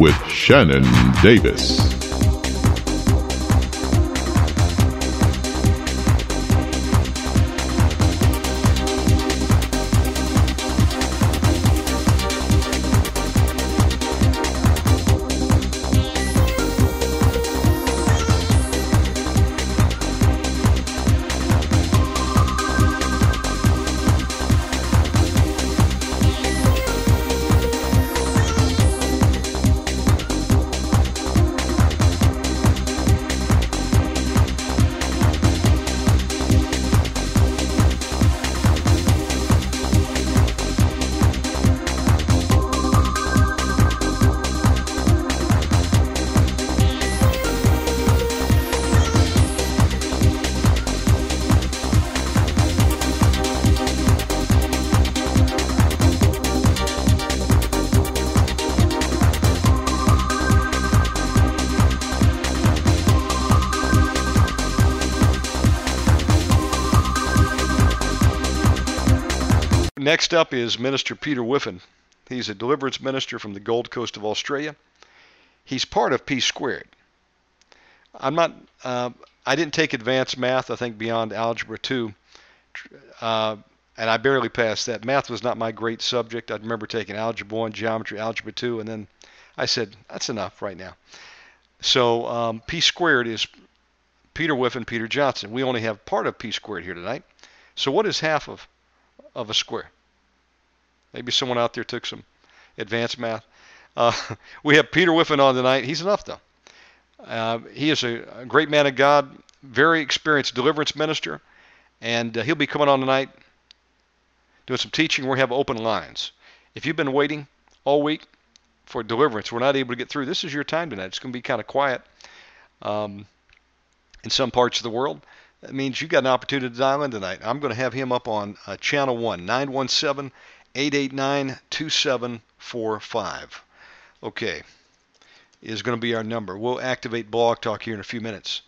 with Shannon Davis. Next up is Minister Peter Whiffin. He's a deliverance minister from the Gold Coast of Australia. He's part of P Squared. I'm not. Uh, I didn't take advanced math. I think beyond algebra two, uh, and I barely passed that. Math was not my great subject. I remember taking algebra one, geometry, algebra two, and then I said that's enough right now. So um, P Squared is Peter Whiffin, Peter Johnson. We only have part of P Squared here tonight. So what is half of of a square. Maybe someone out there took some advanced math. Uh, we have Peter Whiffin on tonight. He's enough, though. Uh, he is a, a, great man of God, very experienced deliverance minister, and uh, he'll be coming on tonight doing some teaching. we have open lines. If you've been waiting all week for deliverance, we're not able to get through. This is your time tonight. It's going to be kind of quiet um, in some parts of the world. That means you got an opportunity to dial in tonight. I'm going to have him up on uh, channel 1, 917 889 2745. Okay, is going to be our number. We'll activate Blog Talk here in a few minutes.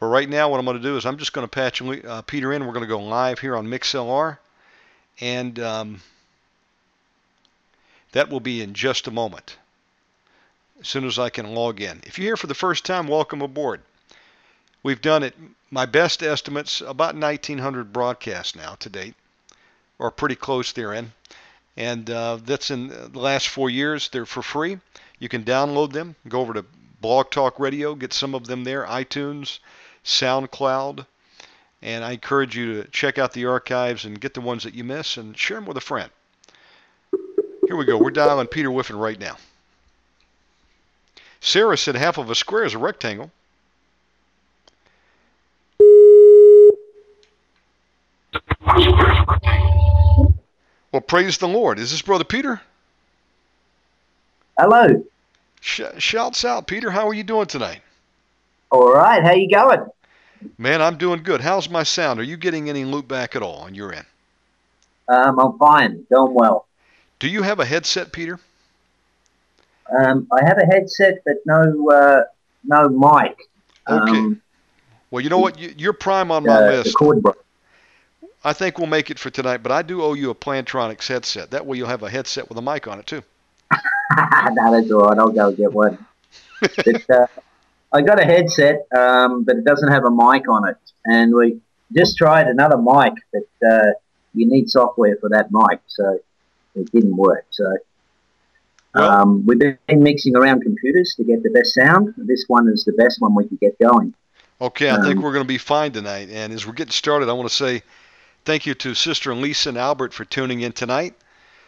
But right now, what I'm going to do is I'm just going to patch uh, Peter in. We're going to go live here on Mixlr. And um, that will be in just a moment, as soon as I can log in. If you're here for the first time, welcome aboard. We've done it, my best estimates, about 1,900 broadcasts now to date, or pretty close therein. And uh, that's in the last four years. They're for free. You can download them. Go over to Blog Talk Radio, get some of them there, iTunes, SoundCloud. And I encourage you to check out the archives and get the ones that you miss and share them with a friend. Here we go. We're dialing Peter Whiffin right now. Sarah said half of a square is a rectangle. Well, praise the Lord. Is this Brother Peter? Hello. Sh- shouts out, Peter. How are you doing tonight? All right. How you going? Man, I'm doing good. How's my sound? Are you getting any loop back at all on your end? Um, I'm fine. Doing well. Do you have a headset, Peter? Um, I have a headset, but no, uh, no mic. Okay. Um, well, you know what? You, are prime on my uh, list. I think we'll make it for tonight, but I do owe you a Plantronics headset. That way you'll have a headset with a mic on it too. no, that's all right. I'll go get one. but, uh, I got a headset, um, but it doesn't have a mic on it. And we just tried another mic, but uh, you need software for that mic, so it didn't work. So um, we've been mixing around computers to get the best sound. This one is the best one we could get going. Okay, I um, think we're going to be fine tonight. And as we're getting started, I want to say Thank you to Sister Lisa and Albert for tuning in tonight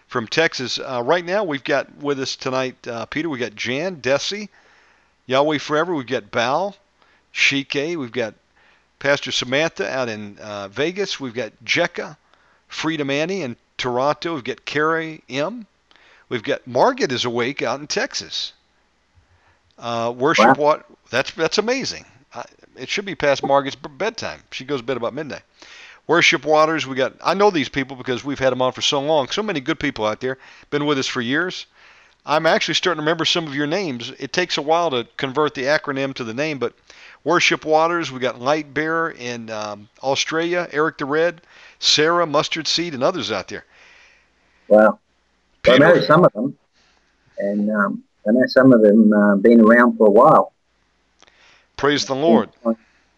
from Texas. Uh, right now, we've got with us tonight, uh, Peter, we've got Jan, Desi, Yahweh Forever, we've got Bal, Shike, we've got Pastor Samantha out in uh, Vegas, we've got Jekka, Freedom Annie in Toronto, we've got Carrie M. We've got Margaret is awake out in Texas. Uh, worship wow. what? That's that's amazing. I, it should be past Margaret's bedtime. She goes to bed about midnight. Worship Waters, we got. I know these people because we've had them on for so long. So many good people out there, been with us for years. I'm actually starting to remember some of your names. It takes a while to convert the acronym to the name, but Worship Waters, we got Light Bearer in um, Australia, Eric the Red, Sarah Mustard Seed, and others out there. Wow. Peter, I know some of them, and um, I know some of them uh, been around for a while. Praise the Lord.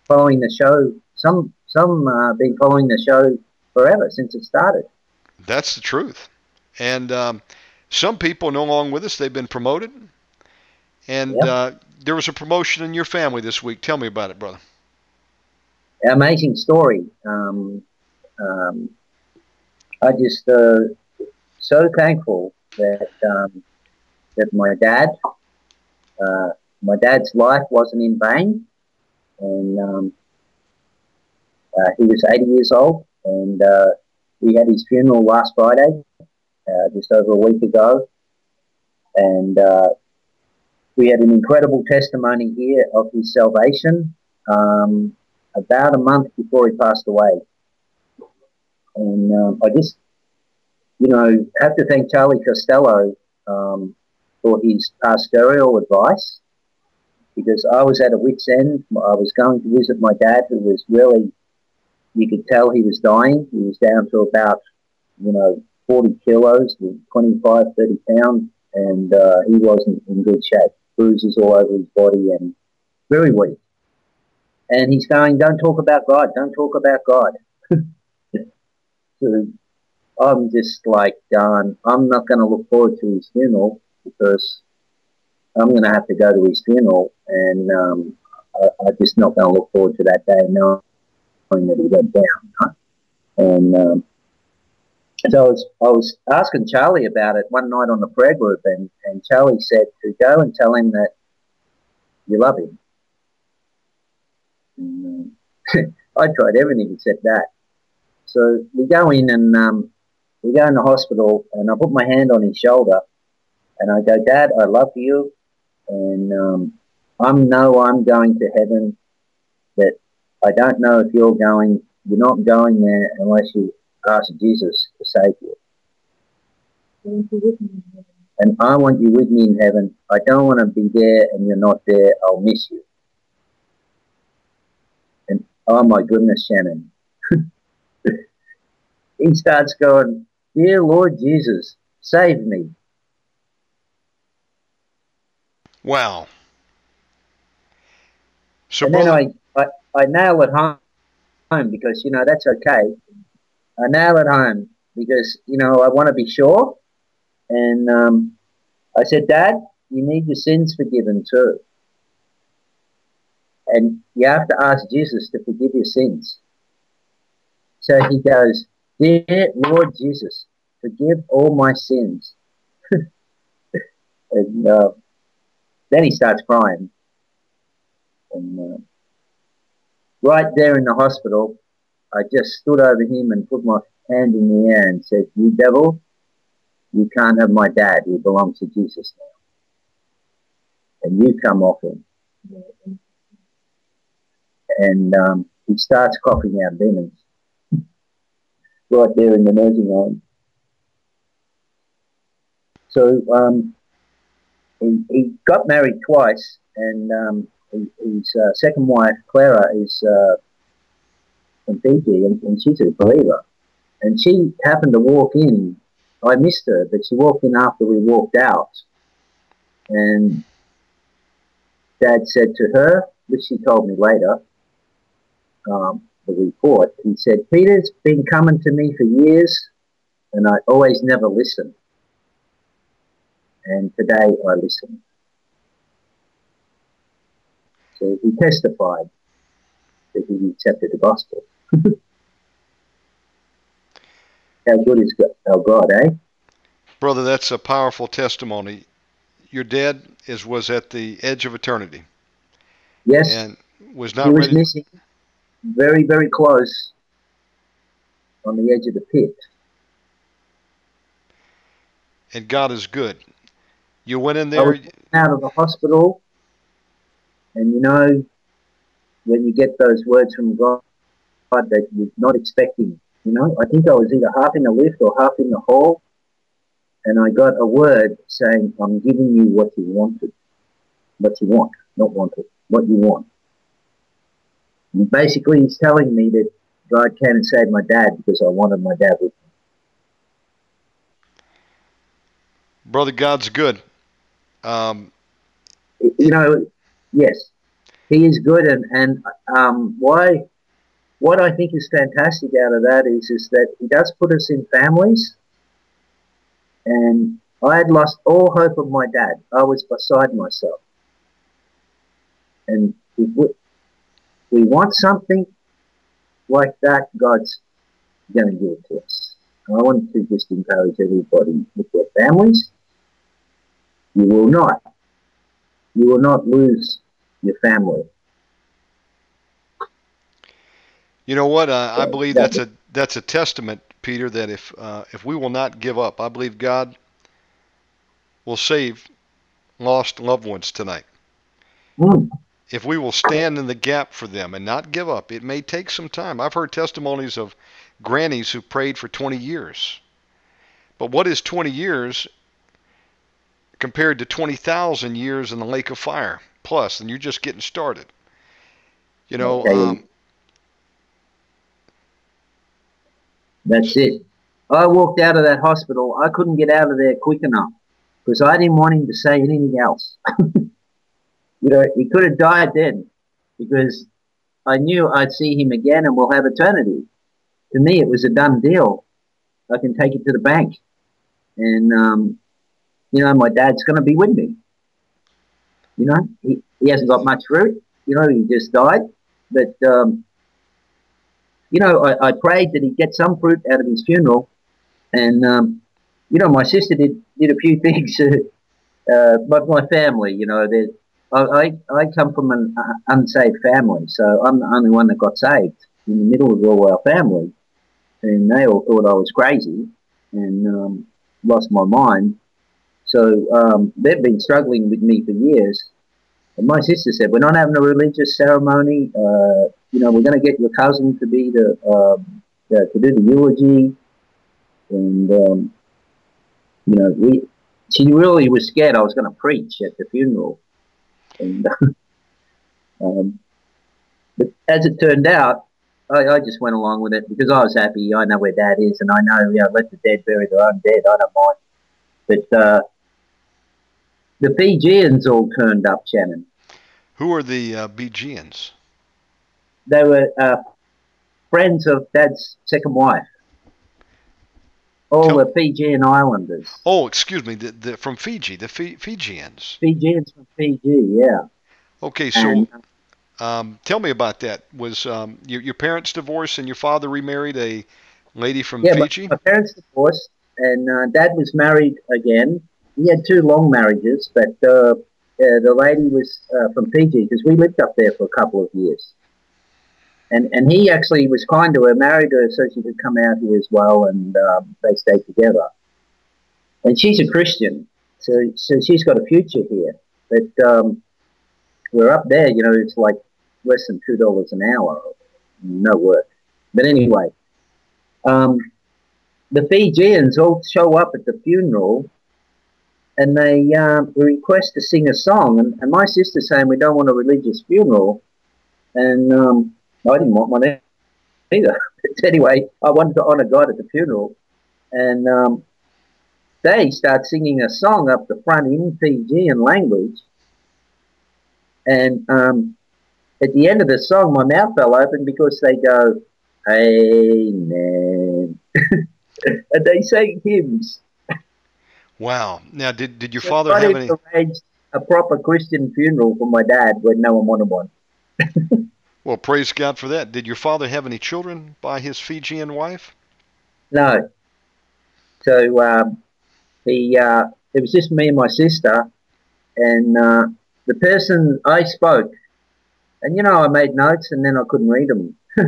Following the show, some some uh, been following the show forever since it started. That's the truth, and um, some people no longer with us. They've been promoted, and yep. uh, there was a promotion in your family this week. Tell me about it, brother. Amazing story. Um, um, I just uh, so thankful that um, that my dad, uh, my dad's life wasn't in vain, and um, uh, he was 80 years old, and uh, we had his funeral last Friday, uh, just over a week ago, and uh, we had an incredible testimony here of his salvation um, about a month before he passed away. And um, I just, you know, have to thank Charlie Costello um, for his pastoral advice because I was at a wit's end. I was going to visit my dad, who was really, you could tell he was dying. He was down to about, you know, 40 kilos, 25, 30 pounds, and uh, he wasn't in good shape. Bruises all over his body and very weak. And he's going, don't talk about God, don't talk about God. so I'm just like, darn, I'm not going to look forward to his funeral because I'm going to have to go to his funeral, and um, I, am just not going to look forward to that day knowing that he went down. And um, so I was, I was asking Charlie about it one night on the prayer group, and, and Charlie said to go and tell him that you love him. And, um, I tried everything except that. So we go in and um, we go in the hospital, and I put my hand on his shoulder, and I go, Dad, I love you, and um, I know I'm going to heaven, I don't know if you're going. You're not going there unless you ask Jesus to save you. And I want you with me in heaven. I don't want to be there and you're not there. I'll miss you. And oh my goodness, Shannon. he starts going, Dear Lord Jesus, save me. Wow. So and then I, I, I nail it home because, you know, that's okay. I nail it home because, you know, I want to be sure. And um, I said, Dad, you need your sins forgiven too. And you have to ask Jesus to forgive your sins. So he goes, Dear Lord Jesus, forgive all my sins. and uh, then he starts crying. And uh, right there in the hospital, I just stood over him and put my hand in the air and said, You devil, you can't have my dad. He belongs to Jesus now. And you come off him. And um, he starts coughing out demons right there in the nursing home. So um, he, he got married twice, and um, his uh, second wife, Clara, is uh, from Fiji, and, and she's a believer. And she happened to walk in. I missed her, but she walked in after we walked out. And Dad said to her, which she told me later, um, the report, he said, Peter's been coming to me for years, and I always never listened. And today I listened. So he testified that he accepted the gospel. How good is our God, eh? Brother, that's a powerful testimony. Your dad is was at the edge of eternity. Yes. And was not he was ready. missing very, very close on the edge of the pit. And God is good. You went in there. out of the hospital And you know, when you get those words from God that you're not expecting, you know, I think I was either half in the lift or half in the hall, and I got a word saying, I'm giving you what you wanted. What you want, not wanted, what you want. And basically, he's telling me that God came and saved my dad because I wanted my dad with me. Brother, God's good. Um, you know, yes, he is good, and and um, why? What I think is fantastic out of that is is that he does put us in families, and I had lost all hope of my dad. I was beside myself, and if we, we want something like that, God's going to give it to us. I want to just encourage everybody with their families. You will not you will not lose your family. You know what? Uh, I believe that's a that's a testament, Peter, that if uh, if we will not give up, I believe God will save lost loved ones tonight. Mm. If we will stand in the gap for them and not give up, it may take some time. I've heard testimonies of grannies who prayed for 20 years. But what is 20 years compared to 20,000 years in the lake of fire plus, and you're just getting started. You know, Okay. um, That's it. I walked out of that hospital. I couldn't get out of there quick enough because I didn't want him to say anything else. you know, he could have died then because I knew I'd see him again and we'll have eternity. To me, it was a done deal. I can take it to the bank. And, um, you know, my dad's going to be with me. You know, he, he hasn't got much fruit. You know, he just died. But, um, you know, I, I prayed that he'd get some fruit out of his funeral. And, um, you know, my sister did, did a few things, uh, but my family, you know, I, I, I come from an uh, unsaved family, so I'm the only one that got saved in the middle of all our family. And they all thought I was crazy and um, lost my mind. So um, they've been struggling with me for years. And my sister said, "We're not having a religious ceremony. Uh, you know, we're going to get your cousin to be the um, uh, to do the eulogy." And um, you know, we she really was scared I was going to preach at the funeral. And um, but as it turned out, I, I just went along with it because I was happy. I know where Dad is, and I know, you know, let the dead bury their own dead. I don't mind. But uh, the Fijians all turned up, Shannon. who are the uh, Fijians? They were uh, friends of Dad's second wife. All Tell- the Fijian islanders. Oh, excuse me, the, the, from Fiji, the Fi- Fijians. Fijians from Fiji, yeah. Okay, so And, um, tell me about that. Was um, your, your parents divorced and your father remarried a lady from yeah, my, Fiji? my parents divorced, and uh, Dad was married again. He had two long marriages, but uh, uh, the lady was uh, from Fiji because we lived up there for a couple of years. And and he actually was kind to her, married her so she could come out here as well, and um, they stayed together. And she's a Christian, so so she's got a future here. But um, we're up there, you know, it's like less than two dollars an hour, no work. But anyway, um, the Fijians all show up at the funeral and they um, request to sing a song. And, and my sister's saying we don't want a religious funeral. And um, I didn't want one either. Anyway, I wanted to honour God at the funeral. And um, they start singing a song up the front in Fijian language. And um, at the end of the song, my mouth fell open because they go, Amen. and they sang hymns. Wow. Now, did, did your So father I have any? arrange a proper Christian funeral for my dad when no one wanted one. Well, praise God for that. Did your father have any children by his Fijian wife? No. So um, the uh, it was just me and my sister, and uh, the person I spoke, and you know I made notes and then I couldn't read them.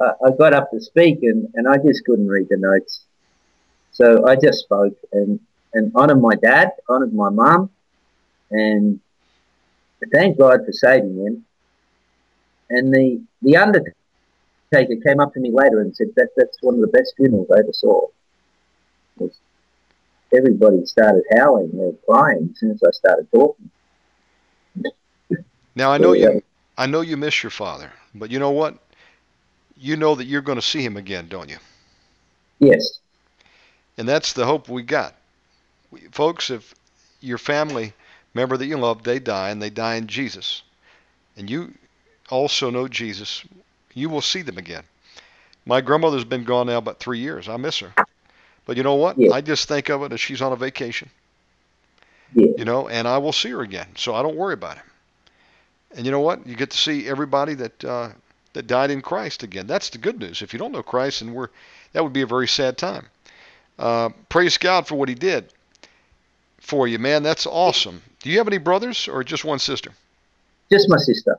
I, I got up to speak and, and I just couldn't read the notes, so I just spoke and and honoured my dad, honoured my mum, and thank God for saving him. And the the undertaker came up to me later and said that that's one of the best funerals I ever saw. Everybody started howling, they were crying as soon as I started talking. Now I know you I know you miss your father, but you know what? You know that you're going to see him again, don't you? Yes. And that's the hope we got. Folks, if your family member that you love, they die and they die in Jesus, and you also know Jesus, you will see them again. My grandmother's been gone now about three years. I miss her. But you know what? Yeah. I just think of it as she's on a vacation. Yeah. You know, and I will see her again. So I don't worry about it. And you know what? You get to see everybody that uh, that died in Christ again. That's the good news. If you don't know Christ, and we're that would be a very sad time. Uh, praise God for what He did for you, man. That's awesome. Do you have any brothers or just one sister? Just my sister.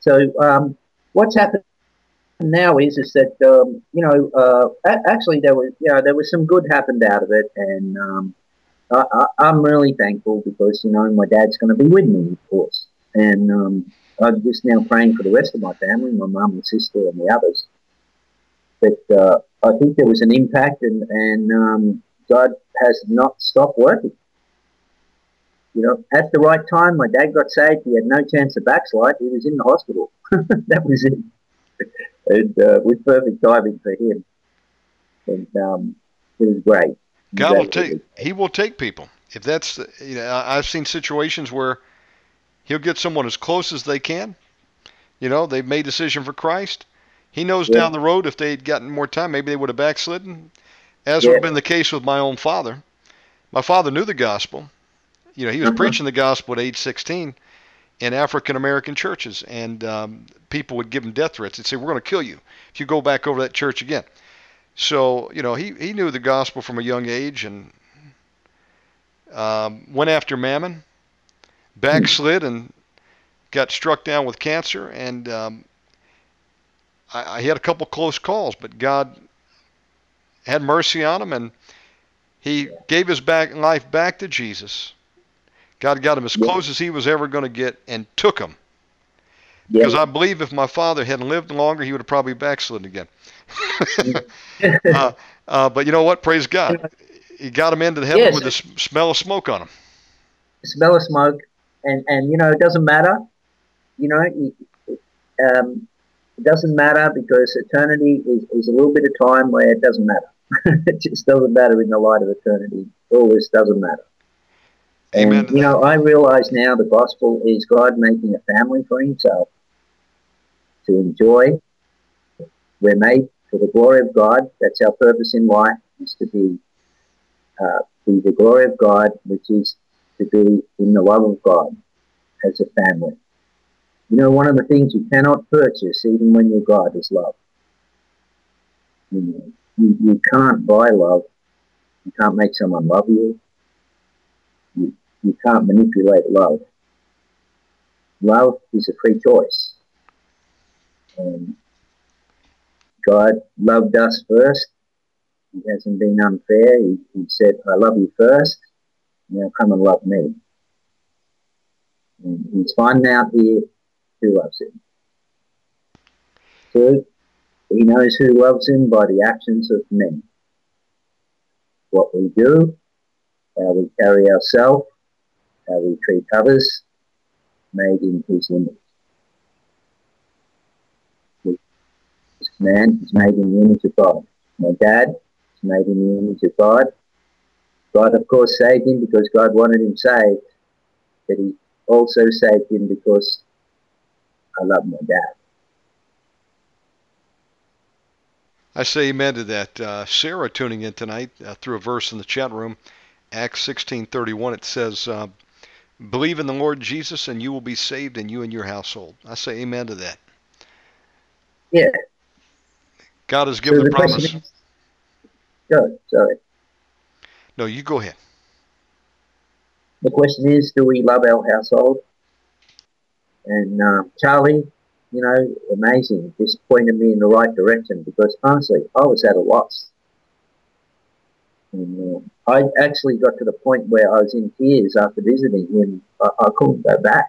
So um, what's happened now is is that um, you know uh, actually there was you know there was some good happened out of it, and um, I, am really thankful because you know my dad's going to be with me, of course, and um, I'm just now praying for the rest of my family, my mum and sister and the others. But uh, I think there was an impact, and and um, God has not stopped working. You know, at the right time, my dad got saved. He had no chance to backslide. He was in the hospital. that was it. And uh, with perfect timing for him. And um, it was great. God will take. He will take people. If that's, you know, I've seen situations where he'll get someone as close as they can. You know, they've made a decision for Christ. He knows yeah. down the road if they'd gotten more time, maybe they would have backslidden, as yeah. would have been the case with my own father. My father knew the gospel. You know, he was mm-hmm. preaching the gospel at age 16 in African American churches, and um, people would give him death threats. They'd say, "We're going to kill you if you go back over that church again." So, you know, he he knew the gospel from a young age and um, went after mammon, backslid, and got struck down with cancer. And um, I, I had a couple close calls, but God had mercy on him, and he gave his back life back to Jesus God got him as close as he was ever going to get and took him. Because I believe if my father had lived longer, he would have probably backslidden again. uh, uh, but you know what? Praise God. He got him into heaven yes. with the smell of smoke on him. The smell of smoke. And, and you know, it doesn't matter. You know, um, it doesn't matter because eternity is, is a little bit of time where it doesn't matter. it just doesn't matter in the light of eternity. All this doesn't matter. Amen. And, you know, I realize now the gospel is God making a family for himself to enjoy. We're made for the glory of God. That's our purpose in life, is to be, uh, be the glory of God, which is to be in the love of God as a family. You know, one of the things you cannot purchase, even when you're God, is love. You, know, you, you can't buy love. You can't make someone love you. You, you can't manipulate love. Love is a free choice. And God loved us first. He hasn't been unfair. He, he said, I love you first. Now come and love me. And he's finding out here who loves him. Third, he knows who loves him by the actions of men. What we do, how we carry ourselves, how we treat others, made in his image. This man is made in the image of God. My dad is made in the image of God. God, of course, saved him because God wanted him saved, but he also saved him because I love my dad. I say amen to that. Uh, Sarah tuning in tonight uh, through a verse in the chat room, Acts 16:31. It says, uh, Believe in the Lord Jesus and you will be saved and you and your household. I say amen to that. Yeah. God has given so the, the promise. Is, sorry. No, you go ahead. The question is, do we love our household? And um, Charlie, you know, amazing, just pointed me in the right direction because honestly, I was at a loss. And, uh, I actually got to the point where I was in tears after visiting him. I, I couldn't go back.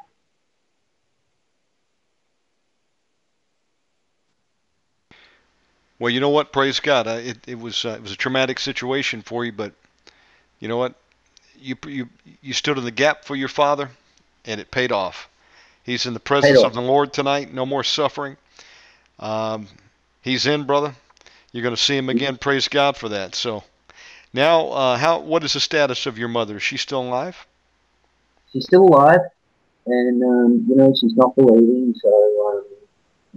Well, you know what? Praise God. Uh, it, it was uh, it was a traumatic situation for you, but you know what? You you you stood in the gap for your father, and it paid off. He's in the presence of the Lord tonight. No more suffering. Um, he's in, brother. You're going to see him again. Praise God for that. So now, uh, how what is the status of your mother? Is she still alive? She's still alive, and um, you know she's not believing. So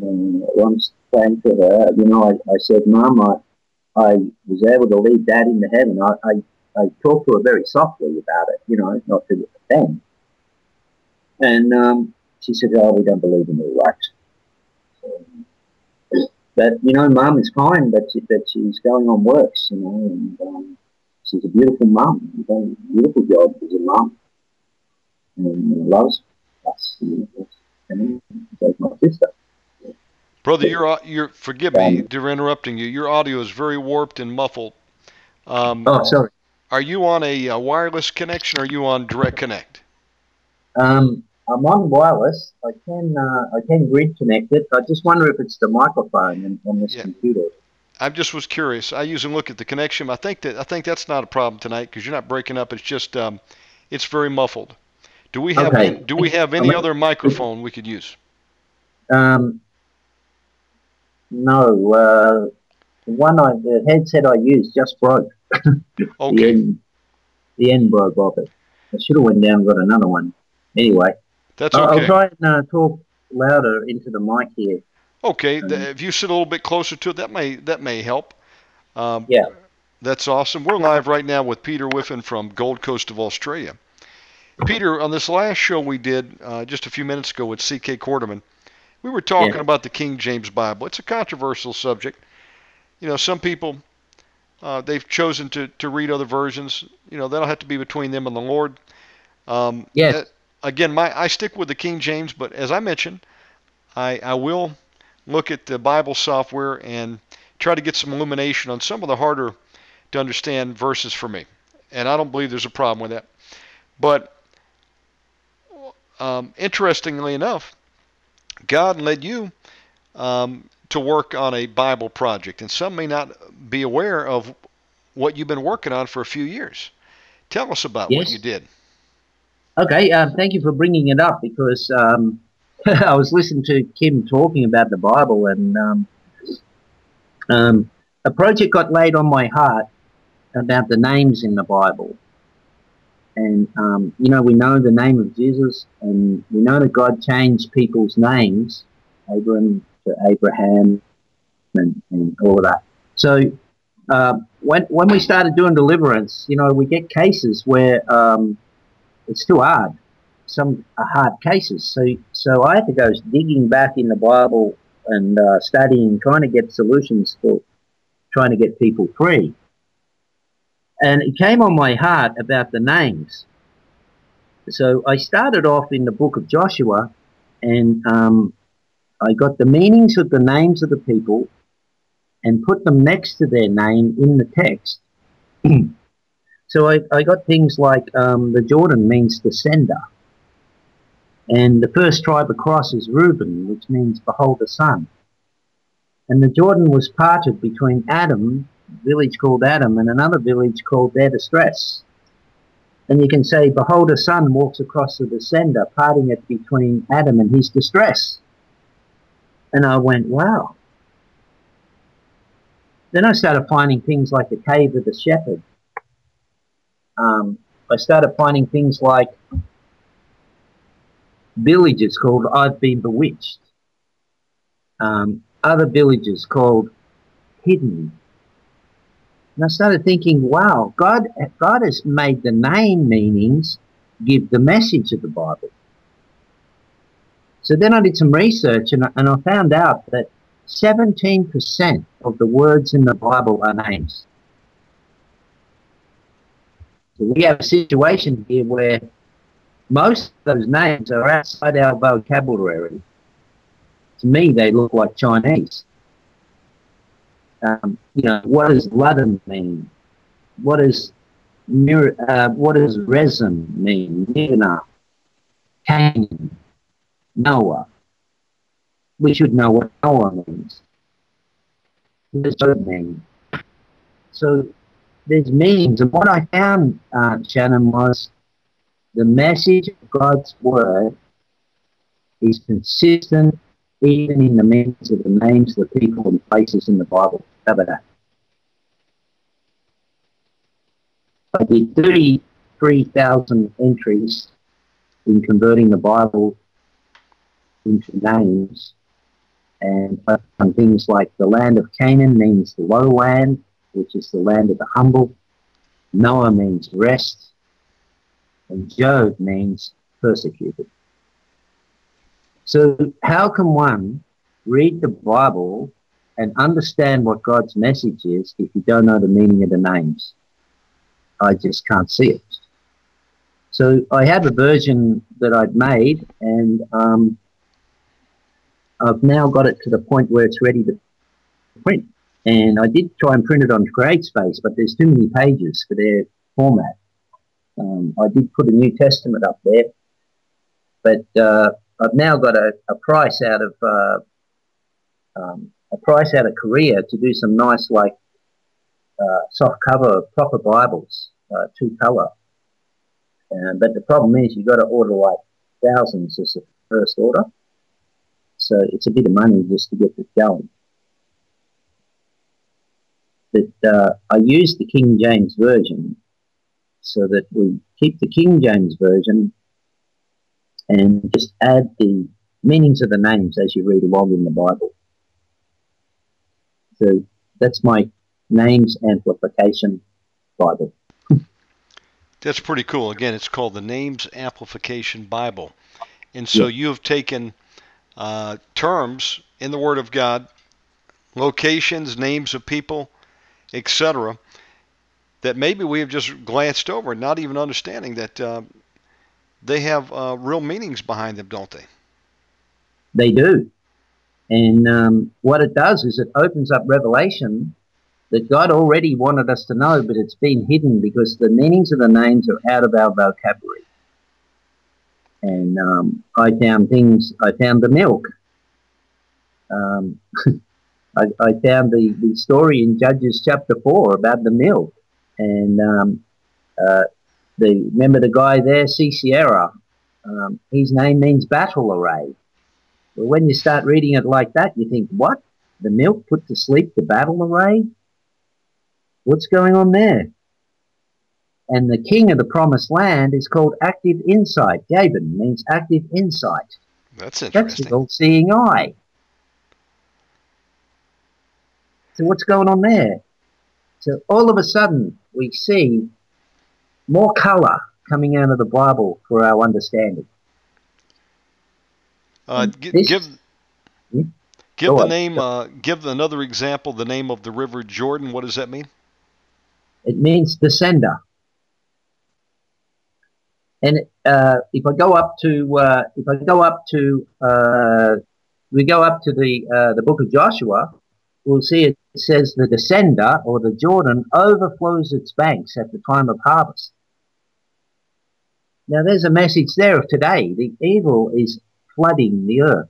um, um, I'm praying for her. You know, I, I said, Mom, I, I was able to lead Dad into heaven. I, I, I talked to her very softly about it. You know, not to offend. And um, she said, "Oh, we don't believe in the wax." but you know, mum is fine, but she, but she's going on works, you know, and um, she's a beautiful mum. She's done a beautiful job as a mum, and loves us. You know, and my sister. Brother, you're you're forgive me for interrupting you. Your audio is very warped and muffled. Um, oh, sorry. Are you on a, a, wireless connection or are you on direct connect? Um, I'm on wireless. I can uh, I can grid connect it. I just wonder if it's the microphone on this yeah. computer. I just was curious. I usually look at the connection. I think that I think that's not a problem tonight because you're not breaking up. It's just um, it's very muffled. Do we have okay. any, do we have any other microphone we could use? Um, no. Uh, the one I the headset I used just broke. okay. the, end, the end broke off it. I should have went down and got another one. Anyway. That's okay. I'll try and uh, talk louder into the mic here. Okay, um, if you sit a little bit closer to it, that may that may help. Um, yeah. That's awesome. We're live right now with Peter Whiffin from Gold Coast of Australia. Peter, on this last show we did uh, just a few minutes ago with C.K. Quarterman, we were talking yeah. about the King James Bible. It's a controversial subject. You know, some people uh, they've chosen to, to read other versions. You know, that'll have to be between them and the Lord. Um, yes again, my I stick with the King James, but as I mentioned, I, I will look at the Bible software and try to get some illumination on some of the harder to understand verses for me. And I don't believe there's a problem with that. But um, interestingly enough, God led you um, to work on a Bible project, and some may not be aware of what you've been working on for a few years. Tell us about yes. what you did. Okay, um, thank you for bringing it up because um, I was listening to Kim talking about the Bible and um, um, a project got laid on my heart about the names in the Bible. And, um, you know, we know the name of Jesus and we know that God changed people's names, Abram to Abraham and, and all of that. So uh, when, when we started doing deliverance, you know, we get cases where um, it's too hard. Some are hard cases. So, so I had to go digging back in the Bible and uh, studying, trying to get solutions for trying to get people free. And it came on my heart about the names. So I started off in the book of Joshua and um, I got the meanings of the names of the people and put them next to their name in the text. So I, I got things like um, the Jordan means descender. And the first tribe across is Reuben, which means behold the sun. And the Jordan was parted between Adam, village called Adam, and another village called their distress. And you can say, behold, a son walks across the descender, parting it between Adam and his distress. And I went, wow. Then I started finding things like the cave of the shepherd, um, I started finding things like villages called I've Been Bewitched, um, other villages called Hidden. And I started thinking, wow, God, God has made the name meanings give the message of the Bible. So then I did some research and, and I found out that 17% of the words in the Bible are names. We have a situation here where most of those names are outside our vocabulary. To me, they look like Chinese. Um, you know, what does Ludden mean? What does mir- uh, what does Rezin mean? Nirna, Canaan, Noah. We should know what Noah means. What does mean? So there's meanings. And what I found, uh, Shannon, was the message of God's word is consistent even in the meanings of the names of the people and places in the Bible. How about that? I did 33,000 entries in converting the Bible into names. And things like the land of Canaan means the low land, which is the land of the humble. Noah means rest. And Job means persecuted. So how can one read the Bible and understand what God's message is if you don't know the meaning of the names? I just can't see it. So I have a version that I'd made, and um, I've now got it to the point where it's ready to print. And I did try and print it on CreateSpace, but there's too many pages for their format. Um, I did put a New Testament up there, but uh, I've now got a, a price out of uh, um, a price out of Korea to do some nice like uh, soft cover proper Bibles, uh, two color. but the problem is you've got to order like thousands as a first order. So it's a bit of money just to get this going. But uh, I use the King James Version so that we keep the King James Version and just add the meanings of the names as you read along in the Bible. So that's my names amplification Bible. That's pretty cool. Again, it's called the Names Amplification Bible. And so yeah. you have taken uh, terms in the Word of God, locations, names of people, etc., that maybe we have just glanced over, not even understanding that uh, they have uh, real meanings behind them, don't they? They do. And um, what it does is it opens up revelation that God already wanted us to know, but it's been hidden because the meanings of the names are out of our vocabulary. And um, I found things, I found the milk. Um, I, I, found the, the story in Judges chapter 4 about the milk. And um, uh, the remember the guy there, Sisera, um, his name means battle array. But when you start reading it like that, you think, what? The milk put to sleep the battle array? What's going on there? And the king of the promised land is called active insight. Jabin means active insight. That's interesting. That's called seeing eye. So what's going on there? So all of a sudden we see more color coming out of the Bible for our understanding. Uh, give give, hmm? give the on. name. Uh, give another example. The name of the River Jordan. What does that mean? It means descender. And uh, if I go up to uh, if I go up to uh, we go up to the uh, the book of Joshua, we'll see it says the descender or the Jordan overflows its banks at the time of harvest. Now there's a message there of today. The evil is flooding the earth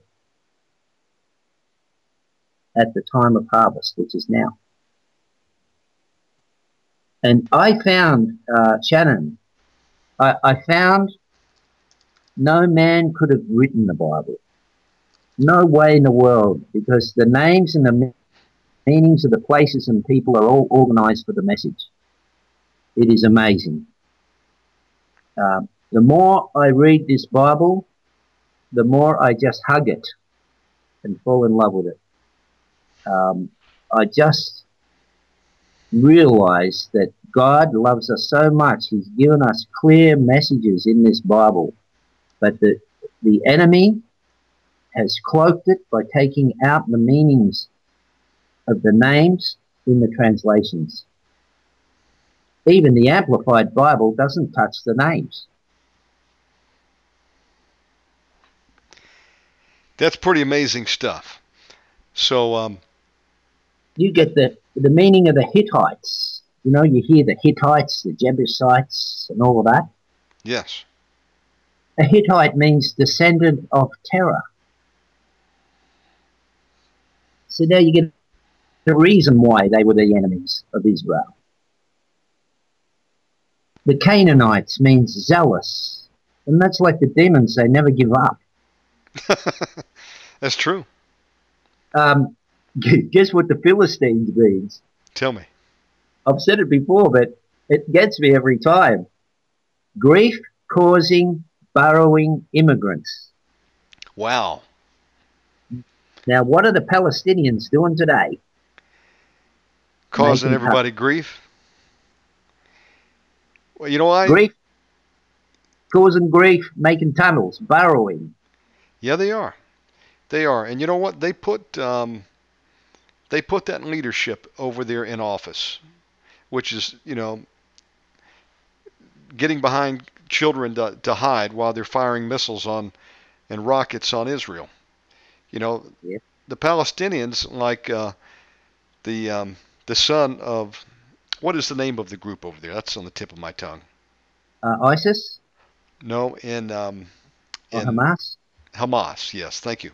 at the time of harvest, which is now. And I found, uh, Shannon, I, I found no man could have written the Bible. No way in the world, because the names and the meanings of the places and people are all organized for the message. It is amazing. Um, the more I read this Bible, the more I just hug it and fall in love with it. Um, I just realize that God loves us so much. He's given us clear messages in this Bible, but the, the enemy has cloaked it by taking out the meanings of the names in the translations. Even the Amplified Bible doesn't touch the names. That's pretty amazing stuff. So um, you get the the meaning of the Hittites. You know, you hear the Hittites, the Jebusites, and all of that. Yes. A Hittite means descendant of terror. So now you get the reason why they were the enemies of Israel. The Canaanites means zealous, and that's like the demons, they never give up. that's true. Um, guess what the Philistines means? Tell me. I've said it before, but it gets me every time. Grief causing burrowing immigrants. Wow. Now, what are the Palestinians doing today? Causing everybody grief? Well, you know why? Grief. Causing grief, making tunnels, burrowing. Yeah, they are. They are. And you know what? They put um, they put that leadership over there in office, which is, you know, getting behind children to, to hide while they're firing missiles on and rockets on Israel. You know, yeah. the Palestinians, like uh, the um, the son of what is the name of the group over there? That's on the tip of my tongue. Uh, ISIS. No, in, um, in Hamas. Hamas, yes, thank you.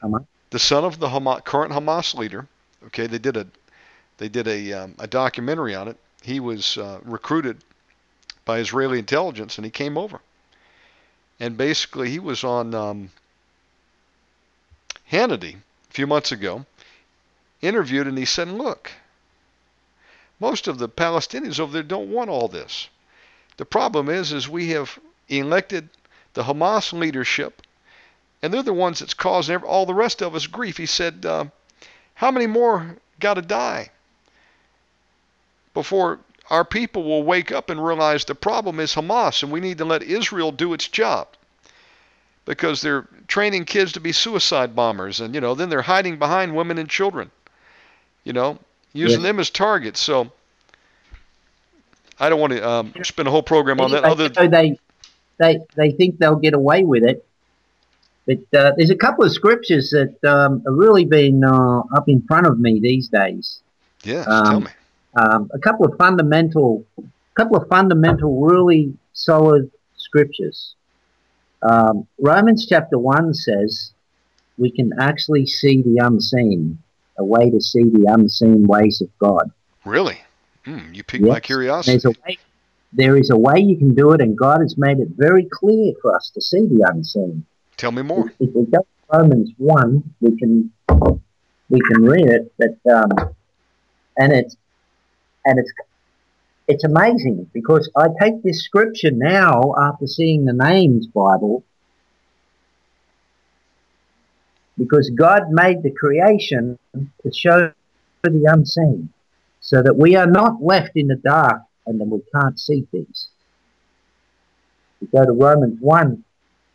Hamas. The son of the Hamas, current Hamas leader. Okay, they did a they did a um, a documentary on it. He was uh, recruited by Israeli intelligence, and he came over. And basically, he was on um, Hannity a few months ago, interviewed, and he said, "Look, most of the Palestinians over there don't want all this. The problem is, is we have elected the Hamas leadership, and they're the ones that's causing all the rest of us grief." He said, uh, "How many more got to die before our people will wake up and realize the problem is Hamas and we need to let Israel do its job. Because they're training kids to be suicide bombers and you know, then they're hiding behind women and children. You know, using them as targets. So I don't want to um, spend a whole program on that. Other so they they they think they'll get away with it. But uh, there's a couple of scriptures that um, have really been uh, up in front of me these days. Yeah, um, tell me um, a couple of fundamental, couple of fundamental, really solid scriptures. Um, Romans chapter one says we can actually see the unseen, a way to see the unseen ways of God. Really? Mm, you piqued yes. my curiosity. There's a way, there is a way you can do it, and God has made it very clear for us to see the unseen. Tell me more. If, if we go to Romans one, we can we can read it, but um, and it's and it's it's amazing because I take this scripture now after seeing the names Bible because God made the creation to show the unseen so that we are not left in the dark and then we can't see things. We go to Romans 1,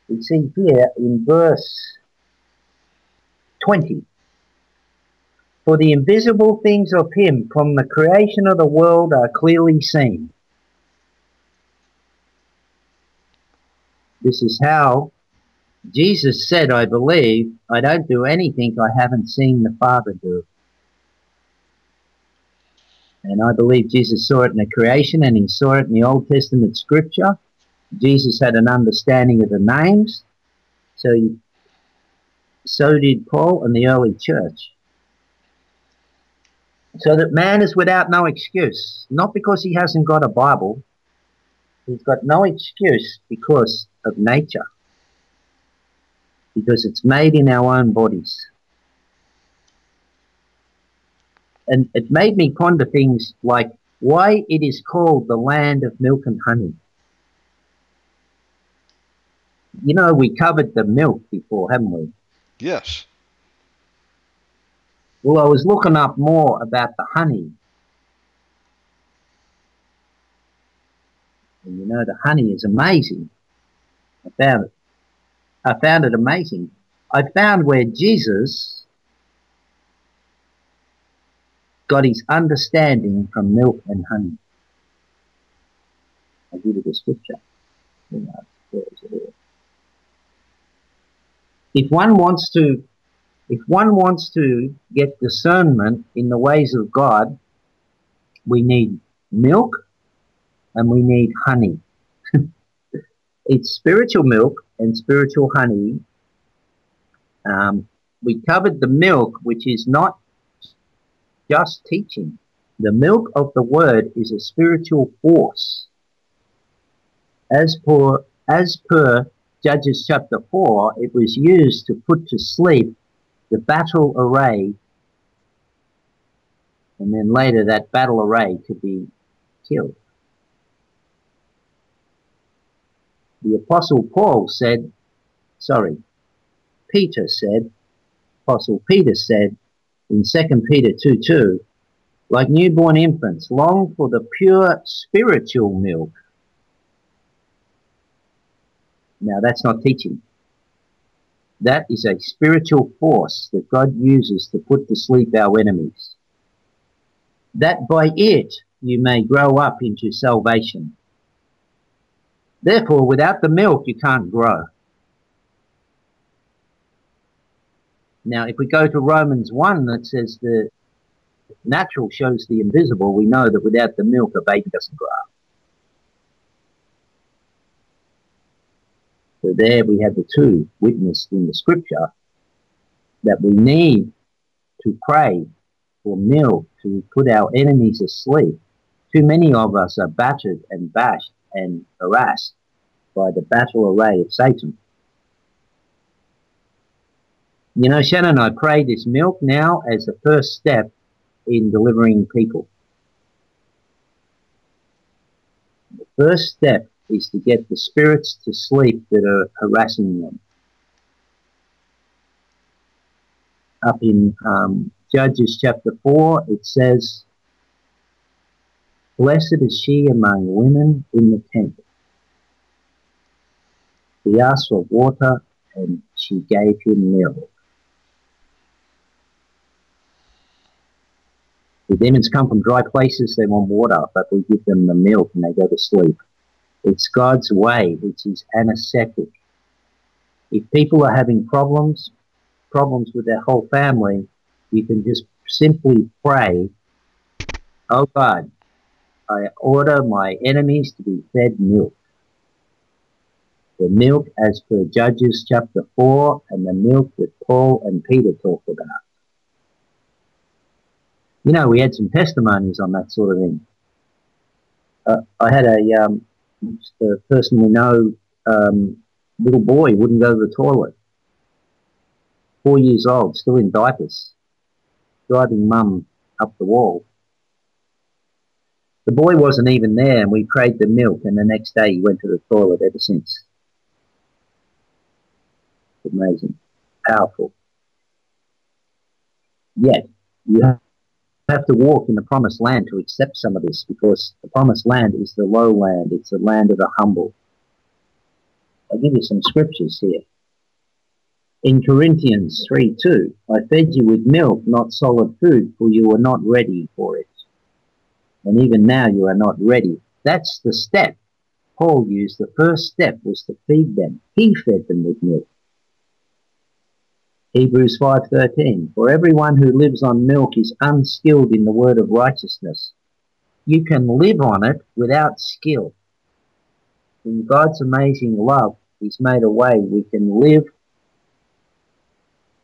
we see here in verse 20 for the invisible things of him from the creation of the world are clearly seen. This is how Jesus said, I believe, I don't do anything I haven't seen the Father do. And I believe Jesus saw it in the creation and he saw it in the Old Testament scripture. Jesus had an understanding of the names. So, so did Paul and the early church so that man is without no excuse, not because he hasn't got a Bible, he's got no excuse because of nature, because it's made in our own bodies. And it made me ponder things like why it is called the land of milk and honey. You know, we covered the milk before, haven't we? Yes. Well, I was looking up more about the honey. And you know, the honey is amazing. I found it. I found it amazing. I found where Jesus got his understanding from milk and honey. I'll give you the scripture. If one wants to if one wants to get discernment in the ways of God, we need milk and we need honey. it's spiritual milk and spiritual honey. Um, we covered the milk, which is not just teaching. The milk of the word is a spiritual force. As per, as per Judges chapter 4, it was used to put to sleep the battle array, and then later that battle array could be killed. The Apostle Paul said, sorry, Peter said, Apostle Peter said in 2 Peter 2 2, like newborn infants, long for the pure spiritual milk. Now that's not teaching. That is a spiritual force that God uses to put to sleep our enemies. That by it you may grow up into salvation. Therefore, without the milk, you can't grow. Now, if we go to Romans 1 that says the natural shows the invisible, we know that without the milk, a baby doesn't grow. So there we have the two witnessed in the scripture that we need to pray for milk to put our enemies asleep. Too many of us are battered and bashed and harassed by the battle array of Satan. You know, Shannon, I pray this milk now as the first step in delivering people. The first step is to get the spirits to sleep that are harassing them. Up in um, Judges chapter 4, it says, Blessed is she among women in the tent. He asked for water, and she gave him milk. The demons come from dry places, they want water, but we give them the milk and they go to sleep. It's God's way, it's His anesthetic. If people are having problems, problems with their whole family, you can just simply pray, Oh God, I order my enemies to be fed milk. The milk as per Judges chapter 4 and the milk that Paul and Peter talked about. You know, we had some testimonies on that sort of thing. Uh, I had a um, the person we know, um, little boy, wouldn't go to the toilet. Four years old, still in diapers, driving mum up the wall. The boy wasn't even there, and we prayed the milk, and the next day he went to the toilet ever since. Amazing. Powerful. Yet, you have to walk in the promised land to accept some of this because the promised land is the low land. It's the land of the humble. I'll give you some scriptures here. In Corinthians 3 2, I fed you with milk, not solid food, for you were not ready for it. And even now you are not ready. That's the step. Paul used the first step was to feed them. He fed them with milk. Hebrews 5:13 For everyone who lives on milk is unskilled in the word of righteousness. You can live on it without skill. In God's amazing love, He's made a way we can live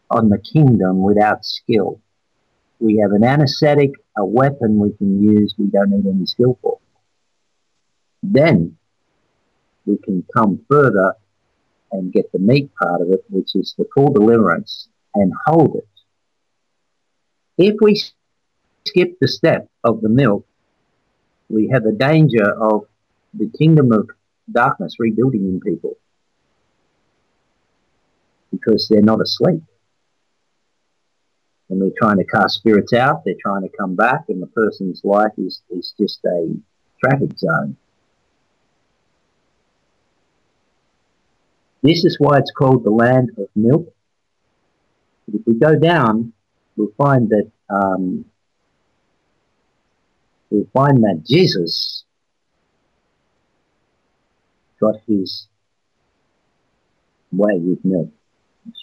on the kingdom without skill. We have an anesthetic, a weapon we can use we don't need any skill for. Then we can come further and get the meat part of it, which is the full deliverance, and hold it. If we skip the step of the milk, we have a danger of the kingdom of darkness rebuilding in people because they're not asleep. And we're trying to cast spirits out, they're trying to come back, and the person's life is, is just a traffic zone. This is why it's called the land of milk. If we go down, we'll find that um, we'll find that Jesus got his way with milk.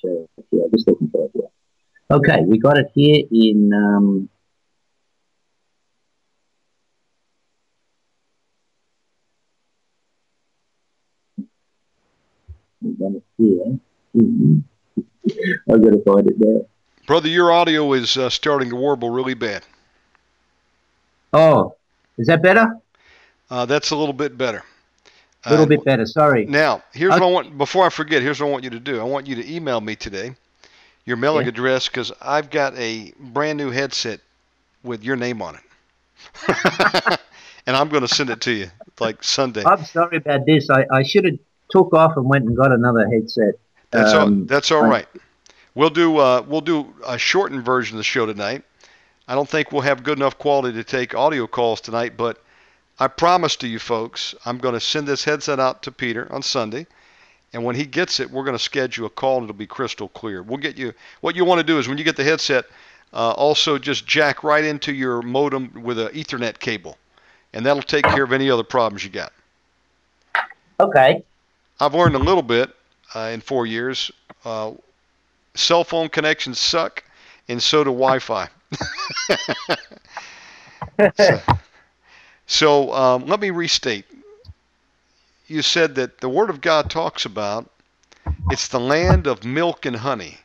So, yeah, just looking for it. Yeah. Okay, we got it here in um, here. Mm-hmm. Going to find it now. Brother, your audio is uh, starting to warble really bad. Oh, is that better? Uh, that's a little bit better. A little Uh, bit better. Sorry. Now, here's Okay. what I want. Before I forget, here's what I want you to do. I want you to email me today your mailing Yeah. address because I've got a brand new headset with your name on it, and I'm going to send it to you like Sunday. I'm sorry about this. I, I should have took off and went and got another headset. That's all. Um, That's all right. We'll do. Uh, we'll do a shortened version of the show tonight. I don't think we'll have good enough quality to take audio calls tonight, but I promise to you folks, I'm going to send this headset out to Peter on Sunday, and when he gets it, we're going to schedule a call and it'll be crystal clear. We'll get you. What you want to do is when you get the headset, uh, also just jack right into your modem with an Ethernet cable, and that'll take care of any other problems you got. Okay. I've learned a little bit uh, in four years. Uh, cell phone connections suck, and so do Wi-Fi. so so, um, let me restate. You said that the Word of God talks about it's the land of milk and honey.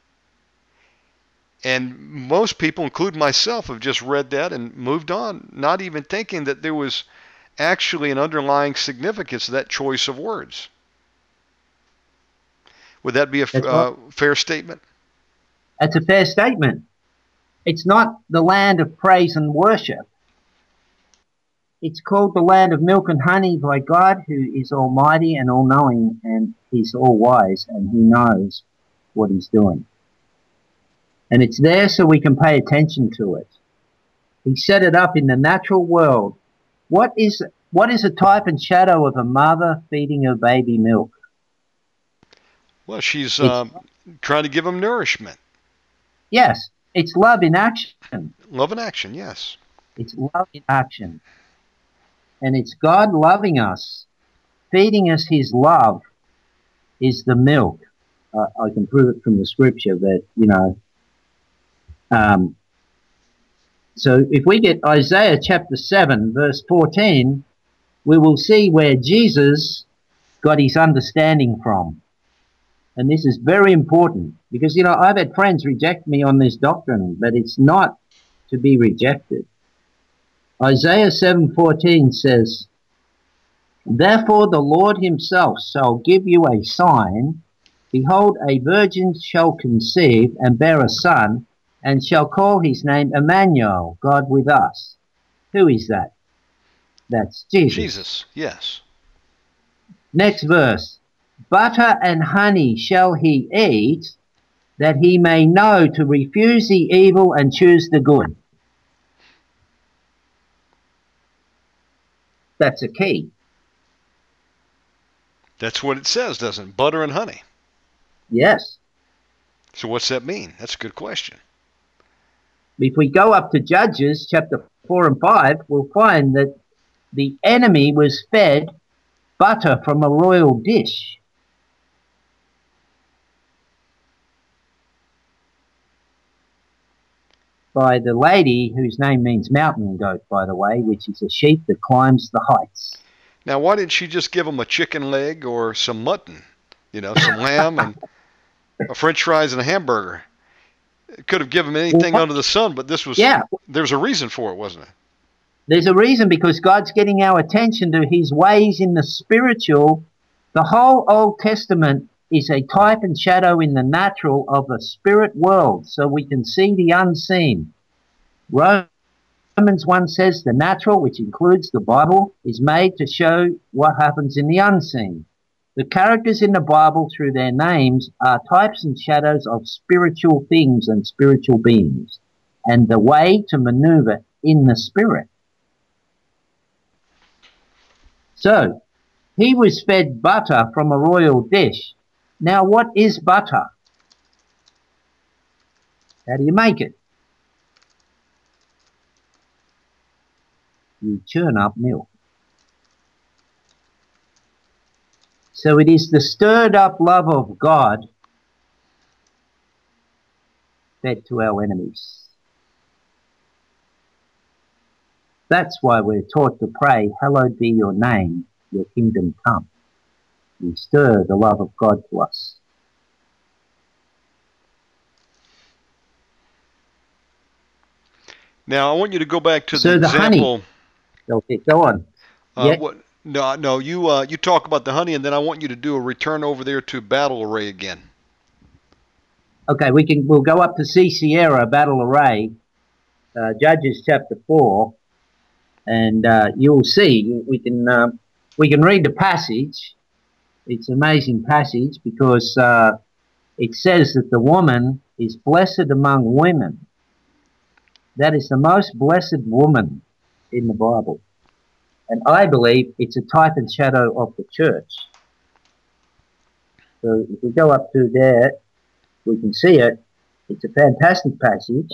And most people, including myself, have just read that and moved on, not even thinking that there was actually an underlying significance to that choice of words. Would that be a uh, fair statement? That's a fair statement. It's not the land of praise and worship. It's called the land of milk and honey by God, who is almighty and all knowing, and he's all wise, and he knows what he's doing. And it's there so we can pay attention to it. He set it up in the natural world. What is what is a type and shadow of a mother feeding her baby milk? Well, she's um, trying to give him nourishment. Yes, it's love in action. Love in action, yes. It's love in action. And it's God loving us, feeding us His love is the milk. Uh, I can prove it from the scripture that, you know. Um, so if we get Isaiah chapter 7, verse 14, we will see where Jesus got his understanding from. And this is very important because, you know, I've had friends reject me on this doctrine, but it's not to be rejected. Isaiah 7:14 says, Therefore the Lord himself shall give you a sign, behold a virgin shall conceive and bear a son, and shall call his name Emmanuel, God with us. Who is that? That's Jesus. Jesus, yes. Next verse. Butter and honey shall he eat, that he may know to refuse the evil and choose the good. That's a key. That's what it says, doesn't it? Butter and honey. Yes. So what's that mean? That's a good question. If we go up to Judges chapter 4 and 5, we'll find that the enemy was fed butter from a royal dish. By the lady whose name means mountain goat, by the way, which is a sheep that climbs the heights. Now, why didn't she just give him a chicken leg or some mutton? You know, some lamb and a French fries and a hamburger. It could have given him anything Well, under the sun, but this was Yeah, there was a reason for it, wasn't it? There's a reason because God's getting our attention to his ways in the spiritual. The whole Old Testament is a type and shadow in the natural of a spirit world so we can see the unseen. Romans 1 says the natural, which includes the Bible, is made to show what happens in the unseen. The characters in the Bible, through their names, are types and shadows of spiritual things and spiritual beings, and the way to maneuver in the spirit. So, he was fed butter from a royal dish. Now, what is butter? How do you make it? You churn up milk. So it is the stirred up love of God fed to our enemies. That's why we're taught to pray, Hallowed be your name, your kingdom come. We stir the love of God to us. Now, I want you to go back to So the the honey- example Okay, go on. Uh, Yeah. what, no, no, you uh, you talk about the honey, and then I want you to do a return over there to battle array again. Okay, we can. We'll go up to Sisera Battle Array, uh, Judges chapter four, and uh, you'll see. We can uh, we can read the passage. It's an amazing passage because uh, it says that the woman is blessed among women. That is the most blessed woman in the Bible, and I believe it's a type and shadow of the church. So if we go up to there, we can see it. It's a fantastic passage.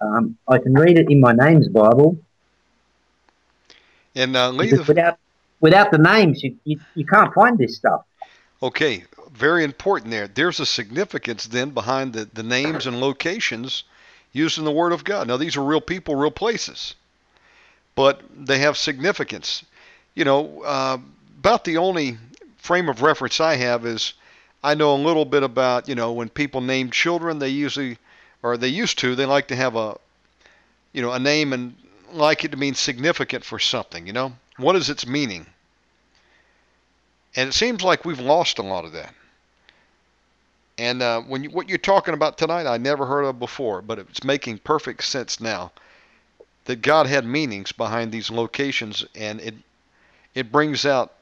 Um, I can read it in my name's Bible. And uh, leave Because the, without without the names, you, you, you can't find this stuff. okay, very important there. There's a significance then behind the, the names and locations used in the Word of God. Now these are real people, real places, but they have significance. You know, uh, about the only frame of reference I have is I know a little bit about you know when people name children, they usually or they used to they like to have a you know a name and like it to mean significant for something. You know, what is its meaning? And it seems like we've lost a lot of that. And uh, when you, what you're talking about tonight, I never heard of before, but it's making perfect sense now. That God had meanings behind these locations, and it it brings out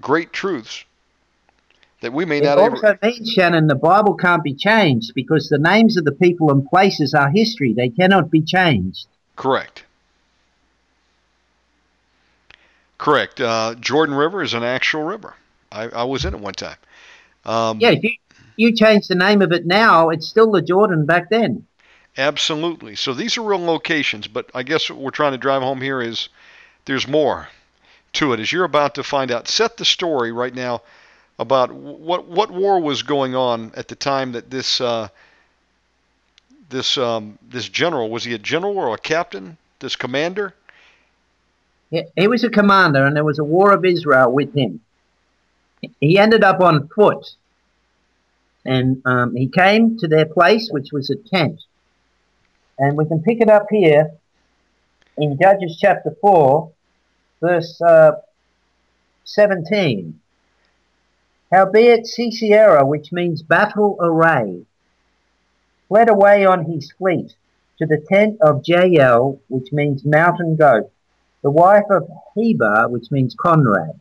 great truths that we may It not ever. also means, Shannon, the Bible can't be changed because the names of the people and places are history. They cannot be changed. Correct. Correct. Uh, Jordan River is an actual river. I, I was in it one time. Um, Yeah, if you, you change the name of it now, it's still the Jordan back then. Absolutely. So these are real locations, but I guess what we're trying to drive home here is there's more to it. As you're about to find out, set the story right now about what what war was going on at the time that this uh, this um, this general was he a general or a captain? This commander? He, was a commander, and there was a war of Israel with him. He ended up on foot, and um, he came to their place, which was a tent. And we can pick it up here in Judges chapter 4, verse uh, 17. Howbeit Sisera, which means battle array, fled away on his fleet to the tent of Jael, which means mountain goat, the wife of Heber, which means Conrad,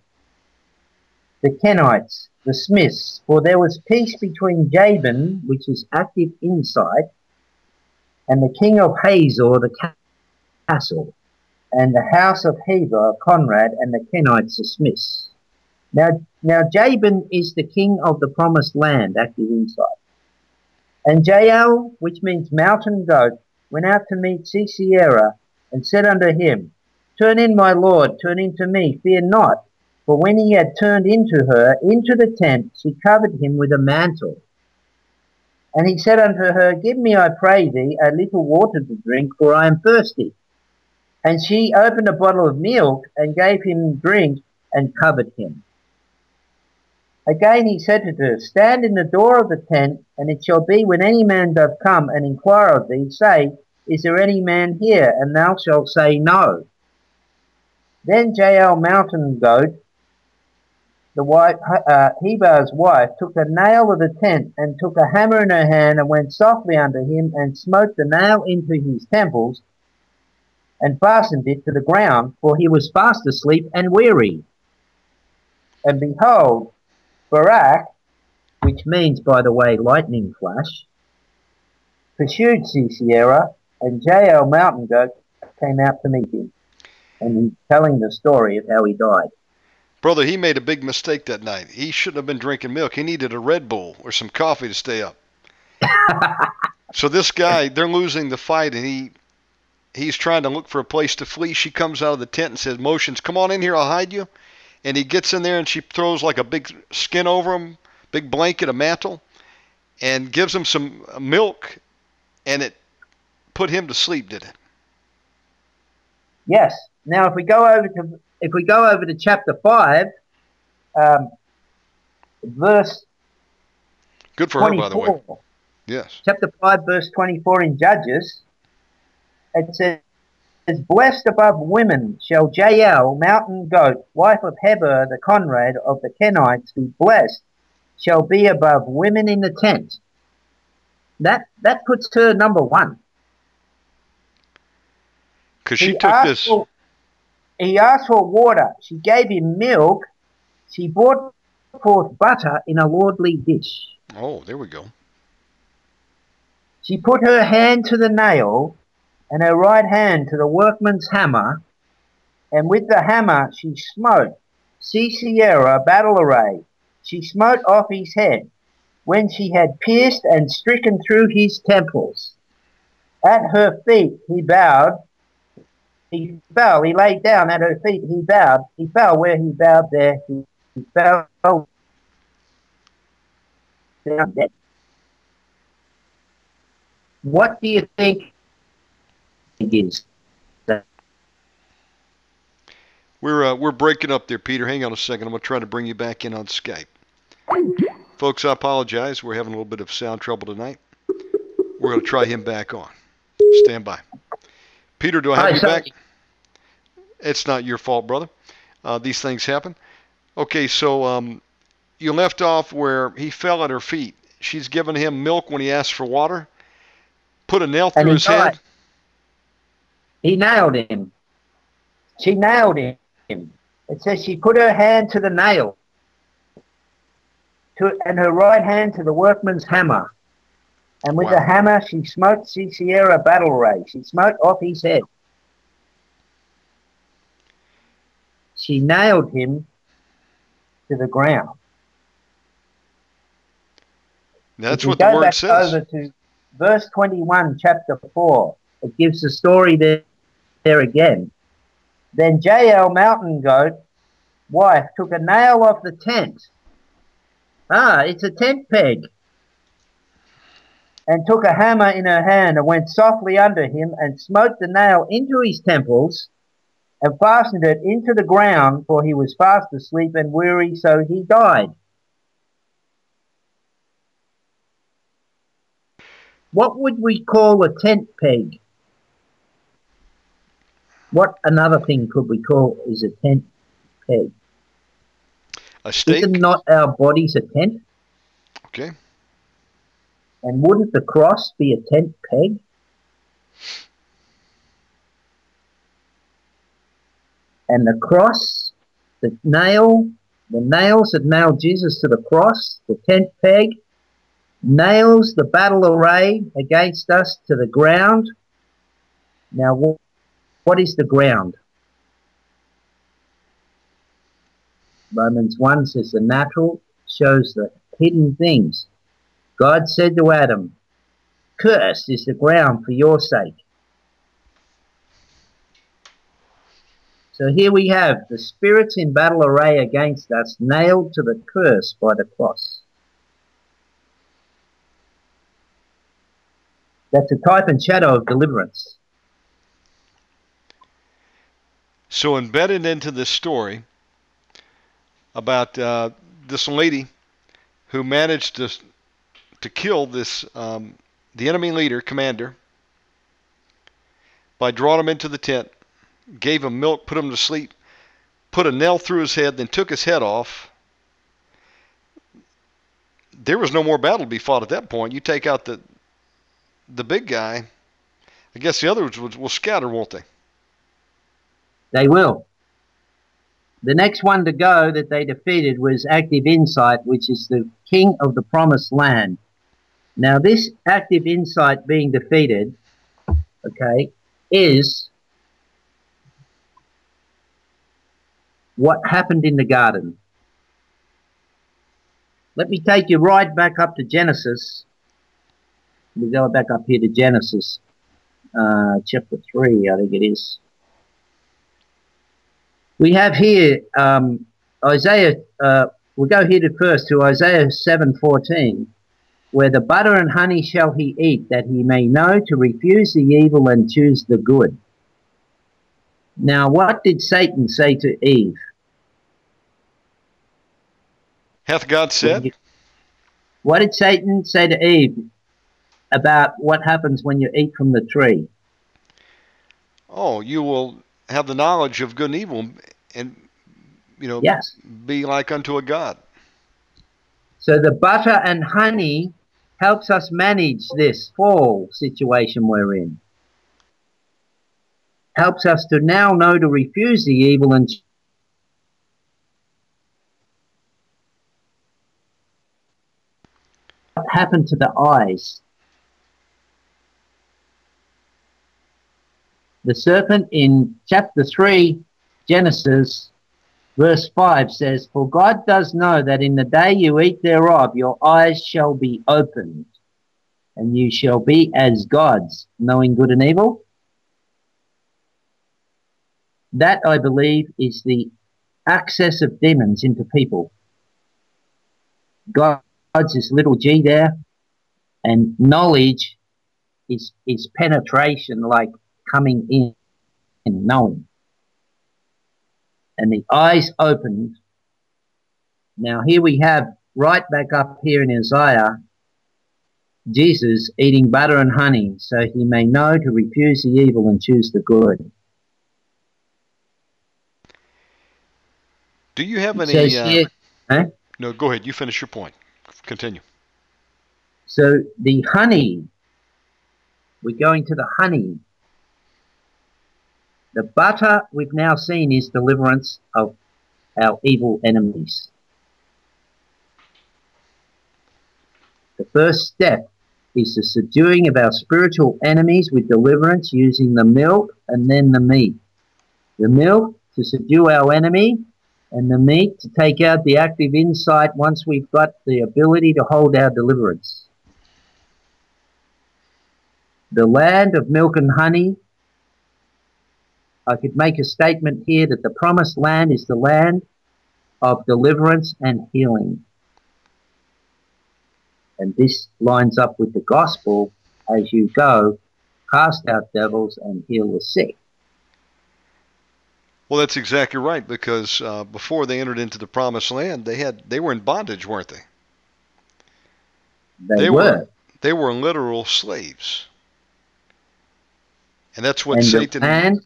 the Kenites, the Smiths, for there was peace between Jabin, which is active inside, and the king of Hazor, the ca- castle, and the house of Heber, Conrad, and the Kenites, the Smiths. Now, now Jabin is the king of the promised land, active inside. And Jael, which means mountain goat, went out to meet Sisera, and said unto him, Turn in, my lord, turn in to me, fear not. For when he had turned into her, into the tent, she covered him with a mantle. And he said unto her, Give me, I pray thee, a little water to drink, for I am thirsty. And she opened a bottle of milk, and gave him drink, and covered him. Again he said to her, Stand in the door of the tent, and it shall be when any man doth come and inquire of thee, say, Is there any man here? And thou shalt say, No. Then Jael mountain goat, the wife, uh, Heber's wife, took a nail of the tent and took a hammer in her hand and went softly unto him and smote the nail into his temples and fastened it to the ground, for he was fast asleep and weary. And behold, Barak, which means, by the way, lightning flash, pursued Sisera, and Jael mountain goat came out to meet him. And he's telling the story of how he died. Brother, he made a big mistake that night. He shouldn't have been drinking milk. He needed a Red Bull or some coffee to stay up. so this guy, they're losing the fight, and he he's trying to look for a place to flee. She comes out of the tent and says, "Motions, come on in here. I'll hide you." And he gets in there, and she throws like a big skin over him, big blanket, a mantle, and gives him some milk, and it put him to sleep, did it? Yes. Now, if we go over to if we go over to chapter five, um, verse Good for her, by the way. Yes. Chapter five, verse twenty-four in Judges, it says, Blessed above women shall Jael, mountain goat, wife of Heber the Conrad of the Kenites, be blessed, shall be above women in the tent. That that puts her number one. Because she took this. for- he asked for water. She gave him milk. She brought forth butter in a lordly dish. Oh, there we go. She put her hand to the nail and her right hand to the workman's hammer, and with the hammer she smote Sisera battle array. She smote off his head when she had pierced and stricken through his temples. At her feet he bowed. He fell. He laid down at her feet. He bowed. He fell where he bowed there. He, he fell down dead. What do you think it is? We're uh, we're breaking up there, Peter. Hang on a second. I'm gonna try to bring you back in on Skype. Folks, I apologize. We're having a little bit of sound trouble tonight. We're gonna try him back on. Stand by. Peter, do I have Hi, you sorry. back? It's not your fault, brother. Uh, these things happen. Okay, so um, you left off where he fell at her feet. She's given him milk when he asked for water. Put a nail through he his head. died. He nailed him. She nailed him. It says she put her hand to the nail, to, and her right hand to the workman's hammer. And with Wow. the hammer she smote Sisera battle ray. She smote off his head. She nailed him to the ground. That's what the word back says. Over to verse 21, chapter 4. It gives the story there, there again. Then Jael mountain goat, wife, took a nail off the tent. Ah, it's a tent peg. And took a hammer in her hand and went softly under him and smote the nail into his temples and fastened it into the ground, for he was fast asleep and weary, so he died. What would we call a tent peg? What another thing could we call is a tent peg? A stake. Isn't not our bodies a tent? Okay. And wouldn't the cross be a tent peg? And the cross, the nail, the nails that nailed Jesus to the cross, the tent peg, nails the battle array against us to the ground. Now, what is the ground? Romans 1 says the natural shows the hidden things. God said to Adam, Cursed is the ground for your sake. So here we have the spirits in battle array against us, nailed to the curse by the cross. That's a type and shadow of deliverance. So embedded into this story about uh, this lady who managed to to kill this um, the enemy leader commander by drawing him into the tent, gave him milk, put him to sleep, put a nail through his head, then took his head off. There was no more battle to be fought at that point. You take out the the big guy. I guess the others will, will scatter, won't they? They will. The next one to go that they defeated was Active Insight, which is the king of the promised land. Now, this Active Insight being defeated, okay, is what happened in the garden. Let me take you right back up to Genesis. We go back up here to Genesis, uh, chapter 3, I think it is we have here um, Isaiah. Uh, we'll go here to first to Isaiah seven fourteen, where the butter and honey shall he eat, that he may know to refuse the evil and choose the good. Now, what did Satan say to Eve? Hath God said? What did Satan say to Eve about what happens when you eat from the tree? Oh, you will have the knowledge of good and evil and, you know, Yes. be like unto a God. So the butter and honey helps us manage this fall situation we're in. Helps us to now know to refuse the evil and what happened to the eyes. The serpent in chapter 3, Genesis, verse 5 says, For God does know that in the day you eat thereof, your eyes shall be opened, and you shall be as gods, knowing good and evil. That, I believe, is the access of demons into people. God's is little g there, and knowledge is, is penetration, like coming in and knowing and the eyes opened. Now, here we have right back up here in Isaiah Jesus eating butter and honey so he may know to refuse the evil and choose the good. Do you have any? says Uh, huh? no, go ahead. You finish your point. Continue. So the honey, we're going to the honey. The butter we've now seen is deliverance of our evil enemies. The first step is the subduing of our spiritual enemies with deliverance using the milk and then the meat. The milk to subdue our enemy and the meat to take out the active insight once we've got the ability to hold our deliverance. The land of milk and honey. I could make a statement here that the promised land is the land of deliverance and healing. And this lines up with the gospel as you go, cast out devils and heal the sick. Well, that's exactly right because uh, before they entered into the promised land, they had they were in bondage, weren't they? They, They were. were. They were literal slaves, and that's what and Satan. the land,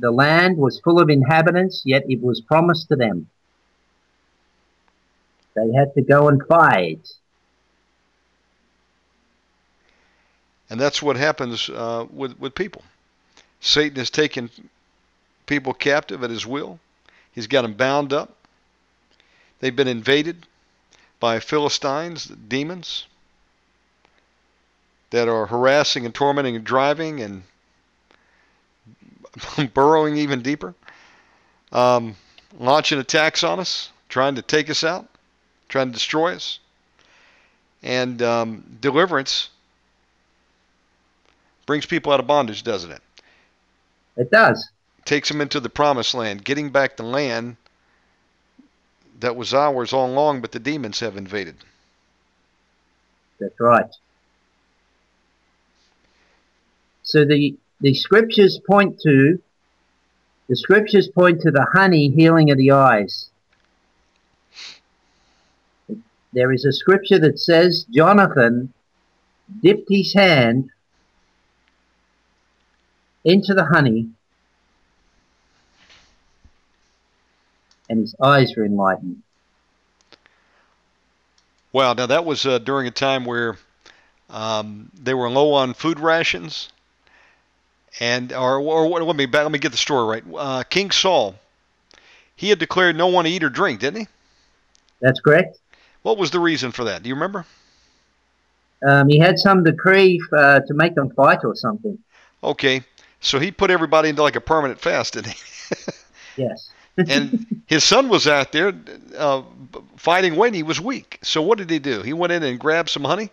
the land was full of inhabitants, yet it was promised to them. They had to go and fight. And that's what happens uh, with with people. Satan has taken people captive at his will. He's got them bound up. They've been invaded by Philistines, demons that are harassing and tormenting and driving and burrowing even deeper, um, launching attacks on us, trying to take us out, trying to destroy us. And um, deliverance brings people out of bondage, doesn't it? It does. Takes them into the promised land, getting back the land that was ours all along, but the demons have invaded. That's right. So the the scriptures point to the scriptures point to the honey healing of the eyes. There is a scripture that says Jonathan dipped his hand into the honey and his eyes were enlightened. Wow, now that was uh, during a time where um, they were low on food rations, and or, or let me let me get the story right. Uh, King Saul, he had declared no one to eat or drink, didn't he? That's correct. What was the reason for that? Do you remember? Um, he had some decree uh, to make them fight or something. Okay, so he put everybody into like a permanent fast, didn't he? Yes. and his son was out there uh, fighting when He was weak. So what did he do? He went in and grabbed some honey.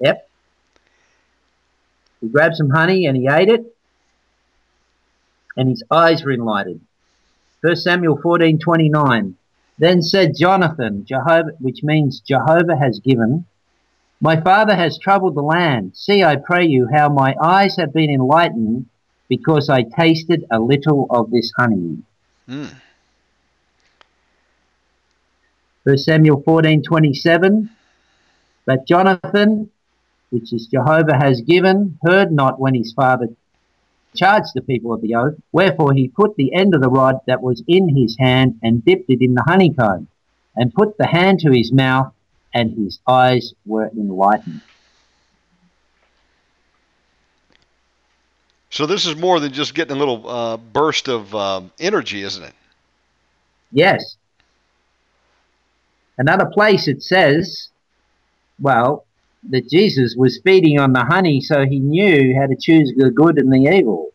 Yep. He grabbed some honey and he ate it, and his eyes were enlightened. 1 Samuel 14:29. Then said Jonathan, Jehovah, which means Jehovah has given, my father has troubled the land. See, I pray you, how my eyes have been enlightened, because I tasted a little of this honey. Mm. 1 Samuel 14:27. But Jonathan, which is Jehovah has given, heard not when his father charged the people of the oath. Wherefore he put the end of the rod that was in his hand and dipped it in the honeycomb, and put the hand to his mouth, and his eyes were enlightened. So this is more than just getting a little uh, burst of um, energy, isn't it? Yes. Another place it says, well, that Jesus was feeding on the honey so he knew how to choose the good and the evil.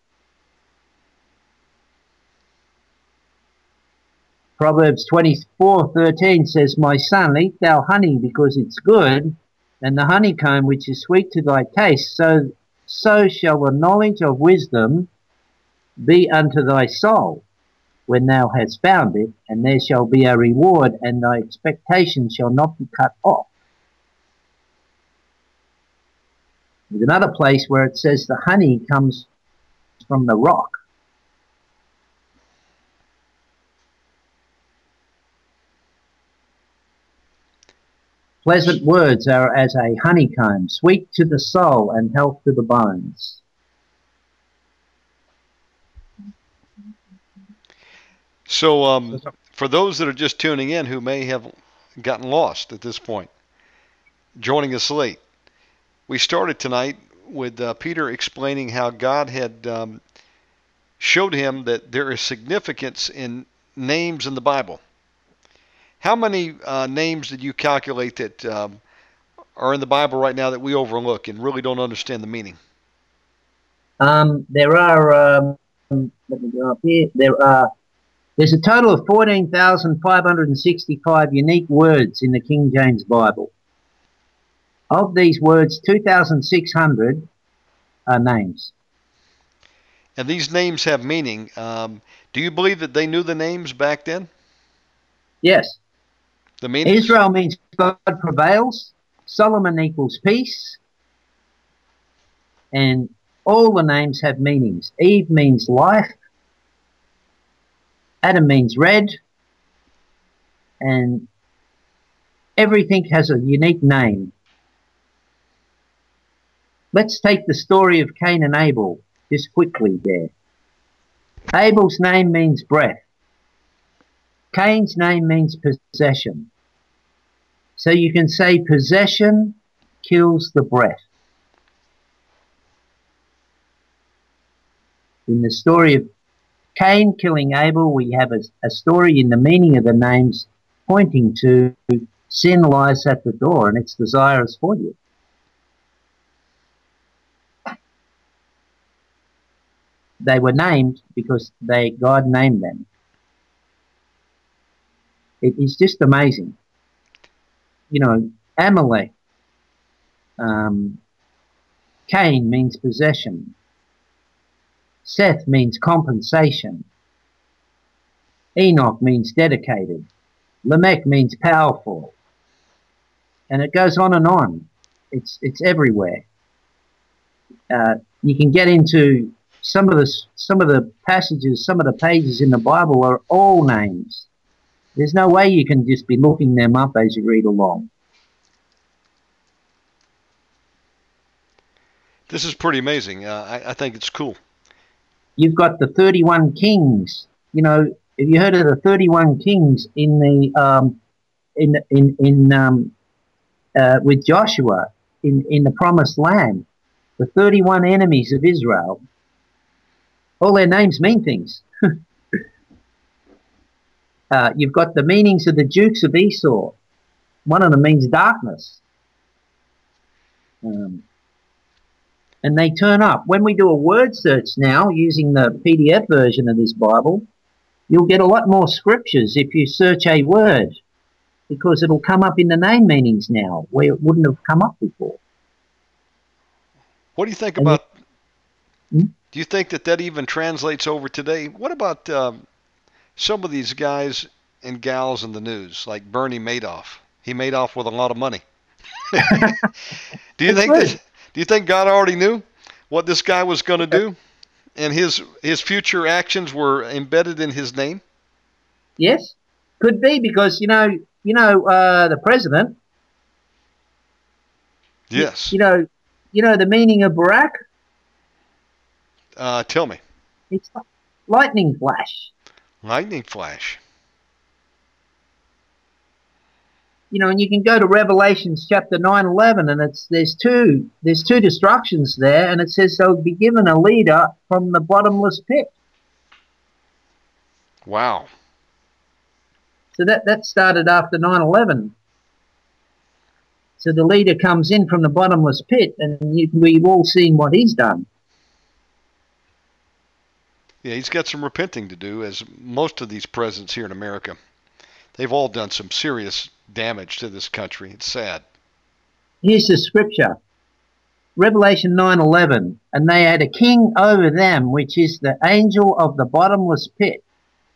Proverbs 24:13 says, "My son, eat thou honey because it's good, and the honeycomb which is sweet to thy taste, so so shall the knowledge of wisdom be unto thy soul when thou hast found it, and there shall be a reward, and thy expectation shall not be cut off. There's another place where it says the honey comes from the rock. Pleasant words are as a honeycomb, sweet to the soul and health to the bones. So, um, for those that are just tuning in who may have gotten lost at this point, joining us late, we started tonight with uh, Peter explaining how God had um, showed him that there is significance in names in the Bible. How many uh, names did you calculate that um, are in the Bible right now that we overlook and really don't understand the meaning? Um, there are. Um, let me go up here. There are. There's a total of 14,565 unique words in the King James Bible. Of these words, 2,600 are names. And these names have meaning. Um, do you believe that they knew the names back then? Yes. The meaning? Israel means God prevails. Solomon equals peace. And all the names have meanings. Eve means life. Adam means red. And everything has a unique name. Let's take the story of Cain and Abel just quickly there. Abel's name means breath. Cain's name means possession. So you can say possession kills the breath. In the story of Cain killing Abel, we have a, a story in the meaning of the names pointing to sin lies at the door and its desire is for you. They were named because they God named them. It is just amazing. You know, Amalek, um, Cain means possession. Seth means compensation. Enoch means dedicated. Lamech means powerful. And it goes on and on. It's, it's everywhere. Uh, you can get into some of the some of the passages, some of the pages in the Bible are all names. There's no way you can just be looking them up as you read along. This is pretty amazing. Uh, I, I think it's cool. You've got the 31 kings. You know, have you heard of the 31 kings in the um, in in in um, uh, with Joshua in in the Promised Land? The 31 enemies of Israel. All their names mean things. uh, you've got the meanings of the Dukes of Esau. One of them means darkness. Um, and they turn up. When we do a word search now using the PDF version of this Bible, you'll get a lot more scriptures if you search a word because it'll come up in the name meanings now where it wouldn't have come up before. What do you think and about? hmm? Do you think that that even translates over today? What about um, some of these guys and gals in the news, like Bernie Madoff? He made off with a lot of money. do you think that? Do you think God already knew what this guy was going to do, and his his future actions were embedded in his name? Yes, could be because you know you know uh, the president. Yes. You, you know, you know the meaning of Barack. Uh, tell me. It's lightning flash. Lightning flash. You know, and you can go to Revelations chapter 9, 11, and it's there's two there's two destructions there, and it says they'll be given a leader from the bottomless pit. Wow. So that that started after 9, 11. So the leader comes in from the bottomless pit, and you, we've all seen what he's done. Yeah, he's got some repenting to do, as most of these presidents here in America. They've all done some serious damage to this country. It's sad. Here's the scripture. Revelation 9:11 and they had a king over them which is the angel of the bottomless pit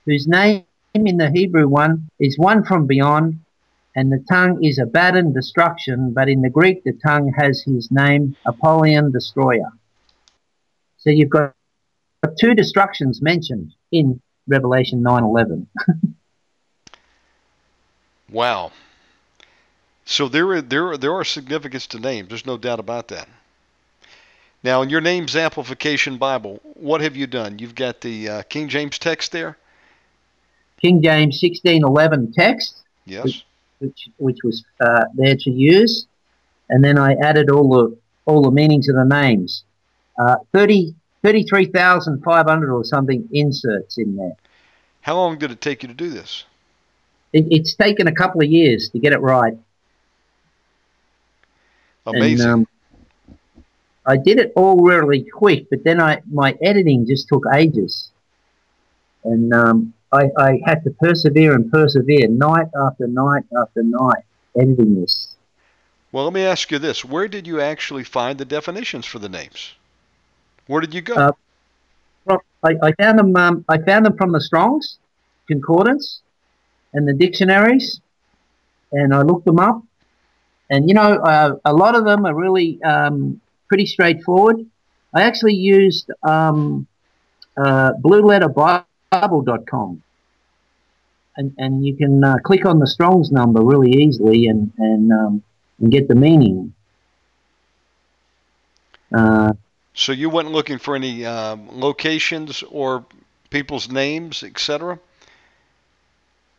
whose name in the Hebrew one is one from beyond and the tongue is Abaddon destruction but in the Greek the tongue has his name Apollyon destroyer so you've got two destructions mentioned in Revelation 9:11 wow so there are, there are, there are significance to names. There's no doubt about that. Now, in your names amplification Bible, what have you done? You've got the uh, King James text there. King James 1611 text. Yes. Which which, which was uh, there to use, and then I added all the all the meanings of the names. Uh, 30, 33,500 or something inserts in there. How long did it take you to do this? It, it's taken a couple of years to get it right. Amazing. And, um, I did it all really quick, but then I my editing just took ages, and um, I, I had to persevere and persevere night after night after night editing this. Well, let me ask you this: Where did you actually find the definitions for the names? Where did you go? Uh, I, I, found them. Um, I found them from the Strong's concordance and the dictionaries, and I looked them up, and you know, uh, a lot of them are really um, pretty straightforward. I actually used um, uh, blueletterbible.com. And, and you can uh, click on the Strong's number really easily and, and, um, and get the meaning. Uh, so you went looking for any um, locations or people's names, etc.?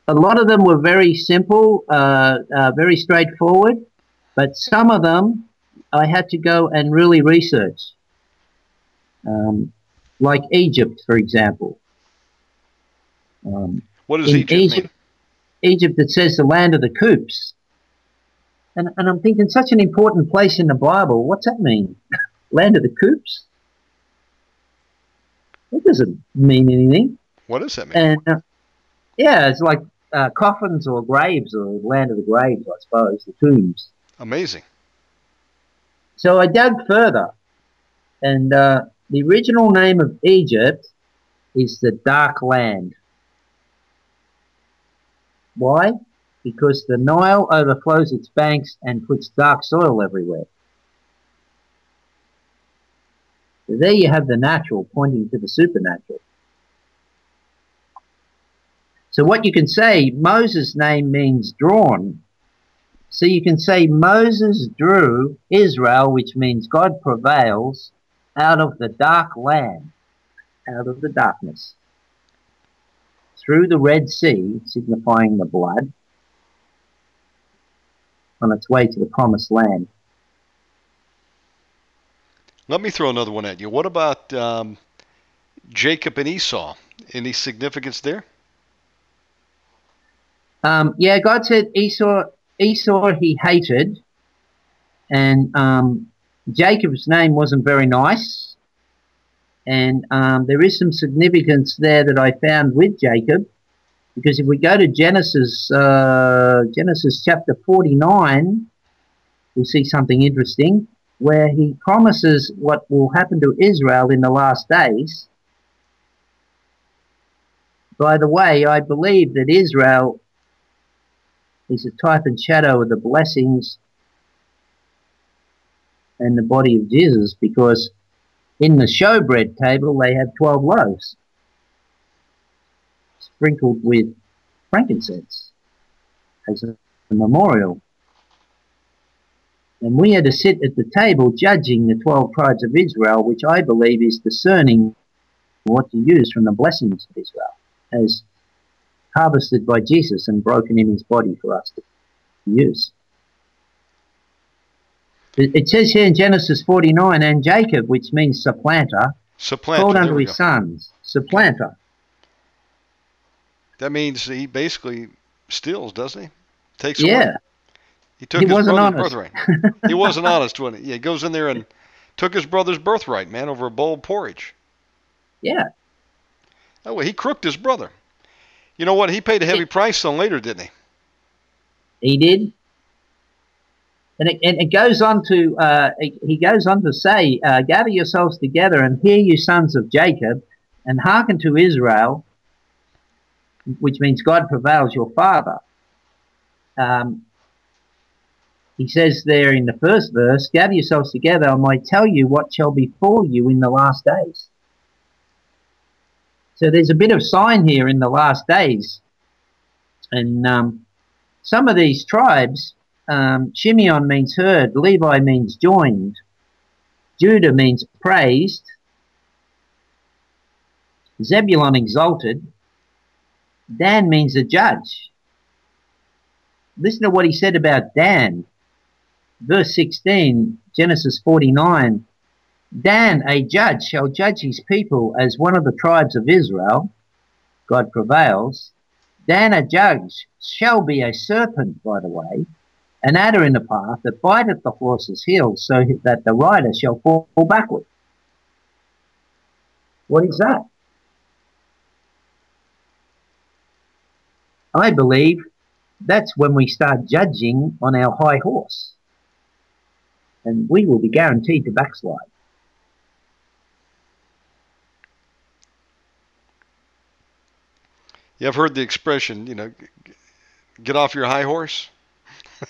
A lot of them were very simple, uh, uh, very straightforward. But some of them I had to go and really research. Um, like Egypt, for example. Um, what does Egypt, Egypt mean? Egypt, it says the land of the coops. And, and I'm thinking, such an important place in the Bible, what's that mean? land of the coops? That doesn't mean anything. What does that mean? And uh, yeah, it's like uh, coffins or graves or land of the graves, I suppose, the tombs. Amazing. So I dug further, and uh, the original name of Egypt is the Dark Land. Why? Because the Nile overflows its banks and puts dark soil everywhere. So there you have the natural pointing to the supernatural. So what you can say, Moses' name means drawn, so you can say Moses drew Israel, which means God prevails, out of the dark land, out of the darkness, through the Red Sea, signifying the blood, on its way to the promised land. Let me throw another one at you. What about um, Jacob and Esau? Any significance there? Um, yeah, God said Esau Esau he hated, and um, Jacob's name wasn't very nice. And um, there is some significance there that I found with Jacob, because if we go to Genesis, uh, Genesis chapter 49, we'll see something interesting, where he promises what will happen to Israel in the last days. By the way, I believe that Israel is a type and shadow of the blessings and the body of Jesus because in the showbread table they have 12 loaves sprinkled with frankincense as a memorial. And we are to sit at the table judging the 12 tribes of Israel, which I believe is discerning what to use from the blessings of Israel as harvested by Jesus and broken in his body for us to use. It says here in Genesis 49, and Jacob, which means supplanter, Supplanter. called unto his go. sons, supplanter. That means he basically steals, doesn't he? Takes Yeah, away. He took He his wasn't brother's honest. birthright. he wasn't honest when he, he goes in there and took his brother's birthright, man, over a bowl of porridge. yeah. Oh, well, he crooked his brother. You know what? He paid a heavy price on later, didn't he? He did. And it, and it goes on to, uh, he goes on to say, uh, gather yourselves together and hear you sons of Jacob and hearken to Israel, which means God prevails your father. Um, he says there in the first verse, gather yourselves together, and I might tell you what shall befall you in the last days. So there's a bit of sign here in the last days. And um, some of these tribes, um, Shimeon means heard, Levi means joined, Judah means praised, Zebulon exalted, Dan means a judge. Listen to what he said about Dan. Verse 16, Genesis 49. Dan, a judge, shall judge his people as one of the tribes of Israel. God prevails. Dan, a judge, shall be a serpent, by the way, an adder in the path that biteth the horse's heels, so that the rider shall fall backward. What is that? I believe that's when we start judging on our high horse. And we will be guaranteed to backslide. Yeah, I've heard the expression, you know, get off your high horse.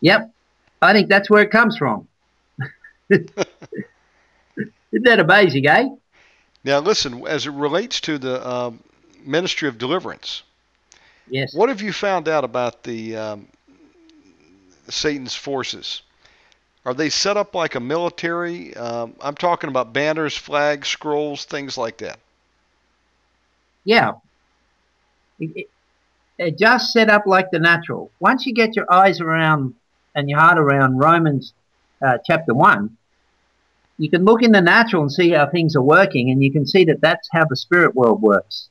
Yep. I think that's where it comes from. Isn't that amazing, eh? Now, listen, as it relates to the um, ministry of deliverance, Yes. what have you found out about the um, Satan's forces? Are they set up like a military? Um, I'm talking about banners, flags, scrolls, things like that. Yeah. It, it, it just set up like the natural. Once you get your eyes around and your heart around Romans uh, chapter 1, you can look in the natural and see how things are working, and you can see that that's how the spirit world works.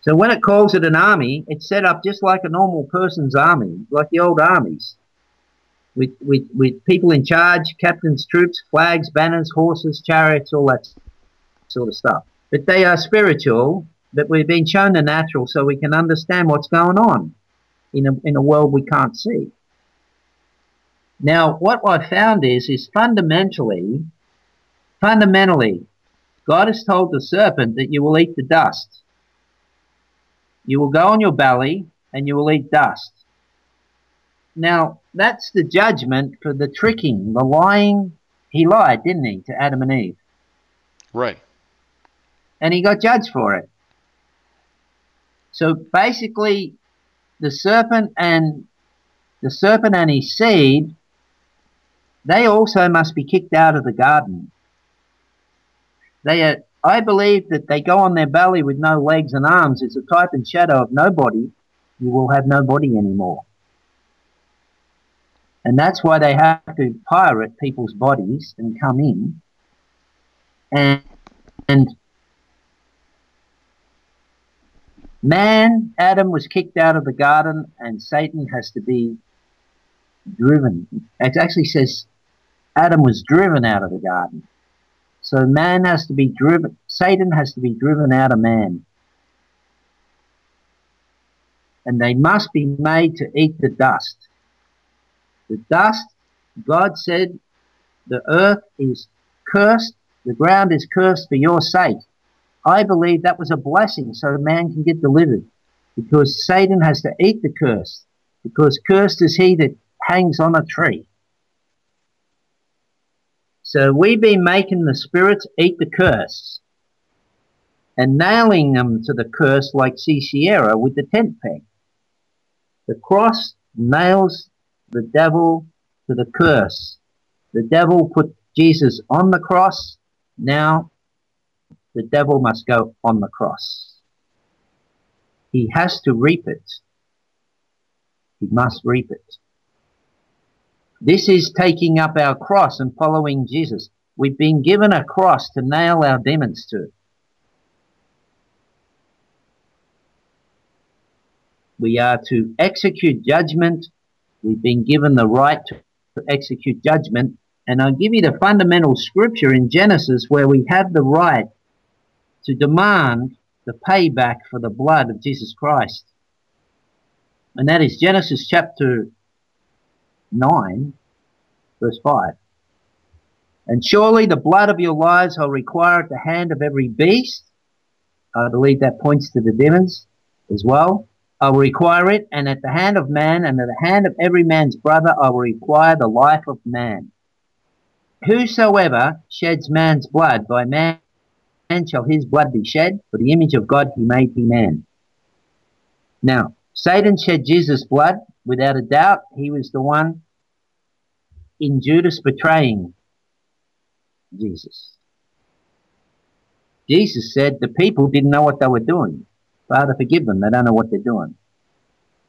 So when it calls it an army, it's set up just like a normal person's army, like the old armies, with, with, with people in charge, captains, troops, flags, banners, horses, chariots, all that sort of stuff. But they are spiritual, but we've been shown the natural so we can understand what's going on in a, in a world we can't see. Now, what I found is, is fundamentally, fundamentally, God has told the serpent that you will eat the dust. You will go on your belly and you will eat dust. Now, that's the judgment for the tricking, the lying. He lied, didn't he, to Adam and Eve? Right. and he got judged for it. So basically, the serpent and the serpent and his seed, they also must be kicked out of the garden. They are, I believe that they go on their belly with no legs and arms. It's a type and shadow of nobody. You will have no body anymore. And that's why they have to pirate people's bodies and come in. And, and Man, Adam was kicked out of the garden, and Satan has to be driven. It actually says Adam was driven out of the garden. So man has to be driven, Satan has to be driven out of man. And they must be made to eat the dust. The dust, God said, the earth is cursed, the ground is cursed for your sake. I believe that was a blessing so the man can get delivered because Satan has to eat the curse because cursed is he that hangs on a tree. So we've been making the spirits eat the curse and nailing them to the curse like Sisera with the tent peg. The cross nails the devil to the curse. The devil put Jesus on the cross. Now the devil must go on the cross. He has to reap it. He must reap it. This is taking up our cross and following Jesus. We've been given a cross to nail our demons to. We are to execute judgment. We've been given the right to execute judgment. And I'll give you the fundamental scripture in Genesis where we have the right to demand the payback for the blood of Jesus Christ. And that is Genesis chapter 9, verse 5. And surely the blood of your lives I'll require at the hand of every beast. I believe that points to the demons as well. I will require it, and at the hand of man, and at the hand of every man's brother, I will require the life of man. Whosoever sheds man's blood, by man shall his blood be shed, for the image of God he made he man. Now, Satan shed Jesus' blood, without a doubt, he was the one in Judas betraying Jesus. Jesus said the people didn't know what they were doing. Father, forgive them. They don't know what they're doing.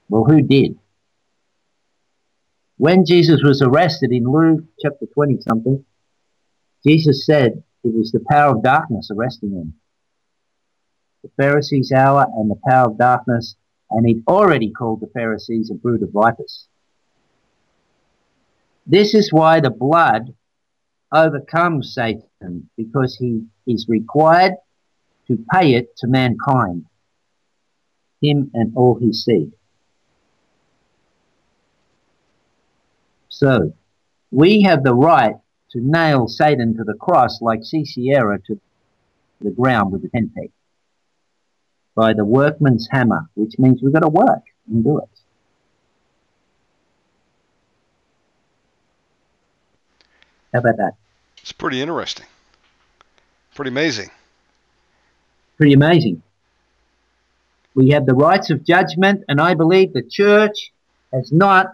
Well, who did? When Jesus was arrested in Luke chapter 20 something, Jesus said it was the power of darkness arresting him. The Pharisees' hour and the power of darkness, and he'd already called the Pharisees a brood of vipers. This is why the blood overcomes Satan, because he is required to pay it to mankind, him and all his seed. So, we have the right to nail Satan to the cross like Sisera to the ground with the tent peg by the workman's hammer, which means we've got to work and do it. How about that? It's pretty interesting. Pretty amazing. Pretty amazing. We have the rights of judgment, and I believe the church has not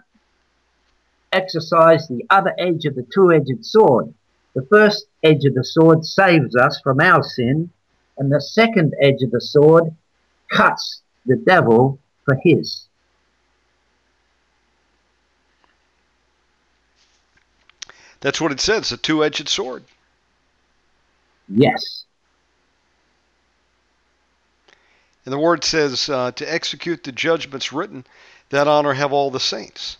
exercised the other edge of the two-edged sword. The first edge of the sword saves us from our sin, and the second edge of the sword cuts the devil for his. That's what it says, a two-edged sword. Yes. And the word says uh, to execute the judgments written, that honor have all the saints.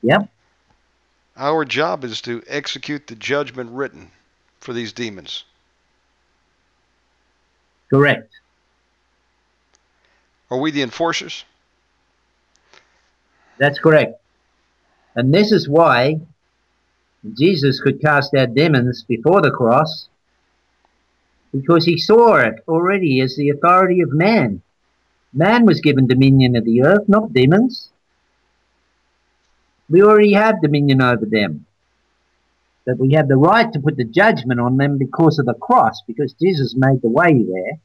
Yep. Our job is to execute the judgment written for these demons. Correct. Are we the enforcers? That's correct. And this is why Jesus could cast out demons before the cross because he saw it already as the authority of man. Man was given dominion of the earth, not demons. We already have dominion over them. But we have the right to put the judgment on them because of the cross, because Jesus made the way there.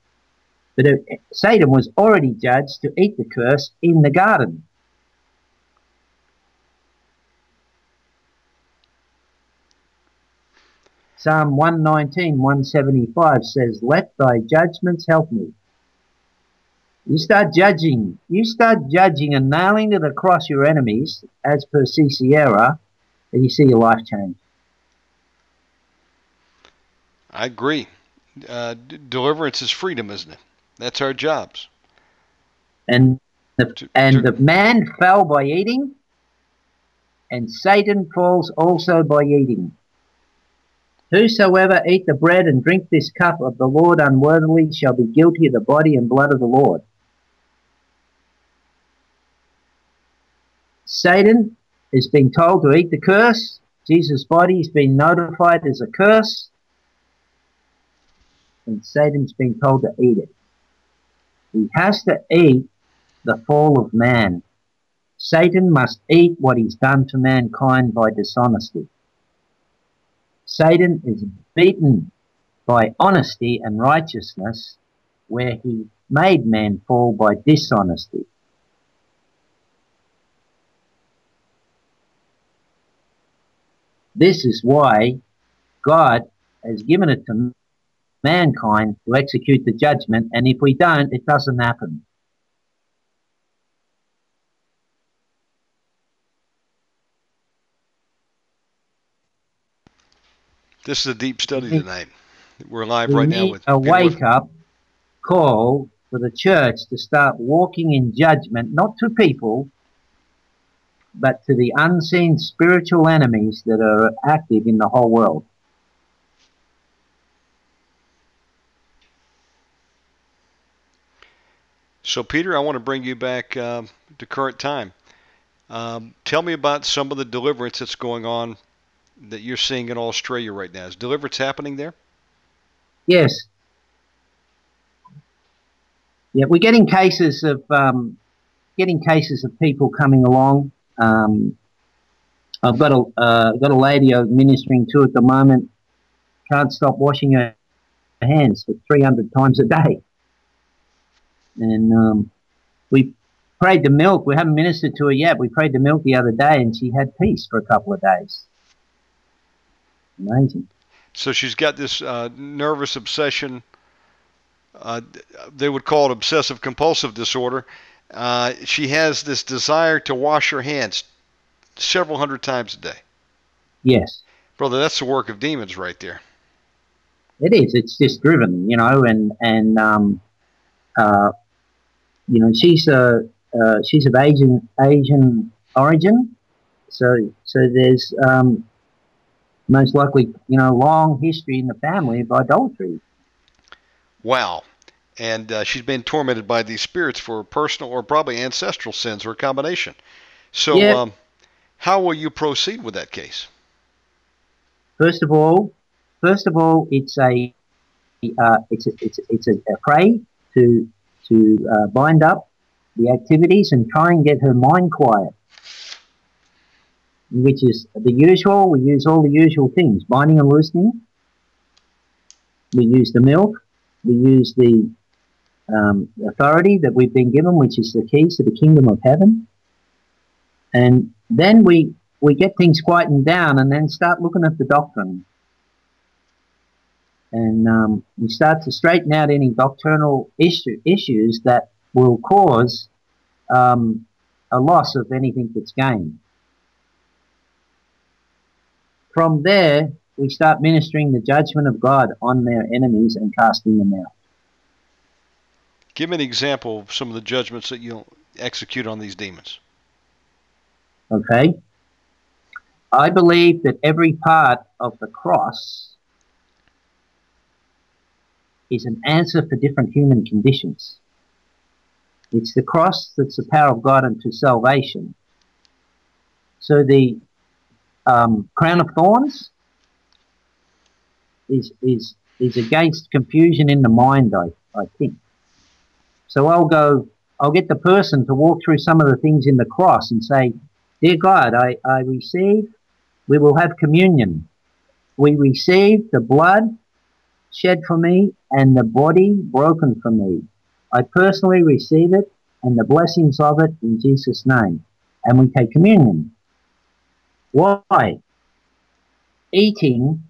But uh, Satan was already judged to eat the curse in the garden. Psalm 119, 175 says, Let thy judgments help me. You start judging. You start judging and nailing to the cross your enemies, as per Sisera, and you see your life change. I agree. Uh, deliverance is freedom, isn't it? That's our jobs. And the, and the man fell by eating, and Satan falls also by eating. Whosoever eat the bread and drink this cup of the Lord unworthily shall be guilty of the body and blood of the Lord. Satan is being told to eat the curse. Jesus' body is being notified as a curse. And Satan's being told to eat it. He has to eat the fall of man. Satan must eat what he's done to mankind by dishonesty. Satan is beaten by honesty and righteousness where he made man fall by dishonesty. This is why God has given it to mankind to execute the judgment, and if we don't, it doesn't happen. This is a deep study tonight. We're live we right now with a wake Whiffin. up call for the church to start walking in judgment, not to people, but to the unseen spiritual enemies that are active in the whole world. So, Peter, I want to bring you back um, to current time. Um, tell me about some of the deliverance that's going on that you're seeing in Australia right now. Is deliverance happening there? Yes. Yeah, we're getting cases of um, getting cases of people coming along. Um, I've got a uh, got a lady I'm ministering to at the moment. Can't stop washing her hands for 300 times a day, and um, we prayed the milk. We haven't ministered to her yet. We prayed the milk the other day, and she had peace for a couple of days. Amazing. So she's got this uh, nervous obsession. Uh, they would call it obsessive compulsive disorder. Uh, she has this desire to wash her hands several hundred times a day. Yes. Brother, that's the work of demons right there. It is. It's just driven, you know, and and um, uh, you know, she's a uh, she's of Asian Asian origin, so so there's um, most likely, you know, long history in the family of idolatry. Wow. And uh, she's been tormented by these spirits for personal or probably ancestral sins or a combination. So, Yeah. um, how will you proceed with that case? First of all, first of all, it's a uh, it's a, it's a, it's a, pray to to uh, bind up the activities and try and get her mind quiet, which is the usual. We use all the usual things: binding and loosening. We use the milk. We use the um, authority that we've been given, which is the keys to the kingdom of heaven. And then we we get things quietened down and then start looking at the doctrine. And um, we start to straighten out any doctrinal issue, issues that will cause um, a loss of anything that's gained. From there, we start ministering the judgment of God on their enemies and casting them out. Give me an example of some of the judgments that you'll execute on these demons. Okay? I believe that every part of the cross is an answer for different human conditions. It's the cross that's the power of God unto salvation. So the um, crown of thorns is is is against confusion in the mind. I I think. So I'll go. I'll get the person to walk through some of the things in the cross and say, Dear God, I, I receive, we will have communion. We receive the blood shed for me and the body broken for me. I personally receive it and the blessings of it in Jesus' name. And we take communion. Why? Eating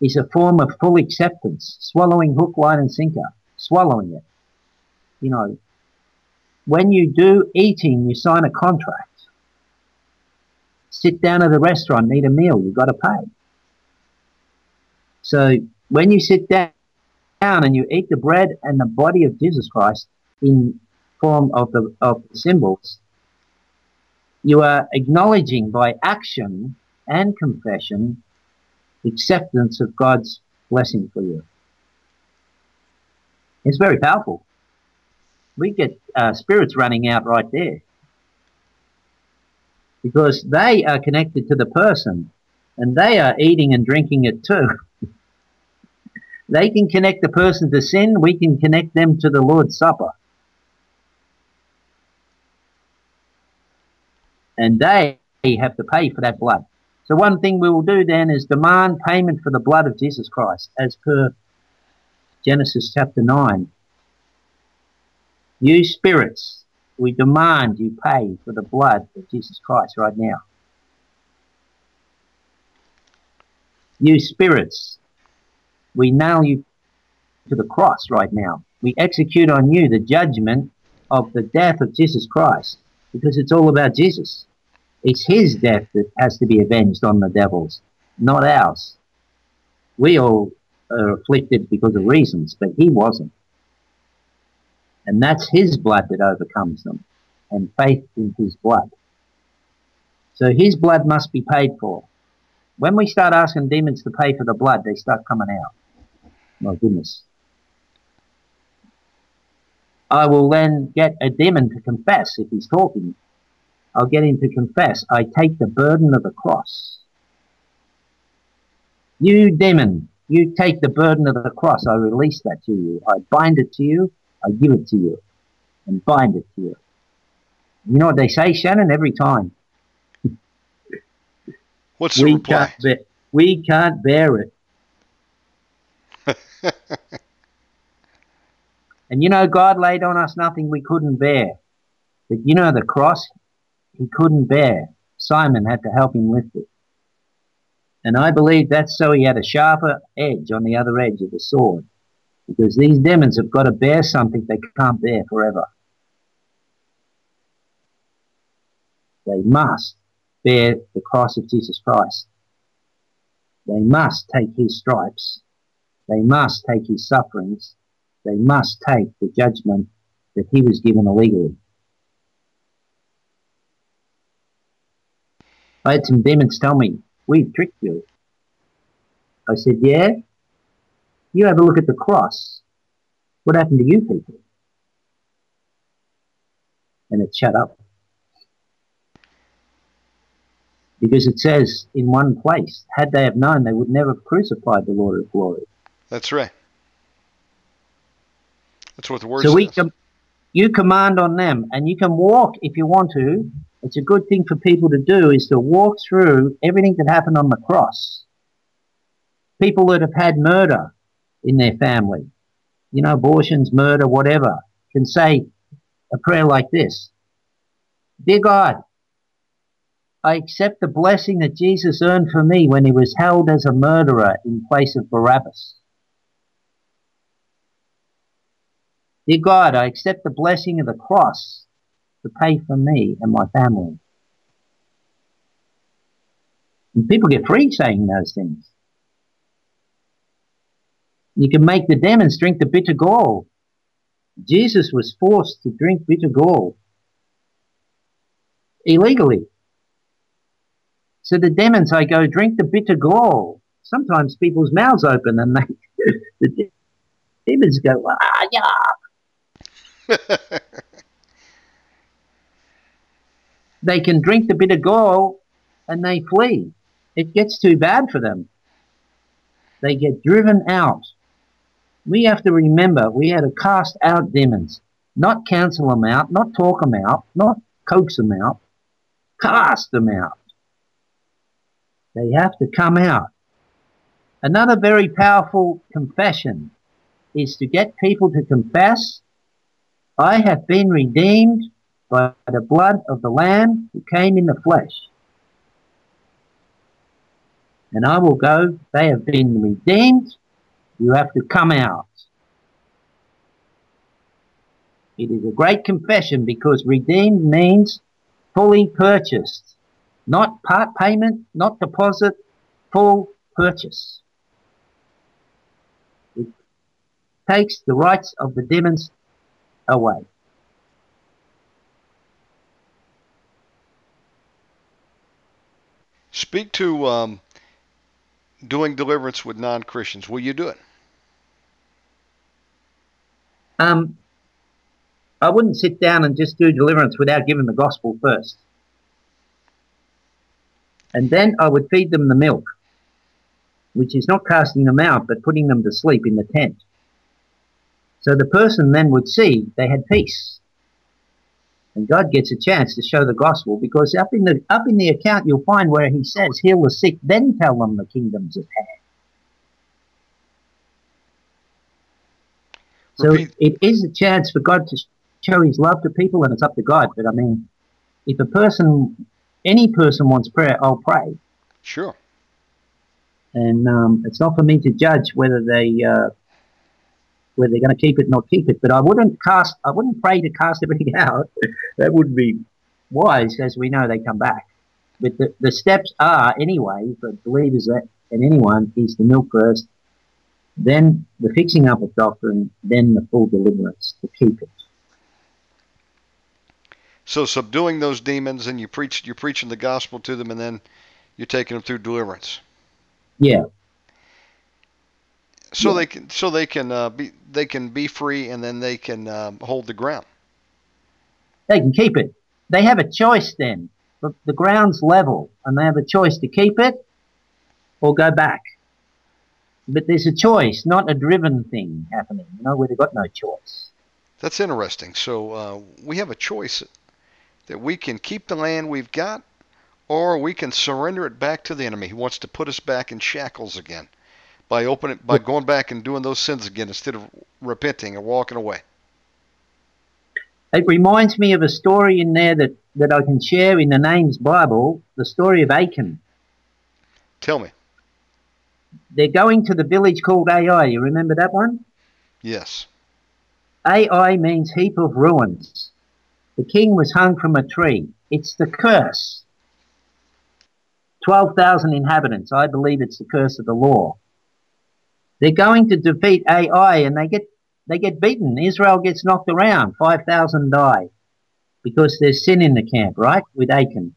is a form of full acceptance, swallowing hook, line, and sinker, swallowing it. You know, when you do eating, you sign a contract sit down at a restaurant, eat a meal, you've got to pay. So when you sit down and you eat the bread and the body of Jesus Christ in form of the of symbols, you are acknowledging by action and confession acceptance of God's blessing for you. It's very powerful. We get uh, spirits running out right there because they are connected to the person and they are eating and drinking it too. they can connect the person to sin, we can connect them to the Lord's Supper. And they have to pay for that blood. So one thing we will do then is demand payment for the blood of Jesus Christ, as per Genesis chapter 9. You spirits, we demand you pay for the blood of Jesus Christ right now. You spirits, we nail you to the cross right now. We execute on you the judgment of the death of Jesus Christ because it's all about Jesus. It's his death that has to be avenged on the devils, not ours. We all are afflicted because of reasons, but he wasn't. And that's his blood that overcomes them, and faith in his blood. So his blood must be paid for. When we start asking demons to pay for the blood, they start coming out. My goodness. I will then get a demon to confess if he's talking. I'll get him to confess. I take the burden of the cross. You demon, you take the burden of the cross. I release that to you. I bind it to you. I give it to you and bind it to you. You know what they say, Shannon, every time? What's the we reply? Can't bear, we can't bear it. and you know, God laid on us nothing we couldn't bear. But you know, the cross, he couldn't bear. Simon had to help him lift it. And I believe that's so he had a sharper edge on the other edge of the sword. Because these demons have got to bear something they can't bear forever. They must bear the cross of Jesus Christ. They must take his stripes. They must take his sufferings. They must take the judgment that he was given illegally. I had some demons tell me, we've tricked you. I said, yeah? You have a look at the cross. What happened to you people? And it shut up. Because it says in one place, had they have known, they would never have crucified the Lord of glory. That's right. That's what the word So says. we com- you command on them, and you can walk if you want to. It's a good thing for people to do is to walk through everything that happened on the cross. People that have had murder in their family, you know, abortions, murder, whatever, can say a prayer like this Dear God, I accept the blessing that Jesus earned for me when he was held as a murderer in place of Barabbas. Dear God, I accept the blessing of the cross to pay for me and my family. And people get free saying those things. You can make the demons drink the bitter gall. Jesus was forced to drink bitter gall illegally. So the demons, I go, drink the bitter gall. Sometimes people's mouths open and they, the demons go, ah, yeah. they can drink the bitter gall and they flee. It gets too bad for them. They get driven out. We have to remember we had to cast out demons, not cancel them out, not talk them out, not coax them out, cast them out. They have to come out. Another very powerful confession is to get people to confess, I have been redeemed by the blood of the Lamb who came in the flesh. And I will go, they have been redeemed, you have to come out. It is a great confession because redeemed means fully purchased, not part payment, not deposit, full purchase. It takes the rights of the demons away. Speak to um, doing deliverance with non-Christians. Will you do it? Um, I wouldn't sit down and just do deliverance without giving the gospel first. And then I would feed them the milk, which is not casting them out, but putting them to sleep in the tent. So the person then would see they had peace. And God gets a chance to show the gospel because up in the up in the account you'll find where he says, Heal the sick, then tell them the kingdom's at hand. So it is a chance for God to show his love to people and it's up to God. But I mean, if a person, any person wants prayer, I'll pray. Sure. and um, it's not for me to judge whether they uh, whether they're going to keep it or not keep it. But I wouldn't cast, I wouldn't pray to cast everything out. that wouldn't be wise, as we know they come back. But the, the steps are anyway for believers that, and anyone is the milk first, then the fixing up of doctrine, then the full deliverance to keep it. So subduing those demons, and you preach, you're preaching the gospel to them, and then you're taking them through deliverance. Yeah. So Yeah. they can, so they can uh, be, they can be free, and then they can um, hold the ground. They can keep it. They have a choice then. The, the ground's level, and they have a choice to keep it or go back. But there's a choice, not a driven thing happening, you know, where they've got no choice. That's interesting. So uh, we have a choice that we can keep the land we've got, or we can surrender it back to the enemy who wants to put us back in shackles again by opening by going back and doing those sins again instead of repenting and walking away. It reminds me of a story in there that, that I can share in the Names Bible, the story of Achan. Tell me. They're going to the village called Ai. You remember that one? Yes. Ai means heap of ruins. The king was hung from a tree. It's the curse. 12,000 inhabitants. I believe it's the curse of the law. They're going to defeat Ai and they get, they get beaten. Israel gets knocked around. 5,000 die because there's sin in the camp, right? With Achan.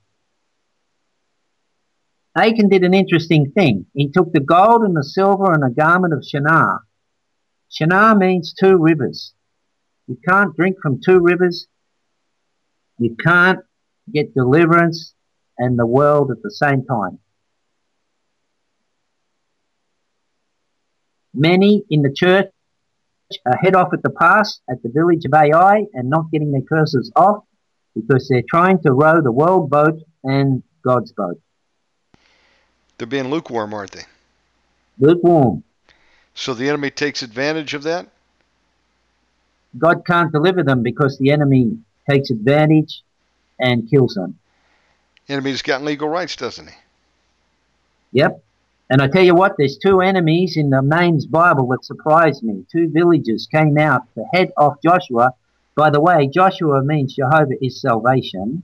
Achan did an interesting thing. He took the gold and the silver and a garment of Shinar. Shinar means two rivers. You can't drink from two rivers. You can't get deliverance and the world at the same time. Many in the church are head off at the pass at the village of Ai and not getting their curses off because they're trying to row the world boat and God's boat. They're being lukewarm, aren't they? Lukewarm. So the enemy takes advantage of that. God can't deliver them because the enemy takes advantage and kills them. Enemy's got legal rights, doesn't he? Yep. And I tell you what, there's two enemies in the names Bible that surprised me. Two villagers came out to head off Joshua. By the way, Joshua means Jehovah is salvation.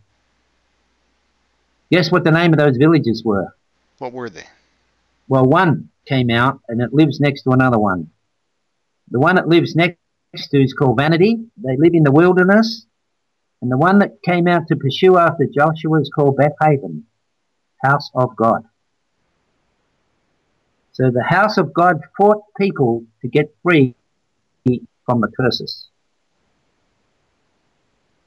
Guess what the name of those villages were? What were they? Well, one came out and it lives next to another one. The one that lives next to is called Vanity. They live in the wilderness. And the one that came out to pursue after Joshua is called Beth Haven, House of God. So the house of God fought people to get free from the curses.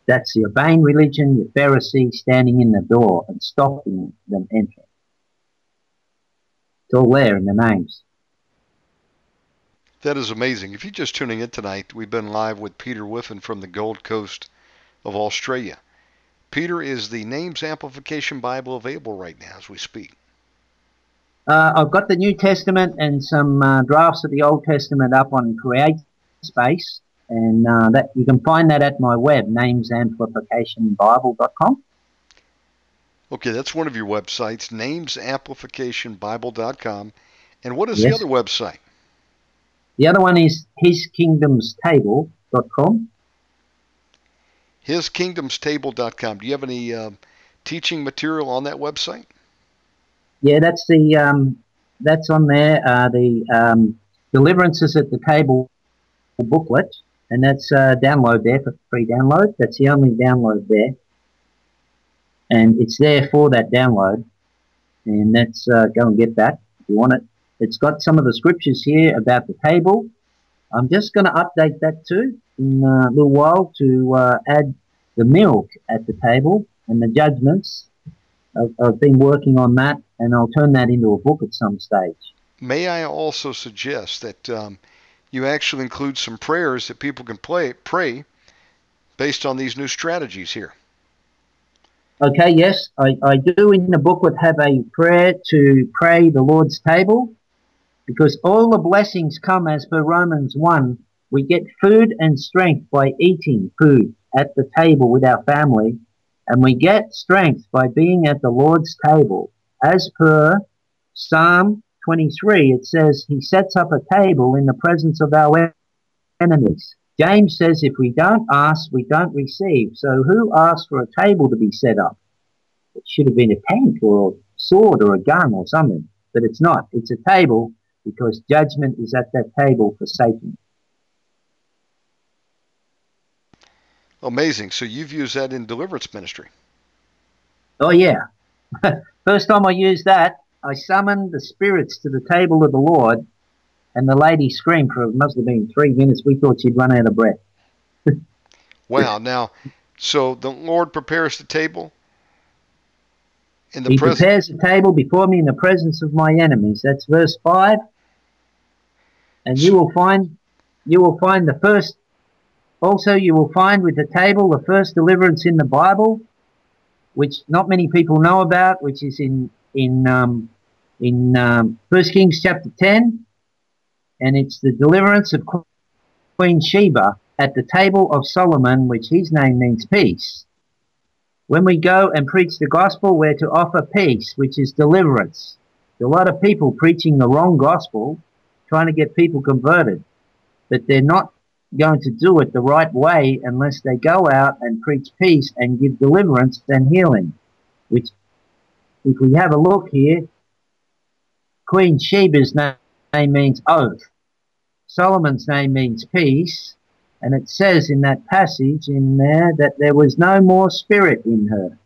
That's the Urbane religion, the Pharisee standing in the door and stopping them entering. It's all there in the names. That is amazing. If you're just tuning in tonight, we've been live with Peter Whiffin from the Gold Coast of Australia. Peter, is the Names Amplification Bible available right now as we speak? Uh, I've got the New Testament and some uh, drafts of the Old Testament up on Create Space, and uh, that you can find that at my web, namesamplificationbible.com. Okay, that's one of your websites, namesamplificationbible.com. And what is Yes. the other website? The other one is hiskingdomstable.com. hiskingdomstable.com. Do you have any uh, teaching material on that website? Yeah, that's the um, that's on there. Uh, the um, deliverances at the table booklet, and that's uh, download there for free download. That's the only download there, and it's there for that download. And that's uh, go and get that if you want it. It's got some of the scriptures here about the table. I'm just going to update that too in a little while to uh, add the milk at the table and the judgments. I've, I've been working on that, and I'll turn that into a book at some stage. May I also suggest that um, you actually include some prayers that people can play, pray based on these new strategies here? Okay, yes, I, I do in the booklet have a prayer to pray the Lord's table because all the blessings come as per Romans 1. We get food and strength by eating food at the table with our family, and we get strength by being at the Lord's table as per Psalm 23, it says, He sets up a table in the presence of our enemies. James says, If we don't ask, we don't receive. So who asked for a table to be set up? It should have been a tank or a sword or a gun or something, but it's not. It's a table because judgment is at that table for Satan. Amazing. So you've used that in deliverance ministry. Oh, yeah. First time I used that, I summoned the spirits to the table of the Lord, and the lady screamed for it must have been three minutes. We thought she'd run out of breath. wow. Now, so the Lord prepares the table in the he pres- prepares a table before me in the presence of my enemies. That's verse five. And you will find, you will find the first. Also, you will find with the table the first deliverance in the Bible, which not many people know about, which is in in um, in um, First Kings chapter ten, and it's the deliverance of Queen Sheba at the table of Solomon, which his name means peace. When we go and preach the gospel, we're to offer peace, which is deliverance. There's a lot of people preaching the wrong gospel, trying to get people converted, but they're not going to do it the right way unless they go out and preach peace and give deliverance and healing. Which, if we have a look here, Queen Sheba's name means oath. Solomon's name means peace. And it says in that passage in there that there was no more spirit in her.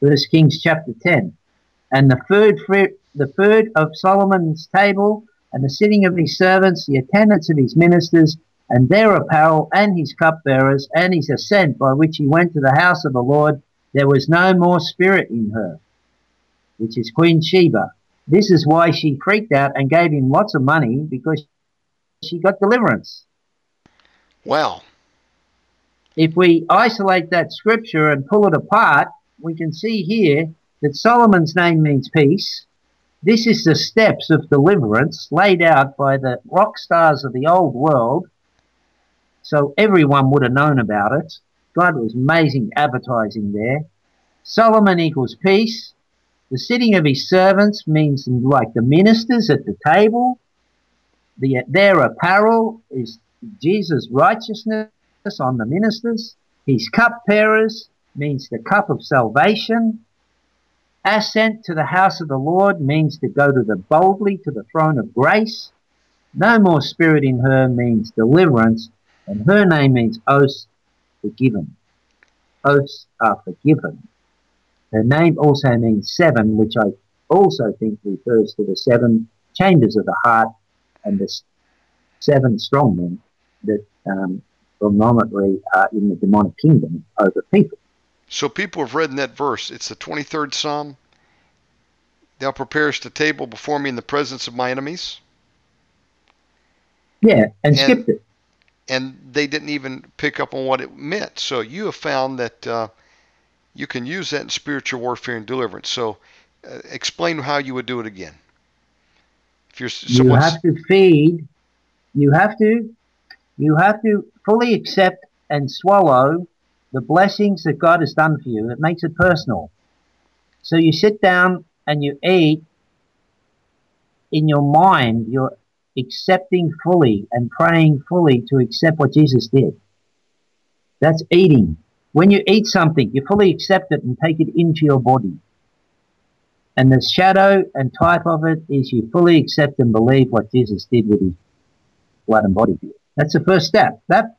First Kings chapter 10. And the third, fruit the food of Solomon's table and the sitting of his servants, the attendance of his ministers, and their apparel, and his cupbearers, and his ascent by which he went to the house of the Lord, there was no more spirit in her, which is Queen Sheba. This is why she freaked out and gave him lots of money because she got deliverance. Well, If we isolate that scripture and pull it apart, we can see here that Solomon's name means peace. This is the steps of deliverance laid out by the rock stars of the old world. So everyone would have known about it. God was amazing advertising there. Solomon equals peace. The sitting of his servants means like the ministers at the table the, their apparel is Jesus' righteousness on the ministers. His cupbearers means the cup of salvation. Ascent to the house of the Lord means to go to the boldly to the throne of grace. No more spirit in her means deliverance, and her name means oaths forgiven. Oaths are forgiven. Her name also means seven, which I also think refers to the seven chambers of the heart and the seven strongmen that um, predominantly are in the demonic kingdom over people. So people have read in that verse. It's the 23rd Psalm. Thou preparest a table before me in the presence of my enemies. Yeah, and, and skipped it. And they didn't even pick up on what it meant. So you have found that uh, you can use that in spiritual warfare and deliverance. So uh, explain how you would do it again. If you're you have to feed, you have to, you have to fully accept and swallow the blessings that God has done for you. It makes it personal. So you sit down and you eat in your mind, you're accepting fully and praying fully to accept what Jesus did. That's eating. When you eat something, you fully accept it and take it into your body. And the shadow and type of it is you fully accept and believe what Jesus did with his blood and body. That's the first step. That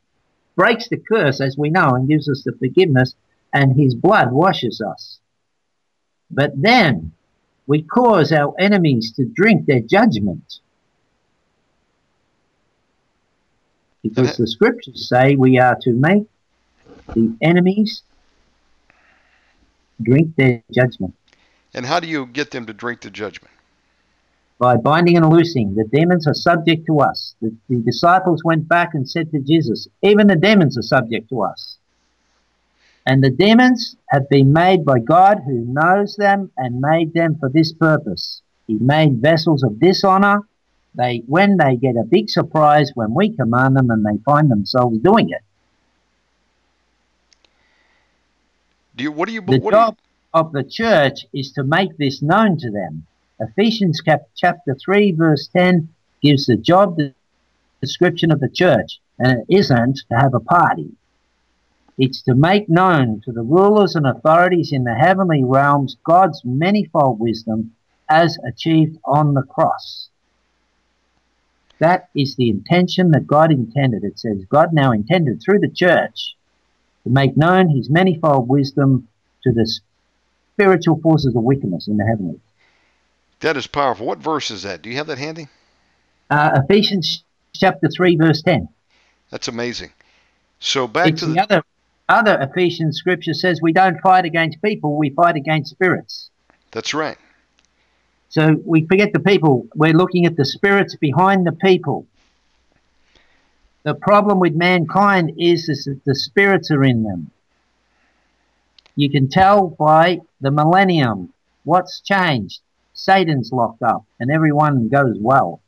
breaks the curse, as we know, and gives us the forgiveness, and his blood washes us. But then we cause our enemies to drink their judgment. Because the scriptures say we are to make the enemies drink their judgment. And how do you get them to drink the judgment? By binding and loosing. The demons are subject to us. The, the disciples went back and said to Jesus, even the demons are subject to us. And the demons have been made by God who knows them and made them for this purpose. He made vessels of dishonor. They, when they get a big surprise when we command them and they find themselves doing it. Do you, what do you, the what job, you, of the church is to make this known to them. Ephesians chapter 3, verse 10 gives the job description of the church, and it isn't to have a party. It's to make known to the rulers and authorities in the heavenly realms God's manifold wisdom as achieved on the cross. That is the intention that God intended. It says God now intended through the church to make known his manifold wisdom to the spiritual forces of wickedness in the heavenlies. That is powerful. What verse is that? Do you have that handy? Uh, Ephesians chapter 3, verse 10. That's amazing. So back it's to the, the other other Ephesians scripture says we don't fight against people, we fight against spirits. That's right. So we forget the people. We're looking at the spirits behind the people. The problem with mankind is, is that the spirits are in them. You can tell by the millennium what's changed. Satan's locked up and everyone goes well.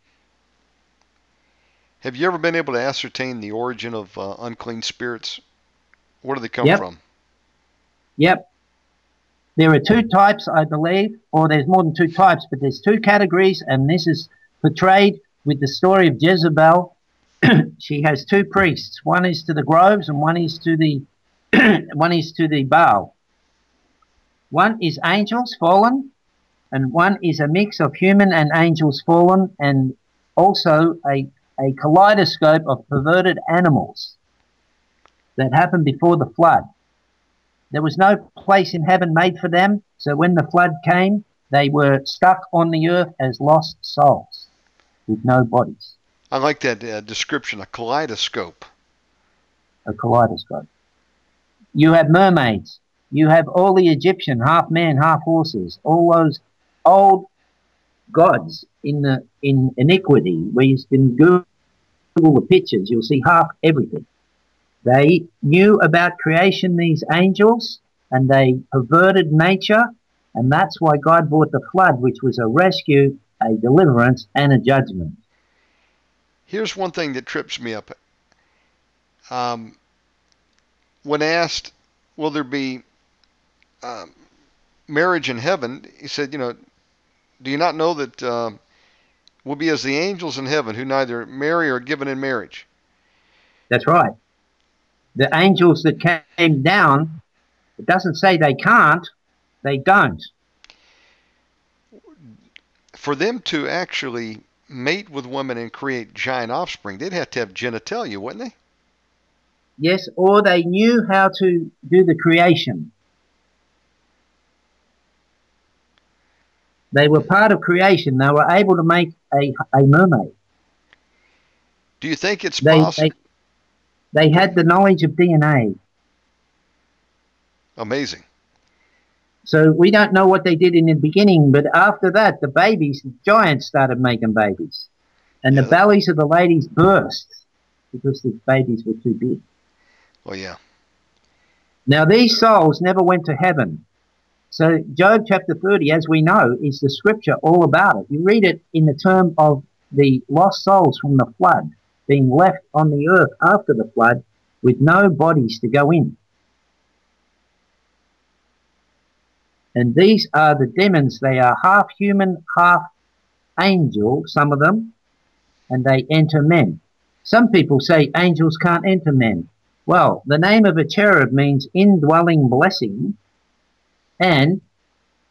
Have you ever been able to ascertain the origin of uh, unclean spirits? Where do they come Yep. from? Yep. There are two types, I believe, or there's more than two types, but there's two categories, and this is portrayed with the story of Jezebel. she has two priests. One is to the groves, and one is to the one is to the Baal. One is angels fallen, and one is a mix of human and angels fallen, and also a, a kaleidoscope of perverted animals that happened before the flood. There was no place in heaven made for them, so when the flood came, they were stuck on the earth as lost souls with no bodies. I like that uh, description, a kaleidoscope. A kaleidoscope. You have mermaids. You have all the Egyptian, half man, half horses, all those old gods in the in iniquity. Where you can Google the pictures, you'll see half everything. They knew about creation, these angels, and they perverted nature, and that's why God brought the flood, which was a rescue, a deliverance, and a judgment. Here's one thing that trips me up. Um, when asked, will there be um, marriage in heaven, he said, you know, do you not know that uh, we'll be as the angels in heaven who neither marry or given in marriage? That's right. The angels that came down, it doesn't say they can't, they don't. For them to actually mate with women and create giant offspring, they'd have to have genitalia, wouldn't they? Yes, or they knew how to do the creation. They were part of creation. They were able to make a, a mermaid. Do you think it's They, possible? they, they had the knowledge of DNA. Amazing. So we don't know what they did in the beginning, but after that, the babies, the giants started making babies. And the bellies of the ladies burst because the babies were too big. Oh yeah. Now, these souls never went to heaven. So, Job chapter 30, as we know, is the scripture all about it. You read it in the term of the lost souls from the flood being left on the earth after the flood with no bodies to go in. And these are the demons. They are half human, half angel, some of them, and they enter men. Some people say angels can't enter men. Well, the name of a cherub means indwelling blessing, and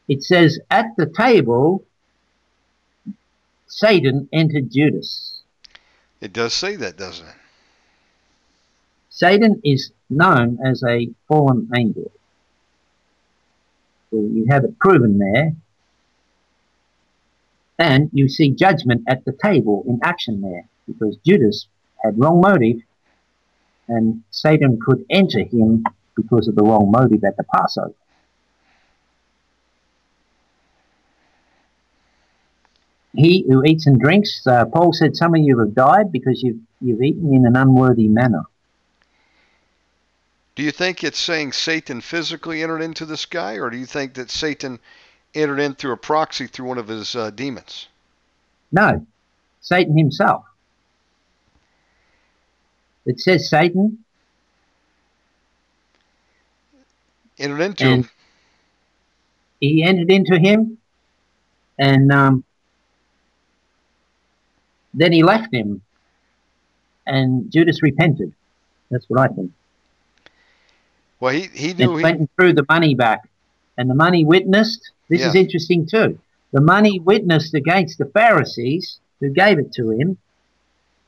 it says at the table, Satan entered Judas. It does say that, doesn't it? Satan is known as a fallen angel. So you have it proven there. And you see judgment at the table in action there, because Judas had wrong motive, and Satan could enter him because of the wrong motive at the Passover. He who eats and drinks, uh, Paul said, some of you have died because you've, you've eaten in an unworthy manner. Do you think it's saying Satan physically entered into this guy, or do you think that Satan entered in through a proxy through one of his uh, demons? No, Satan himself. It says Satan, Entered into him. he entered into him, And um, then he left him, and Judas repented. That's what I think. Well, he, he knew he, went and threw the money back. And the money witnessed. This is interesting too. The money witnessed against the Pharisees who gave it to him.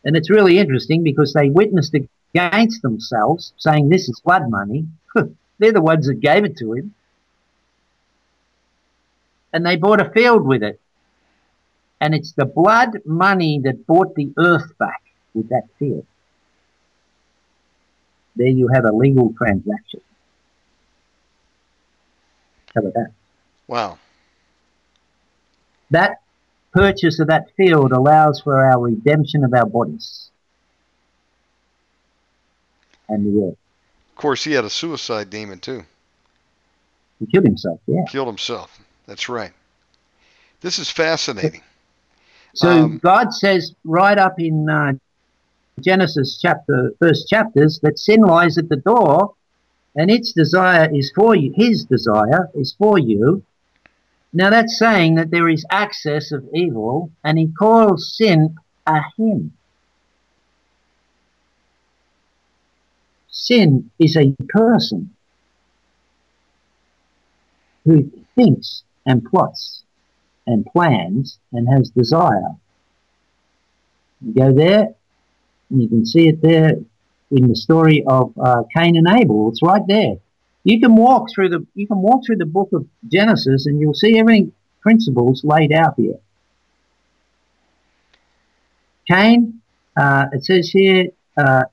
And it's really interesting because they witnessed against themselves, saying this is blood money. They're the ones that gave it to him. And they bought a field with it. And it's the blood money that bought the earth back with that field. There you have a legal transaction. How about that? wow. That purchase of that field allows for our redemption of our bodies and the earth. Of course, he had a suicide demon too. He killed himself, yeah. Killed himself. That's right. This is fascinating. So Um, God says right up in uh, Genesis chapter, first chapters, that sin lies at the door, and its desire is for you. His desire is for you. Now that's saying that there is access of evil, and He calls sin a him. Sin is a person who thinks and plots and plans and has desire. You go there, and you can see it there in the story of uh, Cain and Abel. It's right there. You can walk through the you can walk through the book of Genesis, and you'll see everything principles laid out here. Cain, uh, it says here, uh,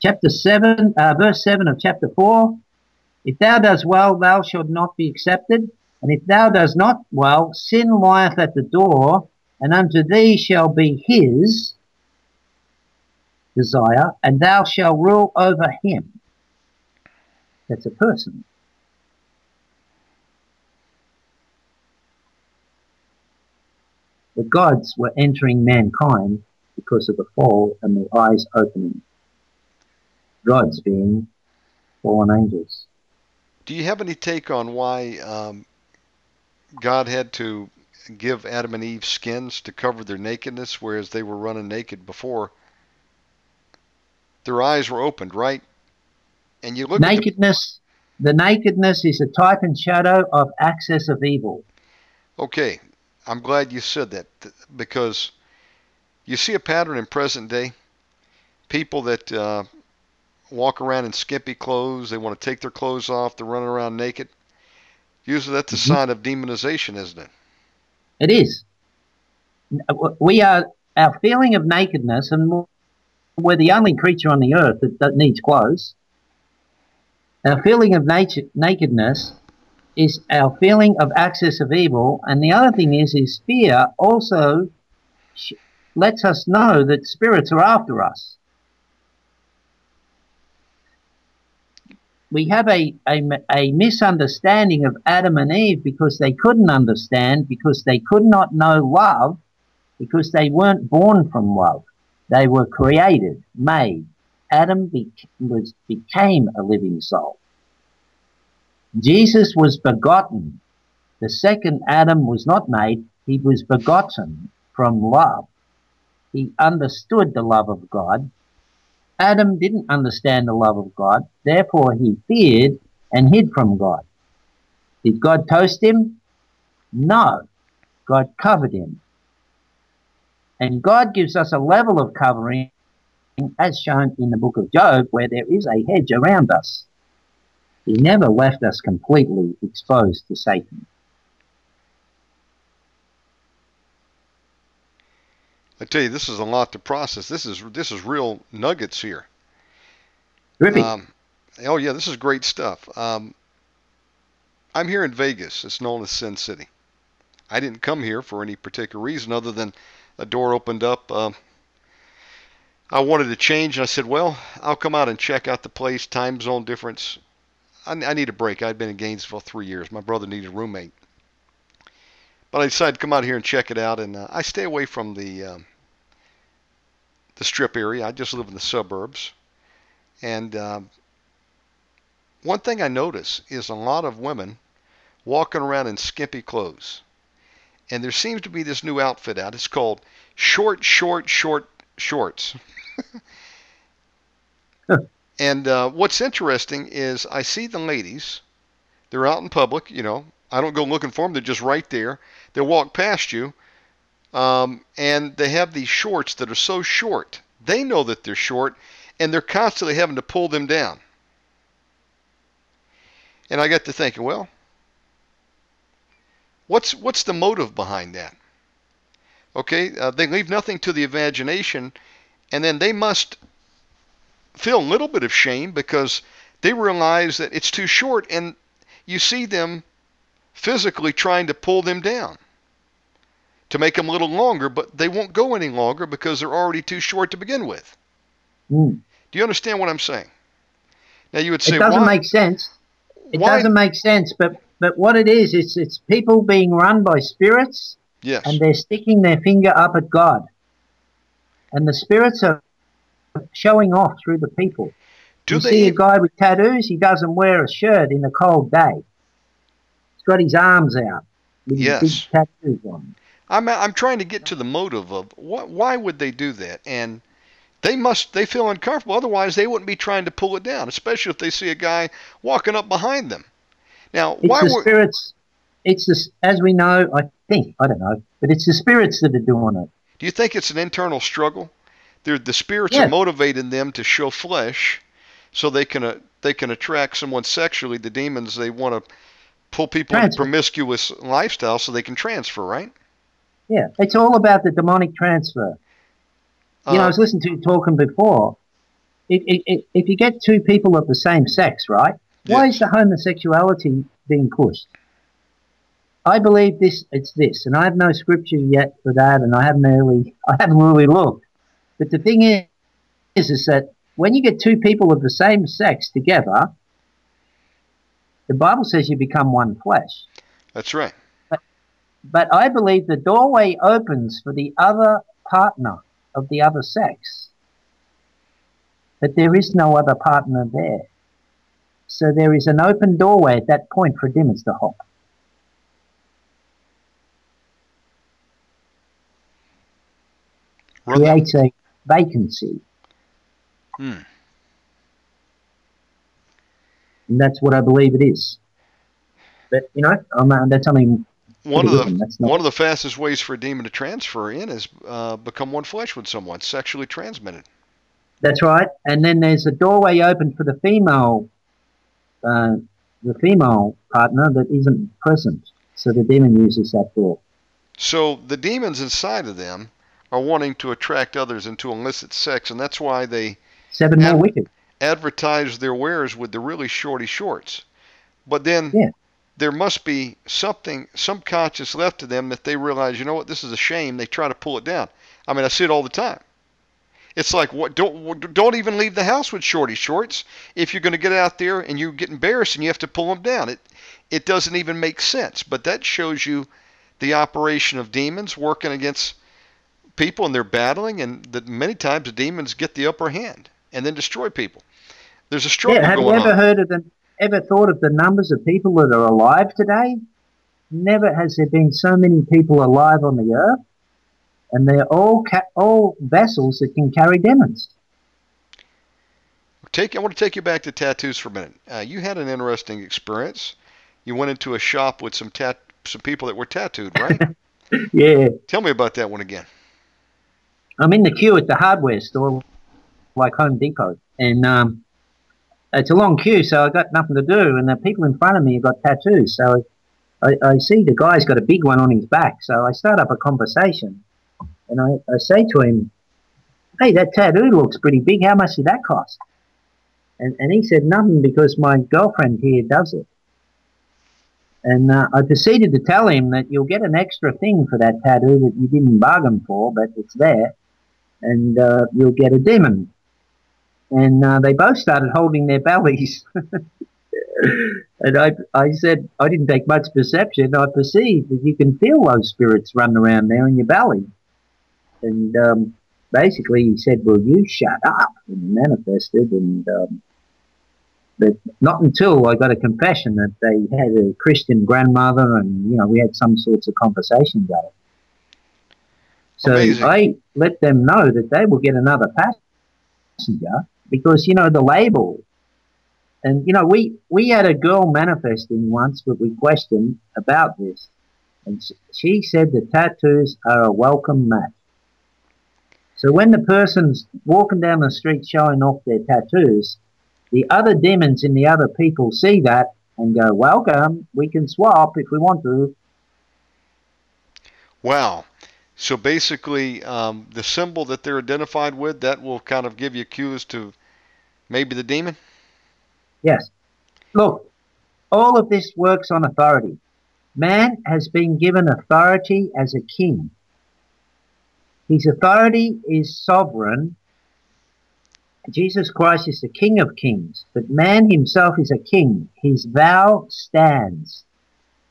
chapter seven, uh, verse seven of chapter four. If thou dost well, thou shalt not be accepted. And if thou dost not well, sin lieth at the door, and unto thee shall be his desire, and thou shalt rule over him. That's a person. The gods were entering mankind because of the fall and the eyes opening. Gods being fallen angels. Do you have any take on why um, God had to give Adam and Eve skins to cover their nakedness, whereas they were running naked before? Their eyes were opened, right? And you look at the, nakedness the nakedness is a type and shadow of access of evil okay. I'm glad you said that because you see a pattern in present day. People that uh, walk around in skimpy clothes, they want to take their clothes off, they're running around naked. Usually that's a Mhm. sign of demonization, isn't it? it is we are our feeling of nakedness and we're the only creature on the earth that, that needs clothes our feeling of nature, nakedness is our feeling of access of evil and the other thing is is fear also sh- lets us know that spirits are after us we have a, a, a misunderstanding of Adam and Eve because they couldn't understand, because they could not know love, because they weren't born from love. They were created, made. Adam was, became a living soul. Jesus was begotten. The second Adam was not made, he was begotten from love. He understood the love of God Adam didn't understand the love of God, therefore he feared and hid from God. Did God toast him? No. God covered him. And God gives us a level of covering as shown in the book of Job where there is a hedge around us. He never left us completely exposed to Satan. I tell you, this is a lot to process. This is this is real nuggets here. Um, oh yeah, this is great stuff. Um, I'm here in Vegas. It's known as Sin City. I didn't come here for any particular reason other than a door opened up. Uh, I wanted to change, and I said, "Well, I'll come out and check out the place. Time zone difference. I, I need a break. I'd been in Gainesville three years. My brother needed a roommate." But I decided to come out here and check it out, and uh, I stay away from the um, the strip area. I just live in the suburbs. And um, one thing I notice is a lot of women walking around in skimpy clothes. and there seems to be this new outfit out. It's called Short, Short, Short Shorts. and uh, what's interesting is I see the ladies. They're out in public, you know. I don't go looking for them. They're just right there. They'll walk past you, um, and they have these shorts that are so short. They know that they're short, and they're constantly having to pull them down. And I got to thinking, well, what's what's the motive behind that? Okay, uh, they leave nothing to the imagination, and then they must feel a little bit of shame because they realize that it's too short, and you see them physically trying to pull them down to make them a little longer, but they won't go any longer because they're already too short to begin with. Mm. Do you understand what I'm saying? Now you would say it doesn't why, make sense. It why- doesn't make sense, but but what it is, it's it's people being run by spirits, Yes. and they're sticking their finger up at God, and the spirits are showing off through the people. Do you they see a guy with tattoos? He doesn't wear a shirt in a cold day. He's got his arms out with Yes. his big tattoos on. I'm I'm trying to get to the motive of what why would they do that? And they must they feel uncomfortable otherwise they wouldn't be trying to pull it down, especially if they see a guy walking up behind them. Now, It's why the were spirits. It's the, as we know. I think I don't know, but it's the spirits that are doing it. do you think it's an internal struggle? They're, the spirits are motivating them to show flesh so they can uh, they can attract someone sexually. The demons they want to pull people into Transfer. promiscuous lifestyle so they can transfer, right? Yeah, it's all about the demonic transfer. You know, I was oh. listening to you talking before. If, if, if you get two people of the same sex, right? Why is the homosexuality being pushed? I believe this. It's this, and I have no scripture yet for that, and I haven't really, I haven't really looked. But the thing is, is, is that when you get two people of the same sex together, the Bible says you become one flesh. that's right. But I believe the doorway opens for the other partner of the other sex. But there is no other partner there. So there is an open doorway at that point for demons to hop. Brother, Creates a vacancy. Hmm. And that's what I believe it is. But, you know, I'm, uh, that's something one of the good, and that's not one of the fastest ways for a demon to transfer in is uh, become one flesh with someone, sexually transmitted. That's right. And then there's a doorway open for the female, uh, the female partner that isn't present. So the demon uses that door. So the demons inside of them are wanting to attract others into illicit sex, and that's why they Seven And- more wicked. advertise their wares with the really shorty shorts. But then Yeah. There must be something, some conscience left to them that they realize, you know what, this is a shame. They try to pull it down. I mean, I see it all the time. It's like, what? Don't don't even leave the house with shorty shorts. If you're going to get out there and you get embarrassed and you have to pull them down, it it doesn't even make sense. But that shows you the operation of demons working against people and they're battling, and that many times the demons get the upper hand and then destroy people. There's a struggle Yeah, have you ever on. heard of the, ever thought of the numbers of people that are alive today? Never has there been so many people alive on the earth, and they're all ca- all vessels that can carry demons. Take. I want to take you back to tattoos for a minute. Uh, you had an interesting experience. You went into a shop with some tat some people that were tattooed, right? Yeah, Tell me about that one again. I'm in the queue at the hardware store, like Home Depot, and um, it's a long queue, so I got nothing to do, and the people in front of me have got tattoos, so I, I see the guy's got a big one on his back, so I start up a conversation, and I, I say to him, "Hey, that tattoo looks pretty big. How much did that cost?" And and he said nothing because my girlfriend here does it. And uh, I proceeded to tell him that you'll get an extra thing for that tattoo that you didn't bargain for, but it's there and uh, you'll get a demon. And uh, they both started holding their bellies. and I, I said, I didn't take much perception. I perceived that you can feel those spirits running around there in your belly. And um, basically, he said, Well, you shut up. And manifested. And um, But not until I got a confession that they had a Christian grandmother, and you know we had some sorts of conversation going. So Amazing. I let them know that they will get another passenger because you know the label. And you know we we had a girl manifesting once, but we questioned about this, and she said the tattoos are a welcome match. So when the person's walking down the street showing off their tattoos, the other demons in the other people see that and go, "Welcome, we can swap if we want to." Wow. So basically, um, the symbol that they're identified with, that will kind of give you cues to maybe the demon? Yes. Look, all of this works on authority. Man has been given authority as a king. His authority is sovereign. Jesus Christ is the King of kings, but man himself is a king. His vow stands.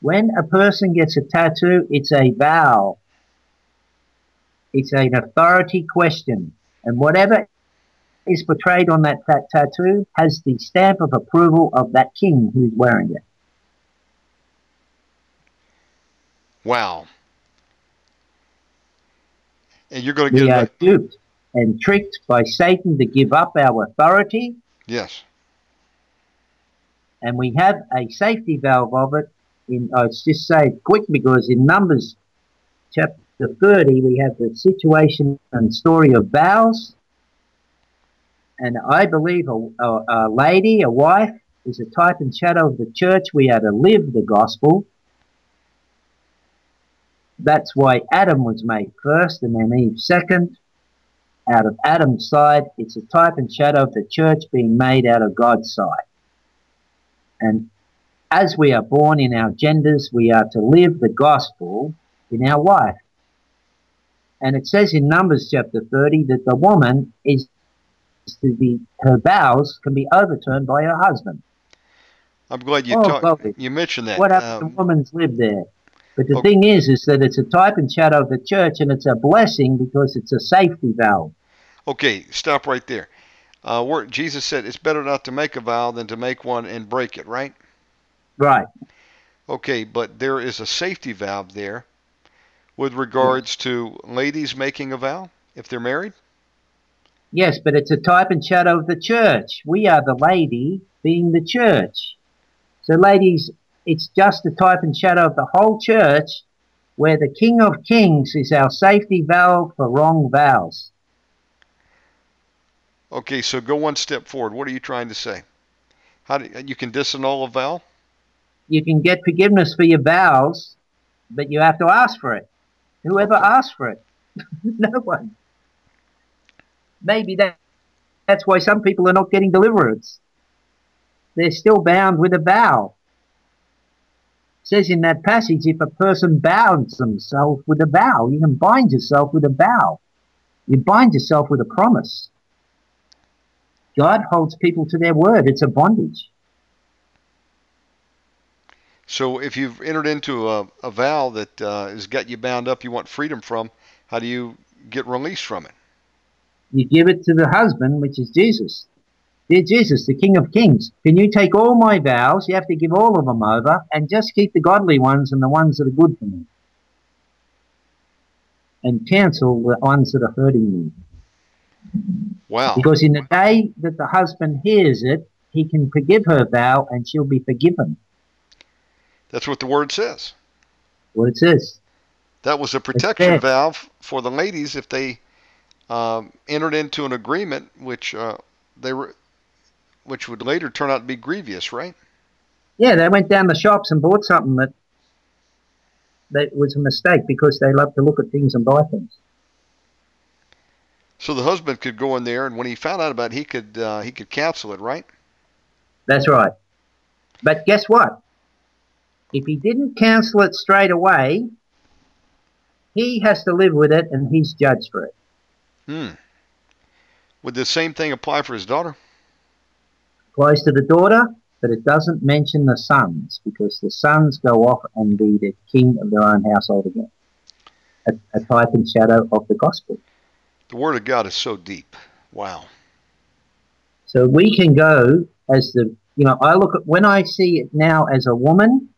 When a person gets a tattoo, it's a vow. It's an authority question. And whatever is portrayed on that, that tattoo has the stamp of approval of that king who's wearing it. Wow. And you're going to We get are it. duped and tricked by Satan to give up our authority, Yes. and we have a safety valve of it. In I'll just say it quick because in Numbers chapter 30 we have the situation and story of vows, and I believe a, a, a lady, a wife, is a type and shadow of the church. We are to live the gospel. That's why Adam was made first and then Eve second. Out of Adam's side, it's a type and shadow of the church being made out of God's side. And as we are born in our genders, we are to live the gospel in our wife. And it says in Numbers chapter 30 that the woman is to be, her vows can be overturned by her husband. I'm glad you Oh, lovely. You mentioned that. What happened Um, to woman's lived there? But the Okay. thing is, is that it's a type and shadow of the church, and it's a blessing because it's a safety valve. okay, stop right there. Uh, where Jesus said it's better not to make a vow than to make one and break it, right? Right. Okay, but there is a safety valve there with regards to ladies making a vow if they're married. Yes, but it's a type and shadow of the church. We are the lady being the church. So, ladies, it's just a type and shadow of the whole church where the King of Kings is our safety valve for wrong vows. Okay, so go one step forward. What are you trying to say? How do you can disannul a vow? You can get forgiveness for your vows, but you have to ask for it. Whoever asked for it? no one. Maybe that, that's why some people are not getting deliverance. They're still bound with a vow. It says in that passage, if a person bounds themselves with a vow, you can bind yourself with a vow. You bind yourself with a promise. God holds people to their word. It's a bondage. So if you've entered into a, a vow that uh, has got you bound up, you want freedom from, how do you get released from it? You give it to the husband, which is Jesus. Dear Jesus, the King of Kings, can you take all my vows? You have to give all of them over and just keep the godly ones and the ones that are good for me. And cancel the ones that are hurting me. Wow. Because in the day that the husband hears it, he can forgive her vow and she'll be forgiven. That's what the word says. What it says. That was a protection valve for the ladies if they um, entered into an agreement which uh, they were, which would later turn out to be grievous, right? Yeah, they went down the shops and bought something that that was a mistake because they love to look at things and buy things. So the husband could go in there, and when he found out about it, he could uh, he could cancel it, right? That's right. But guess what? If he didn't cancel it straight away, he has to live with it and he's judged for it. Hmm. Would the same thing apply for his daughter? Applies to the daughter, but it doesn't mention the sons because the sons go off and be the king of their own household again. A, a type and shadow of the gospel. The Word of God is so deep. Wow. So we can go as the you know, I look at when I see it now as a woman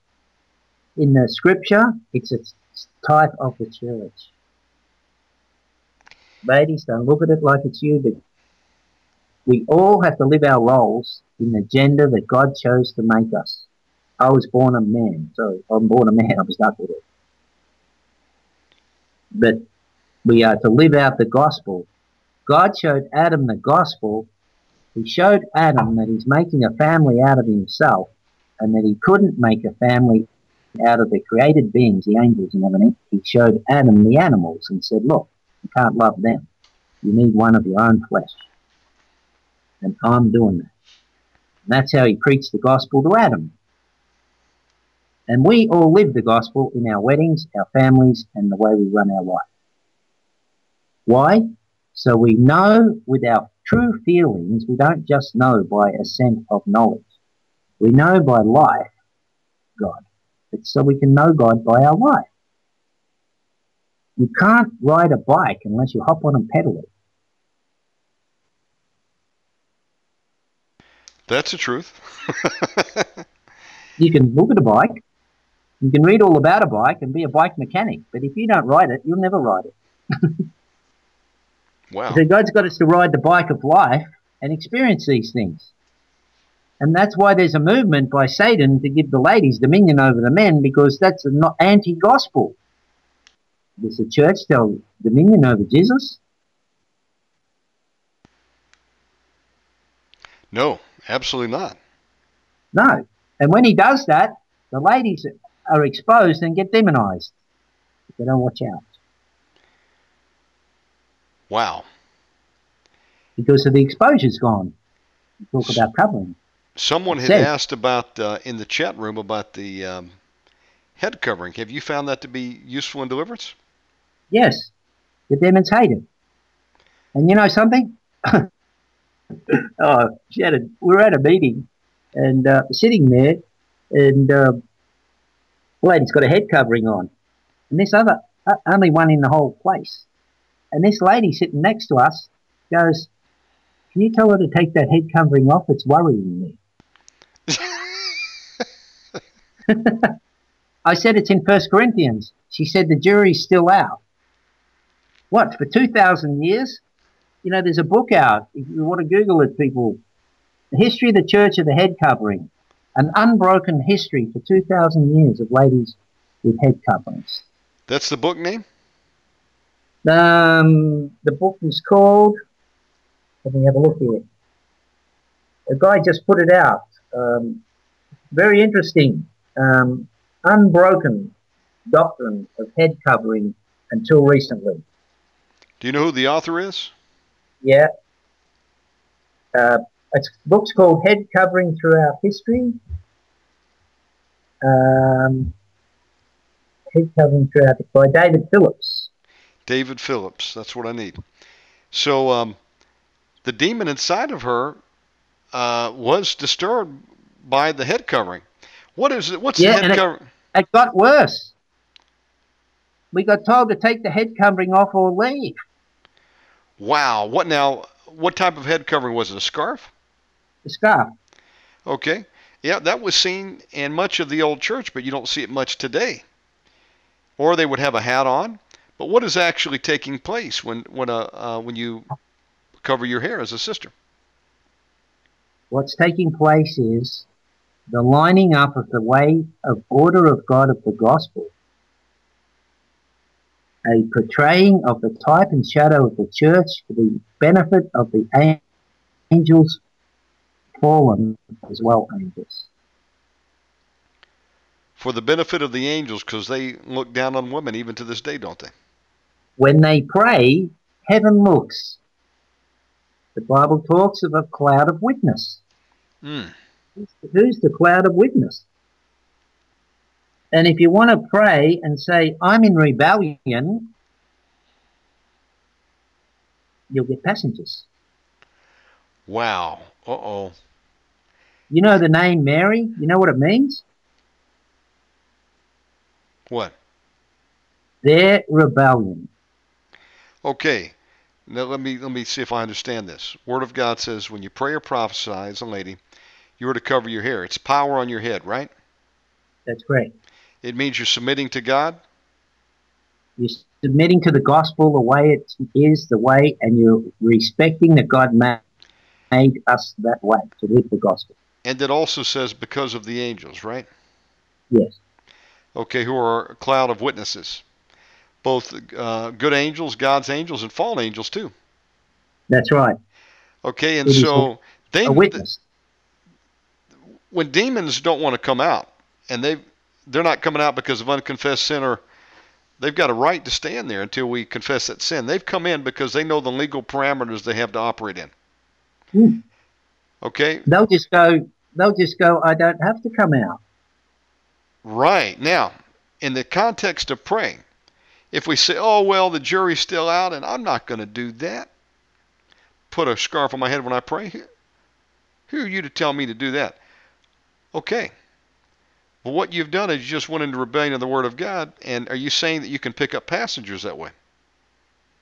in the scripture, it's a type of the church. Ladies, don't look at it like it's you, but we all have to live our roles in the gender that God chose to make us. I was born a man, so I'm born a man, I'm stuck with it. But we are to live out the gospel. God showed Adam the gospel. He showed Adam that he's making a family out of himself and that he couldn't make a family out of the created beings, the angels and everything. He showed Adam the animals and said, look, you can't love them. You need one of your own flesh. And I'm doing that. And that's how he preached the gospel to Adam. And we all live the gospel in our weddings, our families, and the way we run our life. Why? So we know with our true feelings, we don't just know by assent of knowledge. We know by life God. It's so we can know God by our life. You can't ride a bike unless you hop on and pedal it. That's the truth. you can look at a bike, you can read all about a bike and be a bike mechanic, but if you don't ride it, you'll never ride it. wow. So God's got us to ride the bike of life and experience these things. And that's why there's a movement by Satan to give the ladies dominion over the men because that's not anti-gospel. Does the church tell dominion over Jesus? No, absolutely not. No. And when he does that, the ladies are exposed and get demonized if they don't watch out. Wow. Because of the exposure's gone. We talk about covering. Someone had asked about uh, in the chat room about the um, head covering. Have you found that to be useful in deliverance? Yes. The demons hate it. And you know something? oh, she had a, we were at a meeting and uh, sitting there, and uh, lady's got a head covering on, and this other uh, only one in the whole place, and this lady sitting next to us goes, "Can you tell her to take that head covering off? It's worrying me." I said it's in First Corinthians. She said the jury's still out. What for two thousand years? you know, there's a book out. If you want to Google it, people, the history of the Church of the Head Covering, an unbroken history for 2,000 years of ladies with head coverings. That's the book name? Um, the book is called, let me have a look here. A guy just put it out. Um, very interesting. Um, unbroken doctrine of head covering until recently. Do you know who the author is? Yeah. Uh, it's book's called Head Covering Throughout History. Um, Head Covering Throughout by David Phillips. David Phillips. That's what I need. So um, the demon inside of her uh, was disturbed by the head covering. What is it? What's yeah, the head covering? It, it got worse. We got told to take the head covering off or leave. Wow. What now? What type of head covering was it? A scarf? A scarf. Okay. Yeah, that was seen in much of the old church, but you don't see it much today. Or they would have a hat on. But what is actually taking place when when a uh, when you cover your hair as a sister? What's taking place is the lining up of the way of order of God of the gospel a portraying of the type and shadow of the church for the benefit of the angels, fallen as well angels. For the benefit of the angels, because they look down on women even to this day, don't they? When they pray, heaven looks. The Bible talks of a cloud of witness. Mm. Who's the cloud of witness? And if you want to pray and say, I'm in rebellion, you'll get passengers. Wow. Uh oh. You know the name Mary? You know what it means? What? Their rebellion. Okay. Now let me let me see if I understand this. Word of God says when you pray or prophesy as a lady, you are to cover your hair. It's power on your head, right? That's correct. It means you're submitting to God. You're submitting to the gospel the way it is, the way, and you're respecting that God made us that way to live the gospel. And it also says because of the angels, right? Yes. Okay, who are a cloud of witnesses. Both uh, good angels, God's angels, and fallen angels too. That's right. Okay, and so they when demons don't want to come out, and they they're not coming out because of unconfessed sin or they've got a right to stand there until we confess that sin. They've come in because they know the legal parameters they have to operate in. Hmm. Okay. They'll just go. They'll just go. I don't have to come out. Right now, in the context of praying, if we say, "Oh well, the jury's still out," and I'm not going to do that, put a scarf on my head when I pray. Who are you to tell me to do that? Okay. Well, what you've done is you just went into rebellion of the Word of God, and are you saying that you can pick up passengers that way?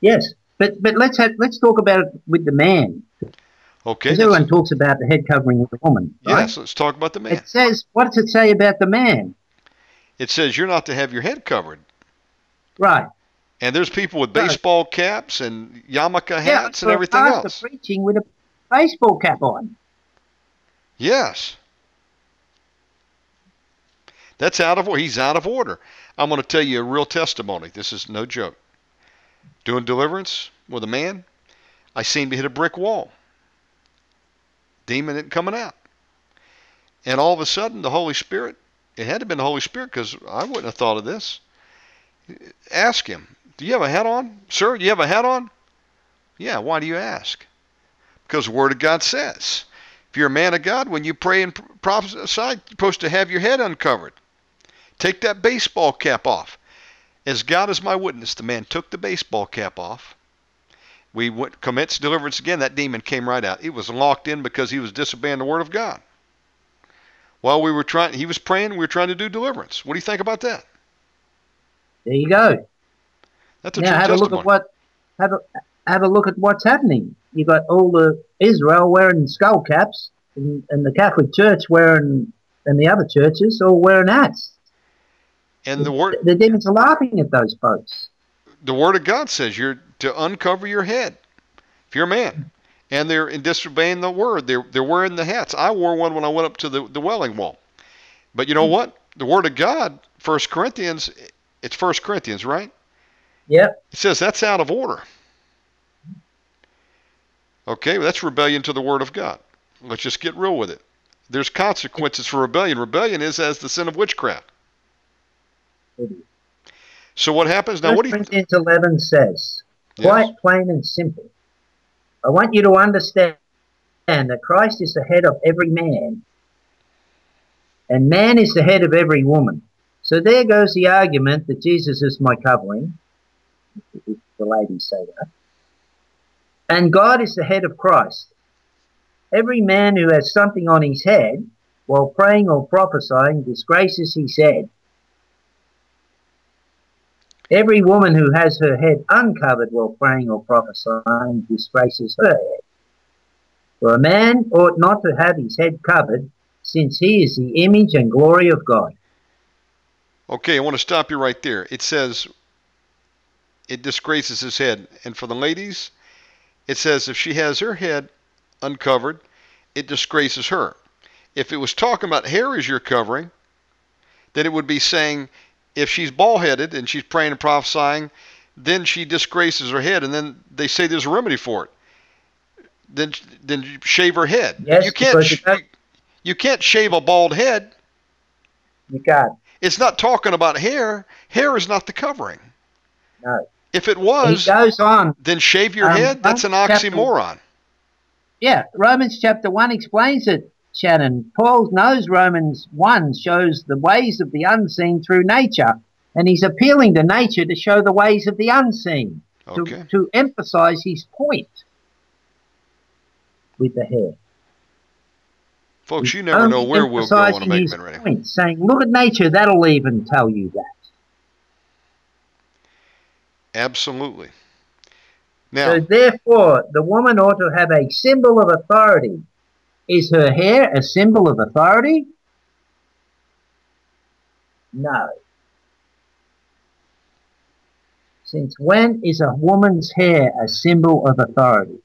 Yes, but but let's have, let's talk about it with the man. Okay. Everyone talks about the head covering of the woman. Right? Yes, let's talk about the man. It says, what does it say about the man? It says you're not to have your head covered. Right. And there's people with baseball right. caps and yarmulke hats yeah, and everything else. preaching with a baseball cap on. Yes. That's out of order. He's out of order. I'm going to tell you a real testimony. This is no joke. Doing deliverance with a man, I seemed to hit a brick wall. Demon isn't coming out. And all of a sudden, the Holy Spirit, it had to have been the Holy Spirit because I wouldn't have thought of this. Ask him, Do you have a hat on? Sir, do you have a hat on? Yeah, why do you ask? Because the Word of God says. If you're a man of God, when you pray and prophesy, you're supposed to have your head uncovered. Take that baseball cap off. As God is my witness, the man took the baseball cap off. We went, commenced deliverance again. That demon came right out. It was locked in because he was disobeying the word of God. While we were trying, he was praying. We were trying to do deliverance. What do you think about that? There you go. That's a now have testimony. a look at what have a have a look at what's happening. You got all the Israel wearing skull caps, and, and the Catholic Church wearing, and the other churches all wearing hats. And the word the demons laughing at those folks. The word of God says you're to uncover your head. If you're a man. And they're disobeying the word. They're they're wearing the hats. I wore one when I went up to the, the Wailing Wall. But you know hmm. what? The word of God, First Corinthians, it's First Corinthians, right? Yep. It says that's out of order. Okay, well, that's rebellion to the word of God. Let's just get real with it. There's consequences for rebellion. Rebellion is as the sin of witchcraft. So what happens now? What do you? Corinthians 11 says, quite yes. plain and simple. I want you to understand that Christ is the head of every man, and man is the head of every woman. So there goes the argument that Jesus is my covering. The ladies say that. And God is the head of Christ. Every man who has something on his head while praying or prophesying disgraces his head. Every woman who has her head uncovered while praying or prophesying disgraces her head. For a man ought not to have his head covered, since he is the image and glory of God. Okay, I want to stop you right there. It says it disgraces his head. And for the ladies, it says if she has her head uncovered, it disgraces her. If it was talking about hair as your covering, then it would be saying if she's bald headed and she's praying and prophesying, then she disgraces her head, and then they say there's a remedy for it. Then then shave her head. Yes, you can't sh- you, you can't shave a bald head. You can't. It's not talking about hair. Hair is not the covering. No. If it was, he goes on. Then shave your um, head. That's an oxymoron. Chapter, yeah, Romans chapter one explains it. Shannon. Paul knows Romans 1 shows the ways of the unseen through nature, and he's appealing to nature to show the ways of the unseen, okay. to, to emphasize his point with the hair. Folks, you never know where we'll go on Omegaman Radio. Point, saying, look at nature, that'll even tell you that. Absolutely. Now, so therefore, the woman ought to have a symbol of authority is her hair a symbol of authority? No. Since when is a woman's hair a symbol of authority?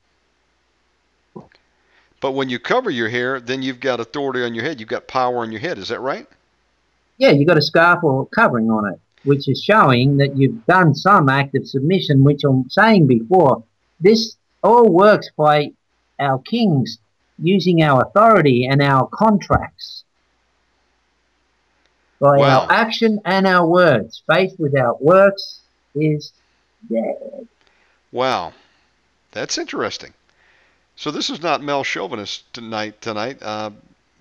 But when you cover your hair, then you've got authority on your head. You've got power on your head. Is that right? Yeah, you've got a scarf or covering on it, which is showing that you've done some act of submission, which I'm saying before. This all works by our kings using our authority and our contracts. By Wow. our action and our words. Faith without works is dead. Wow, that's interesting. So this is not male chauvinist tonight. Tonight, uh,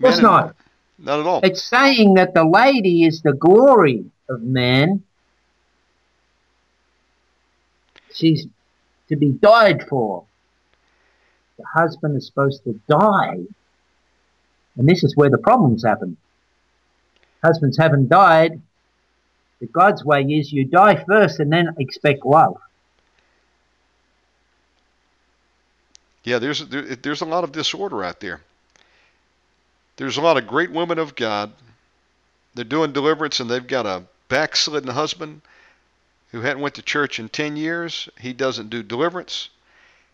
It's not. Not at all. It's saying that the lady is the glory of man. She's to be died for. The husband is supposed to die. And this is where the problems happen. Husbands haven't died. The God's way is you die first and then expect love. Yeah, there's there, there's a lot of disorder out there. There's a lot of great women of God. They're doing deliverance, and they've got a backslidden husband who hadn't went to church in ten years. He doesn't do deliverance.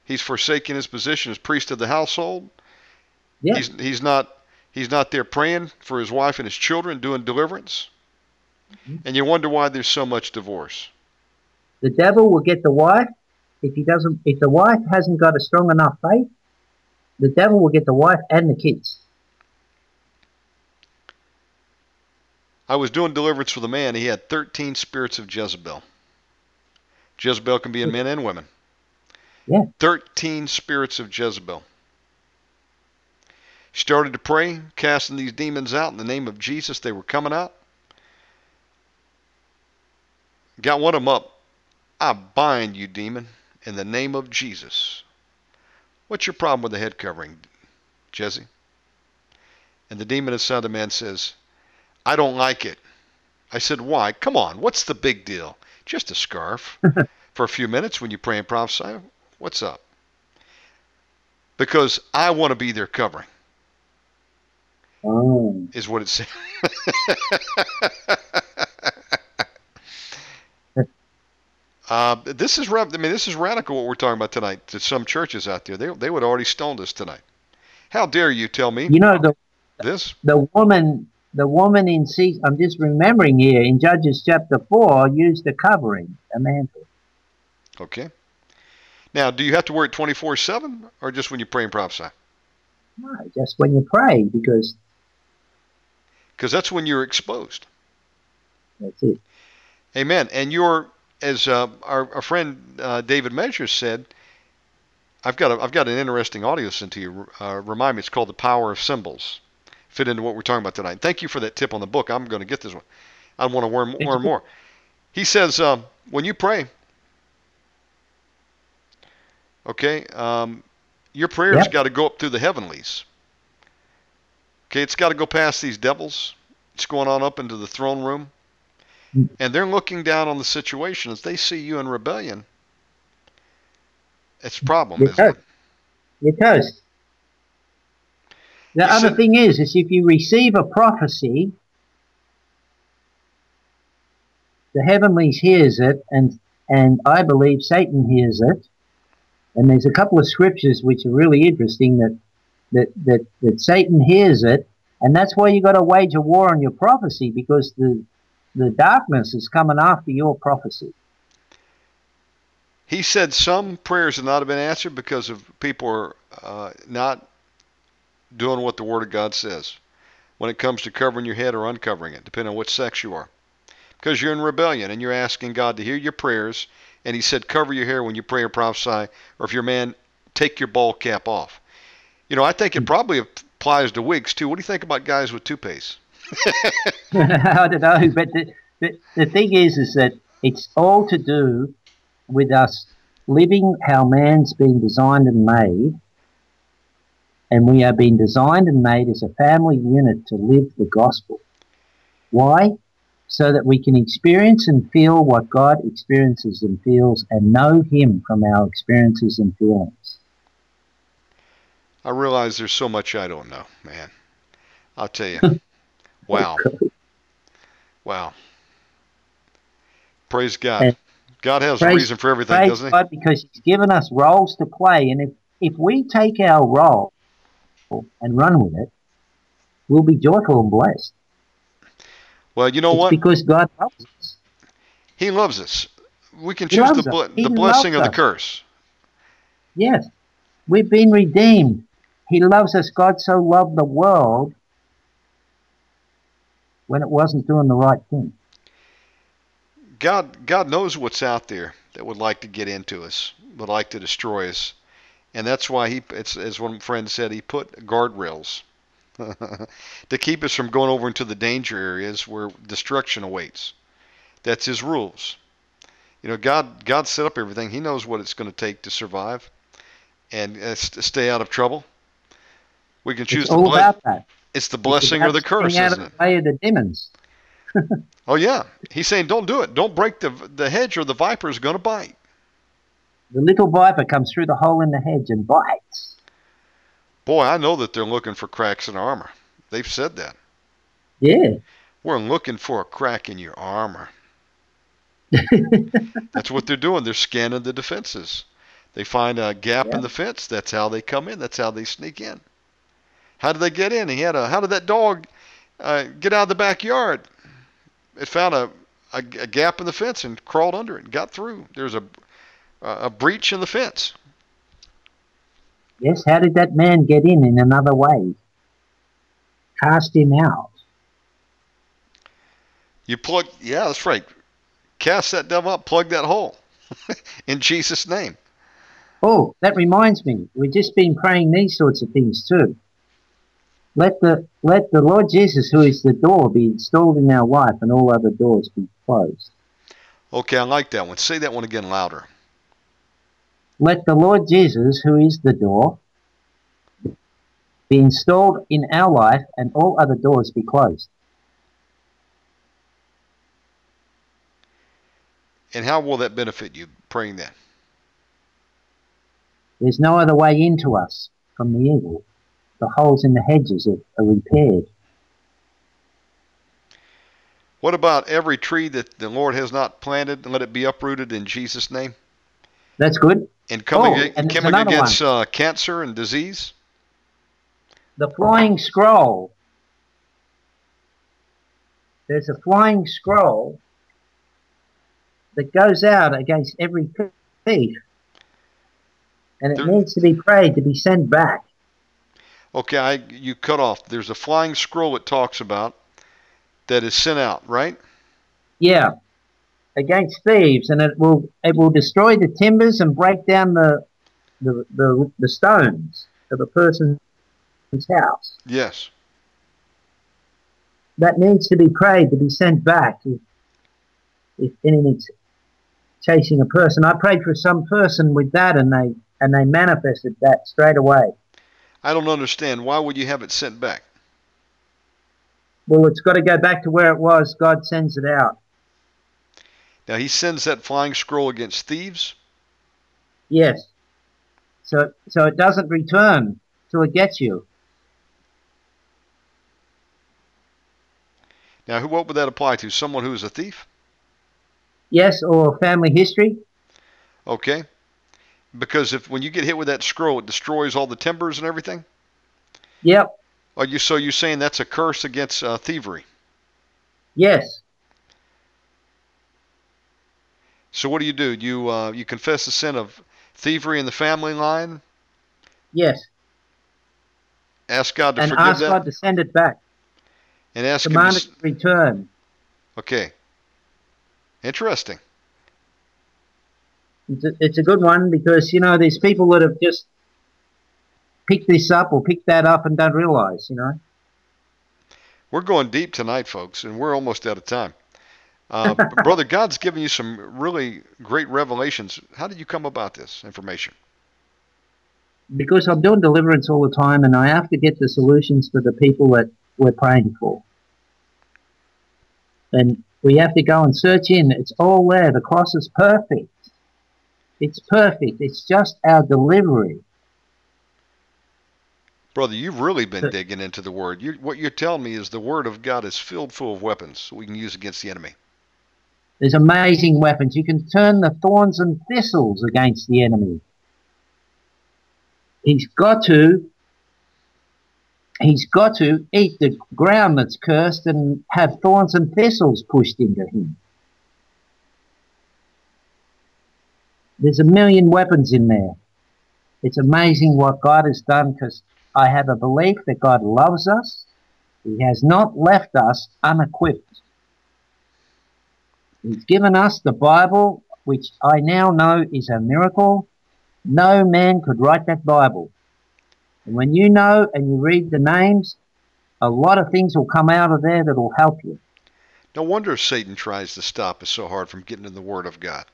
He's forsaken his position as priest of the household. Yeah. He's he's not he's not there praying for his wife and his children, doing deliverance. Mhm. And you wonder why there's so much divorce. The devil will get the wife if he doesn't if the wife hasn't got a strong enough faith, the devil will get the wife and the kids. I was doing deliverance with a man. He had 13 spirits of Jezebel. Jezebel can be in men and women. Yeah. 13 spirits of Jezebel. Started to pray, casting these demons out in the name of Jesus. They were coming out. Got one of them up. I bind you, demon, in the name of Jesus. What's your problem with the head covering, Jesse? And the demon inside the man says, I don't like it. I said, Why? Come on, what's the big deal? Just a scarf for a few minutes when you pray and prophesy. What's up? Because I want to be their covering, Oh. is what it said. uh, this is I mean, this is radical what we're talking about tonight. To some churches out there, they they would already stoned us tonight. How dare you tell me You know the this? the woman the woman in C I'm just remembering here in Judges chapter four used the covering, a mantle. Okay. Now, do you have to wear it 24 7 or just when you pray and prophesy? No, just when you pray, because Because that's when you're exposed. that's it. Amen. And you're, as uh, our, our friend uh, David Measures said, I've got a, I've got an interesting audio sent to you. Uh, remind me, it's called "The Power of Symbols." Fit into what we're talking about tonight. Thank you for that tip on the book. I'm going to get this one. I want to learn more and more. He says um, when you pray, okay, um, your prayers Yep. got to go up through the heavenlies. Okay, it's got to go past these devils. It's going on up into the throne room and they're looking down on the situation as they see you in rebellion. It's a problem, Yes, isn't it? You're toast. The You other said- thing is, is if you receive a prophecy, the heavenlies hears it, and and I believe Satan hears it. And there's a couple of scriptures which are really interesting that that that, that Satan hears it, and that's why you got to wage a war on your prophecy because the the darkness is coming after your prophecy. He said some prayers have not been answered because of people are uh, not doing what the Word of God says when it comes to covering your head or uncovering it, depending on what sex you are. Because you're in rebellion and you're asking God to hear your prayers, and He said, cover your hair when you pray or prophesy, or if you're a man, take your ball cap off. You know, I think it probably applies to wigs too. What do you think about guys with toupees? I don't know, but the, the, the thing is, is that it's all to do with us living how man's been designed and made, and we are being designed and made as a family unit to live the gospel. Why? So that we can experience and feel what God experiences and feels, and know Him from our experiences and feelings. I realize there's so much I don't know, man. I'll tell you. wow. Wow. Praise God. And God has a reason for everything, Praise doesn't he? God because He's given us roles to play, and if if we take our role and run with it, we'll be joyful and blessed. Well, you know it's what? because God loves us. He loves us. We can choose the, loves us. ble- He the blessing or the curse. Yes, we've been redeemed. He loves us. God so loved the world when it wasn't doing the right thing. God, God knows what's out there that would like to get into us, would like to destroy us, and that's why he, it's, as one friend said, he put guardrails to keep us from going over into the danger areas where destruction awaits. That's his rules. You know, God, God set up everything. He knows what it's going to take to survive and uh, st- stay out of trouble. We can choose It's the all about that. It's the blessing or the curse, out isn't of it? the way of the demons. Oh yeah, he's saying don't do it. Don't break the the hedge, or the viper is going to bite. The little viper comes through the hole in the hedge and bites. Boy, I know that they're looking for cracks in armor. They've said that. Yeah. We're looking for a crack in your armor. That's what they're doing. They're scanning the defenses. They find a gap Yeah. in the fence. That's how they come in. That's how they sneak in. How did they get in? He had a. How did that dog uh, get out of the backyard? It found a, a a gap in the fence and crawled under it and got through. There's a a breach in the fence. Yes, how did that man get in in another way? Cast him out. You plug. Yeah, that's right. Cast that devil up. Plug that hole. in Jesus' name. Oh, that reminds me. We've just been praying these sorts of things too. Let the let the Lord Jesus, who is the door, be installed in our life, and all other doors be closed. Okay, I like that one. Say that one again louder. Let the Lord Jesus, who is the door, be installed in our life, and all other doors be closed. And how will that benefit you praying that? There's no other way into us from the evil. The holes in the hedges are, are repaired. What about every tree that the Lord has not planted and let it be uprooted in Jesus' name? That's good. And coming, Oh, and coming against uh, cancer and disease? The flying scroll. There's a flying scroll that goes out against every thief, and it There- needs to be prayed to be sent back. Okay, I, you cut off. There's a flying scroll it talks about that is sent out, right? Yeah, against thieves, and it will it will destroy the timbers and break down the the the, the stones of a person's house. Yes. That needs to be prayed to be sent back if, if anything's chasing a person. I prayed for some person with that, and they and they manifested that straight away. I don't understand. Why would you have it sent back? Well, it's got to go back to where it was. God sends it out. Now, he sends that flying scroll against thieves. Yes. So so it doesn't return till it gets you. Now, who, what would that apply to? Someone who's a thief? Yes, or family history. Okay. Because if when you get hit with that scroll, it destroys all the timbers and everything. Yep. Are you so you're saying that's a curse against uh, thievery? Yes. So what do you do? You uh, you confess the sin of thievery in the family line. Yes. Ask God to And forgive ask that, God to send it back. and ask Him. To, it to return. okay. Interesting. It's a, it's a good one because you know there's people that have just picked this up or picked that up and don't realize. You know. We're going deep tonight, folks, and we're almost out of time. Uh, brother, God's given you some really great revelations. How did you come about this information? because I'm doing deliverance all the time and I have to get the solutions for the people that we're praying for. And we have to go and search in. It's all there. The cross is perfect. It's perfect. It's just our delivery. Brother, you've really been digging into the Word. You, what you're telling me is the Word of God is filled full of weapons we can use against the enemy. There's amazing weapons. You can turn the thorns and thistles against the enemy. He's got to he's got to eat the ground that's cursed and have thorns and thistles pushed into him. There's a million weapons in there. It's amazing what God has done because I have a belief that God loves us. He has not left us unequipped. He's given us the Bible, which I now know is a miracle. No man could write that Bible. And when you know and you read the names, a lot of things will come out of there that will help you. No wonder Satan tries to stop us so hard from getting in the Word of God.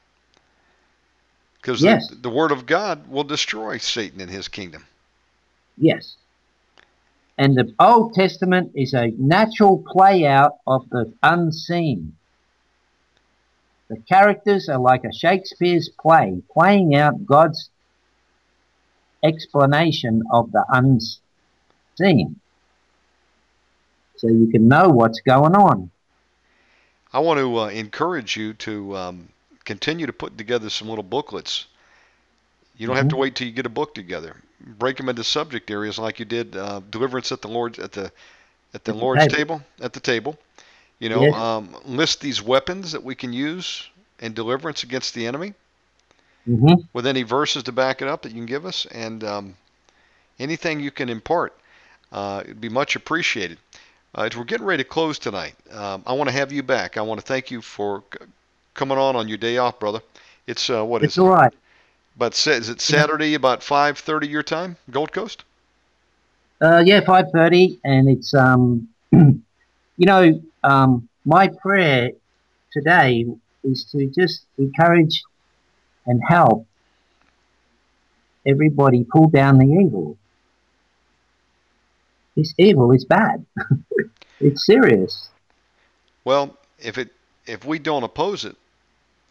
Because yes. the, the Word of God will destroy Satan and his kingdom. Yes. And the Old Testament is a natural play out of the unseen. The characters are like a Shakespeare's play, playing out God's explanation of the unseen. So you can know what's going on. I want to uh, encourage you to um, continue to put together some little booklets. You don't mm-hmm. have to mm-hmm. wait till you get a book together. Break them into subject areas like you did uh, deliverance at the Lord's at the at the, Lord's table. table. at the table. You know, yes. um, list these weapons that we can use in deliverance against the enemy mm-hmm. with any verses to back it up that you can give us, and um, anything you can impart. Uh, it'd be much appreciated. Uh, as we're getting ready to close tonight, um, I want to have you back. I want to thank you for c- coming on on your day off, brother. It's uh, what it's is all right. But is it Saturday about five thirty your time, Gold Coast? Uh, yeah, five thirty, and it's um, you know, um, my prayer today is to just encourage and help everybody pull down the evil. This evil is bad. it's serious. Well, if it if we don't oppose it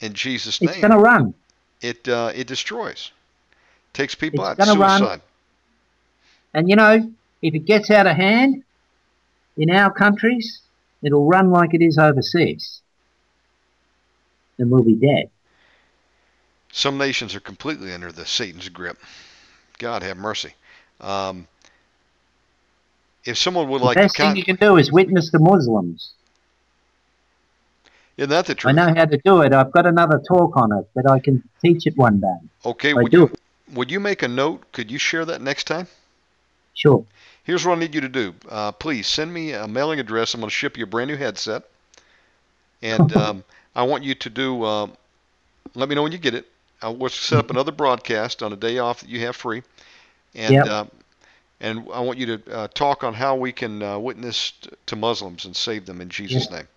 in Jesus' name, it's going to run. It uh, it destroys, takes people it's out. Suicide. Run. And you know, if it gets out of hand in our countries, it'll run like it is overseas, and we'll be dead. Some nations are completely under the Satan's grip. God have mercy. Um, if someone would the like best to con- thing you can do is witness the Muslims. Isn't that the truth? I know how to do it. I've got another talk on it, but I can teach it one day. Okay, would you, would you make a note? Could you share that next time? Sure. Here's what I need you to do. Uh, please send me a mailing address. I'm going to ship you a brand new headset. And um, I want you to do, uh, let me know when you get it. I will set up another broadcast on a day off that you have free, and yep. uh, and I want you to uh, talk on how we can uh, witness to Muslims and save them in Jesus' name.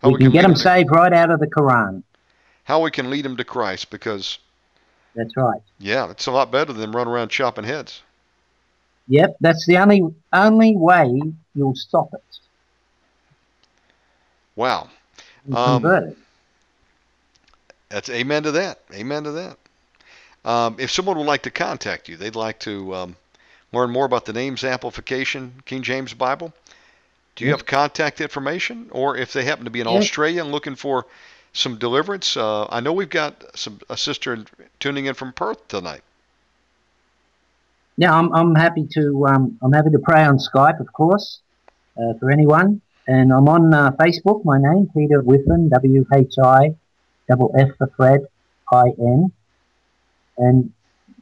How we, we can, can get them saved right out of the Quran. How we can lead them to Christ because. That's right. Yeah, it's a lot better than running around chopping heads. Yep, that's the only only way you'll stop it. Wow. Um, that's amen to that. Amen to that. Um, if someone would like to contact you, they'd like to um, learn more about the names amplification King James Bible. Do you have contact information, or if they happen to be in Australia and looking for some deliverance? Uh, I know we've got some a sister tuning in from Perth tonight. Yeah, I'm, I'm happy to um, I'm happy to pray on Skype, of course, uh, for anyone, and I'm on uh, Facebook. My name Peter Whiffin, W H I double F for Fred, I N. And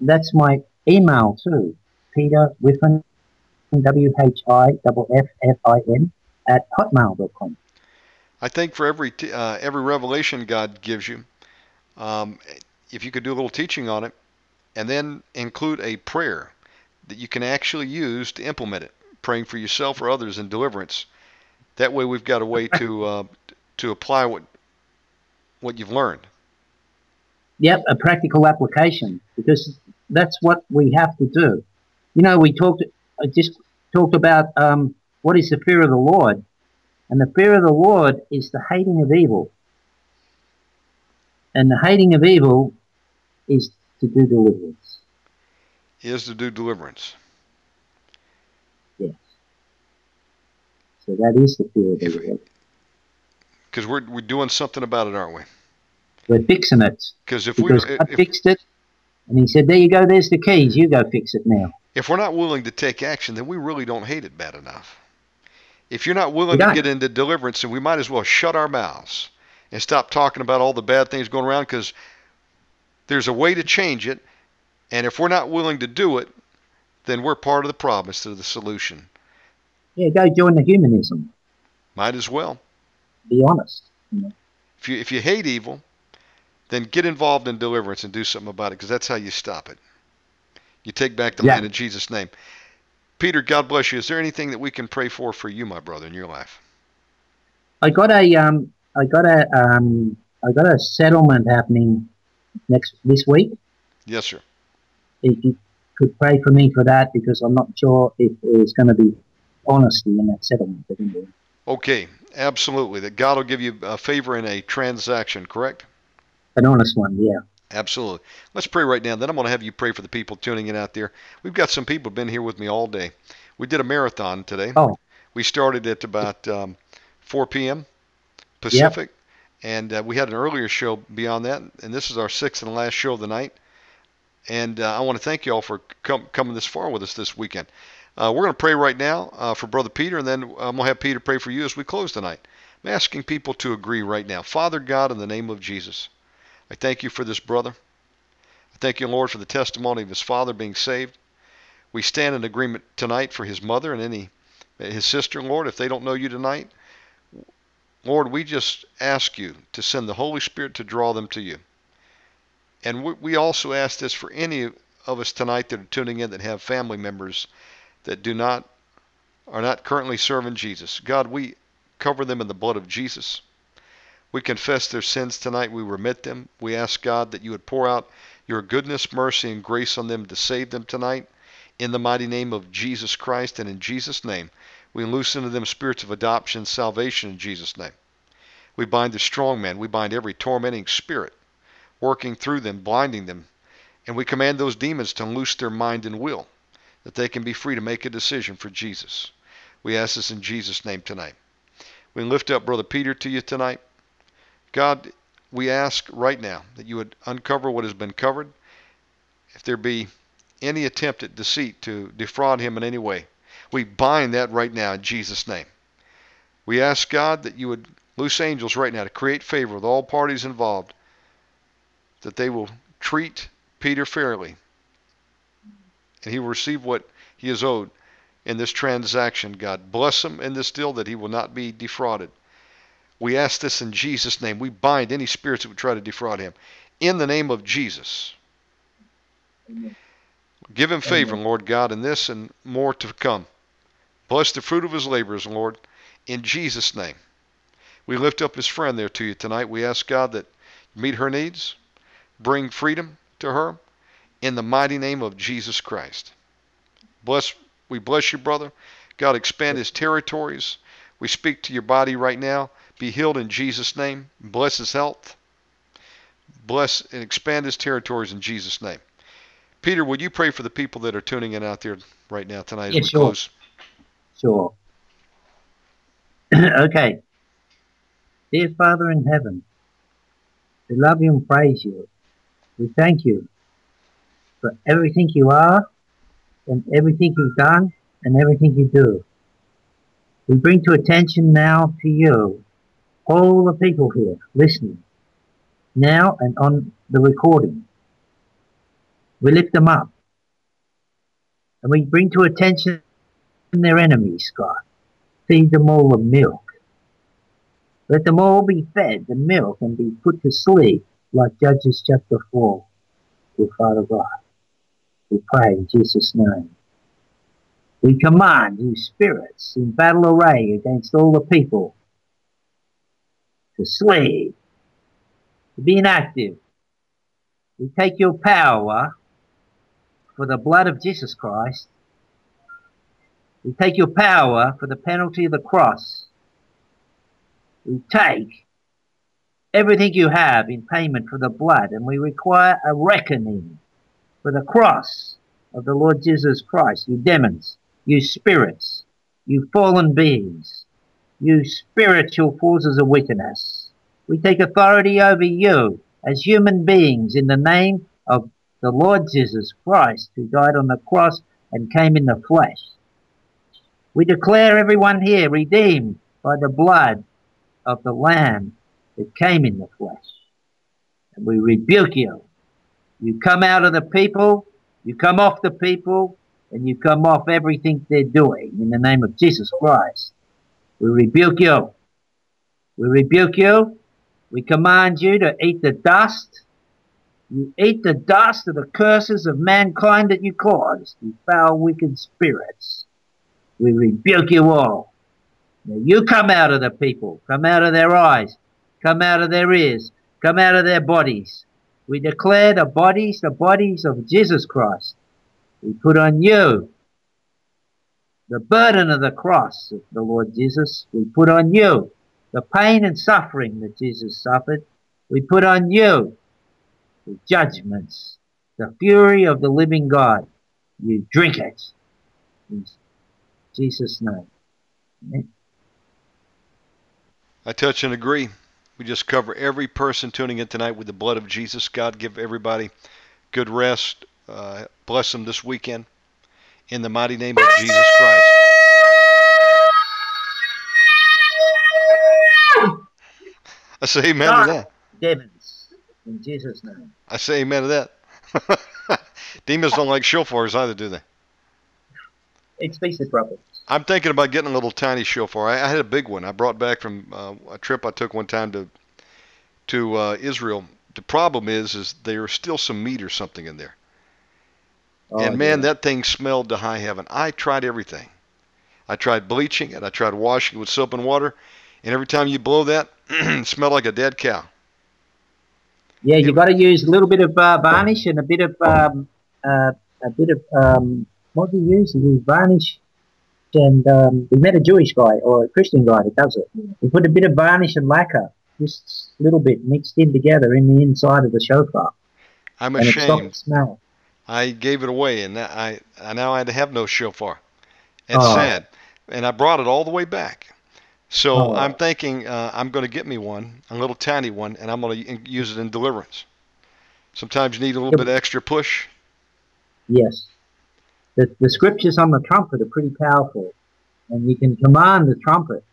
that's my email too, Peter Whiffin, W H I double F F I N, at hotmail.com. I think for every t- uh, every revelation God gives you, um, if you could do a little teaching on it, and then include a prayer that you can actually use to implement it, praying for yourself or others in deliverance. That way, we've got a way to uh, to apply what what you've learned. Yep, a practical application because that's what we have to do. You know, we talked, I just talked about um, what is the fear of the Lord, and the fear of the Lord is the hating of evil, and the hating of evil is to do deliverance is to do deliverance. Yes. So that is the fear of the Lord. Because we're, we're doing something about it, aren't we? We're fixing it. Because if because we if, fixed it, and he said, "There you go. There's the keys. You go fix it now." If we're not willing to take action, then we really don't hate it bad enough. If you're not willing to get into deliverance, then we might as well shut our mouths and stop talking about all the bad things going around because there's a way to change it, and if we're not willing to do it, then we're part of the problem instead of the solution. Yeah, go join the humanism. Might as well. Be honest. If you if you hate evil, then get involved in deliverance and do something about it because that's how you stop it. You take back the Yeah. land in Jesus' name. Peter, God bless you. Is there anything that we can pray for for you, my brother, in your life? I got a um, I got a um, I got a settlement happening next this week. Yes, sir. If you could pray for me for that, because I'm not sure if there's going to be honesty in that settlement. Okay, absolutely. That God will give you a favor in a transaction, correct? An honest one, yeah. Absolutely. Let's pray right now. Then I'm going to have you pray for the people tuning in out there. We've got some people been here with me all day. We did a marathon today. Oh. We started at about um, 4 p.m. Pacific, and uh, we had an earlier show beyond that. And this is our sixth and last show of the night. And uh, I want to thank you all for com- coming this far with us this weekend. Uh, we're going to pray right now uh, for Brother Peter, and then I'm going to have Peter pray for you as we close tonight. I'm asking people to agree right now. Father God, in the name of Jesus, I thank you for this brother. I thank you, Lord, for the testimony of his father being saved. We stand in agreement tonight for his mother and any his sister, Lord, if they don't know you tonight. Lord, we just ask you to send the Holy Spirit to draw them to you. And we- also ask this for any of us tonight that are tuning in that have family members that do not are not currently serving Jesus. God, we cover them in the blood of Jesus. We confess their sins tonight. We remit them. We ask God that you would pour out your goodness, mercy, and grace on them to save them tonight. In the mighty name of Jesus Christ and in Jesus' name, we loose into them spirits of adoption, salvation in Jesus' name. We bind the strong man. We bind every tormenting spirit working through them, blinding them. And we command those demons to loose their mind and will, that they can be free to make a decision for Jesus. We ask this in Jesus' name tonight. We lift up Brother Peter to you tonight. God, we ask right now that you would uncover what has been covered. If there be any attempt at deceit to defraud him in any way, we bind that right now in Jesus' name. We ask God that you would loose angels right now to create favor with all parties involved, that they will treat Peter fairly, and he will receive what he is owed in this transaction. God bless him in this deal that he will not be defrauded. We ask this in Jesus' name. We bind any spirits that would try to defraud him. In the name of Jesus. Give him favor, Lord God, in this and more to come. Bless the fruit of his labors, Lord, in Jesus' name. We lift up his friend there to you tonight. We ask God that you meet her needs, bring freedom to her, in the mighty name of Jesus Christ. Bless, we bless you, brother. God, expand his territories. We speak to your body right now. Be healed in Jesus' name. Bless his health. Bless and expand his territories in Jesus' name. Peter, would you pray for the people that are tuning in out there right now tonight as Yeah, we sure. close? Sure. okay. Dear Father in heaven, we love you and praise you. We thank you for everything you are and everything you've done and everything you do. We bring to attention now to you all the people here listening now and on the recording. We lift them up and we bring to attention their enemies, God. Feed them all the milk. Let them all be fed the milk and be put to sleep like Judges chapter 4 with Father God. We pray in Jesus' name. We command you spirits in battle array against all the people to sleep, to be inactive. We take your power for the blood of Jesus Christ we take your power for the penalty of the cross. We take everything you have in payment for the blood, and we require a reckoning for the cross of the Lord Jesus Christ. You demons, you spirits, you fallen beings, you spiritual forces of wickedness. We take authority over you as human beings in the name of the Lord Jesus Christ, who died on the cross and came in the flesh. We declare everyone here redeemed by the blood of the Lamb that came in the flesh. And we rebuke you. You come out of the people, you come off the people, and you come off everything they're doing in the name of Jesus Christ. We rebuke you. We rebuke you. We command you to eat the dust. You eat the dust of the curses of mankind that you caused, you foul, wicked spirits. We rebuke you all. Now you come out of the people, come out of their eyes, come out of their ears, come out of their bodies. We declare the bodies, the bodies of Jesus Christ. We put on you the burden of the cross of the Lord Jesus. We put on you the pain and suffering that Jesus suffered. We put on you the judgments, the fury of the living God. You drink it. In Jesus' name. Amen. I touch and agree. We just cover every person tuning in tonight with the blood of Jesus. God, give everybody good rest. Uh, bless them this weekend. In the mighty name of Jesus Christ. I say amen to that. Demons. In Jesus' name. I say amen to that. Demons don't like shofars either, do they? It's the trumpet. I'm thinking about getting a little tiny shofar. I, I had a big one. I brought back from uh, a trip I took one time to to uh, Israel. The problem is, is there is still some meat or something in there. Oh, and man, yeah. that thing smelled to high heaven. I tried everything. I tried bleaching it. I tried washing it with soap and water. And every time you blow that, it smelled like a dead cow. Yeah, you've got to use a little bit of uh, varnish and a bit of um, uh, a bit of um, what do you use? You use varnish, and um, we met a Jewish guy or a Christian guy that does it. We put a bit of varnish and lacquer, just a little bit mixed in together in the inside of the shofar, I'm and ashamed. smell. I gave it away, and I, I now I have no shofar. It's Oh. sad. And I brought it all the way back. So Oh. I'm thinking uh, I'm going to get me one, a little tiny one, and I'm going to use it in deliverance. Sometimes you need a little bit of extra push. Yes, the the scriptures on the trumpet are pretty powerful, and you can command the trumpet.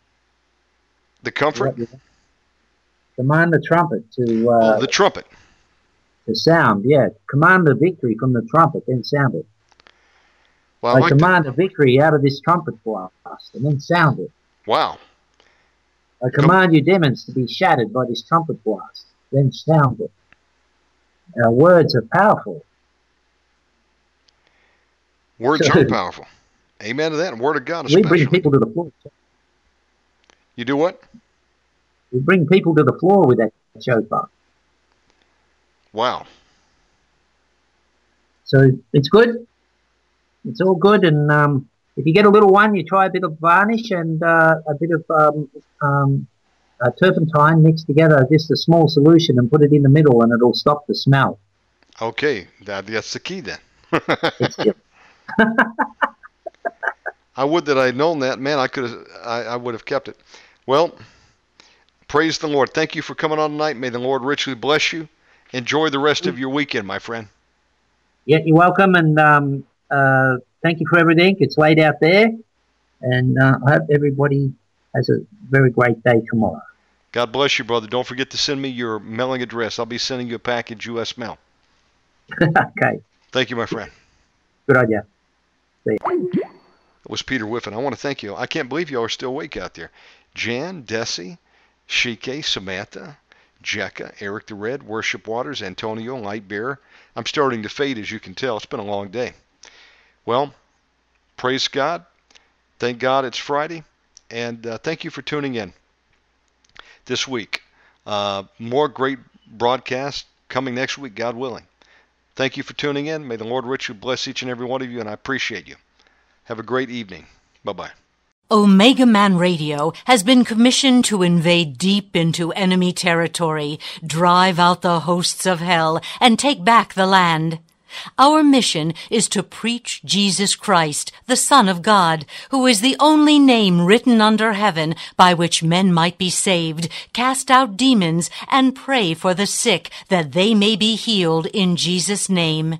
The comfort, Command the trumpet to uh, oh, the trumpet. to sound. Yeah, command the victory from the trumpet, then sound it. Well, I like the, command a victory out of this trumpet blast, and then sound it. wow. I command your demons to be shattered by this trumpet blast, then sound it. Our words are powerful. Words are powerful. Amen to that. And word of God We bring people to the floor. You do what? We bring people to the floor with that shofar. Wow. So it's good. It's all good. And um, if you get a little one, you try a bit of varnish and uh, a bit of um, um, uh, turpentine mixed together, just a small solution, and put it in the middle, and it'll stop the smell. Okay, that, that's the key then. I would that I'd known that, man. I could have, I, I would have kept it. Well, praise the Lord. Thank you for coming on tonight. May the Lord richly bless you. Enjoy the rest of your weekend, my friend. Yeah, you're welcome, and um, uh, thank you for everything. It's late out there, and uh, I hope everybody has a very great day tomorrow. God bless you, brother. Don't forget to send me your mailing address. I'll be sending you a package U.S. mail. okay, Thank you, my friend. good idea. It was Peter Whiffin. I want to thank you. I can't believe you all are still awake out there. Jan, Desi, Shike, Samantha, Jekka, Eric the Red, Worship Waters, Antonio, Lightbearer. I'm starting to fade, as you can tell. It's been a long day. Well, praise God. Thank God it's Friday. And uh, thank you for tuning in this week. Uh, more great broadcasts coming next week, God willing. Thank you for tuning in. May the Lord richly bless each and every one of you, and I appreciate you. Have a great evening. Bye bye. Omegaman Radio has been commissioned to invade deep into enemy territory, drive out the hosts of hell, and take back the land. Our mission is to preach Jesus Christ, the Son of God, who is the only name written under heaven by which men might be saved, cast out demons, and pray for the sick that they may be healed in Jesus' name.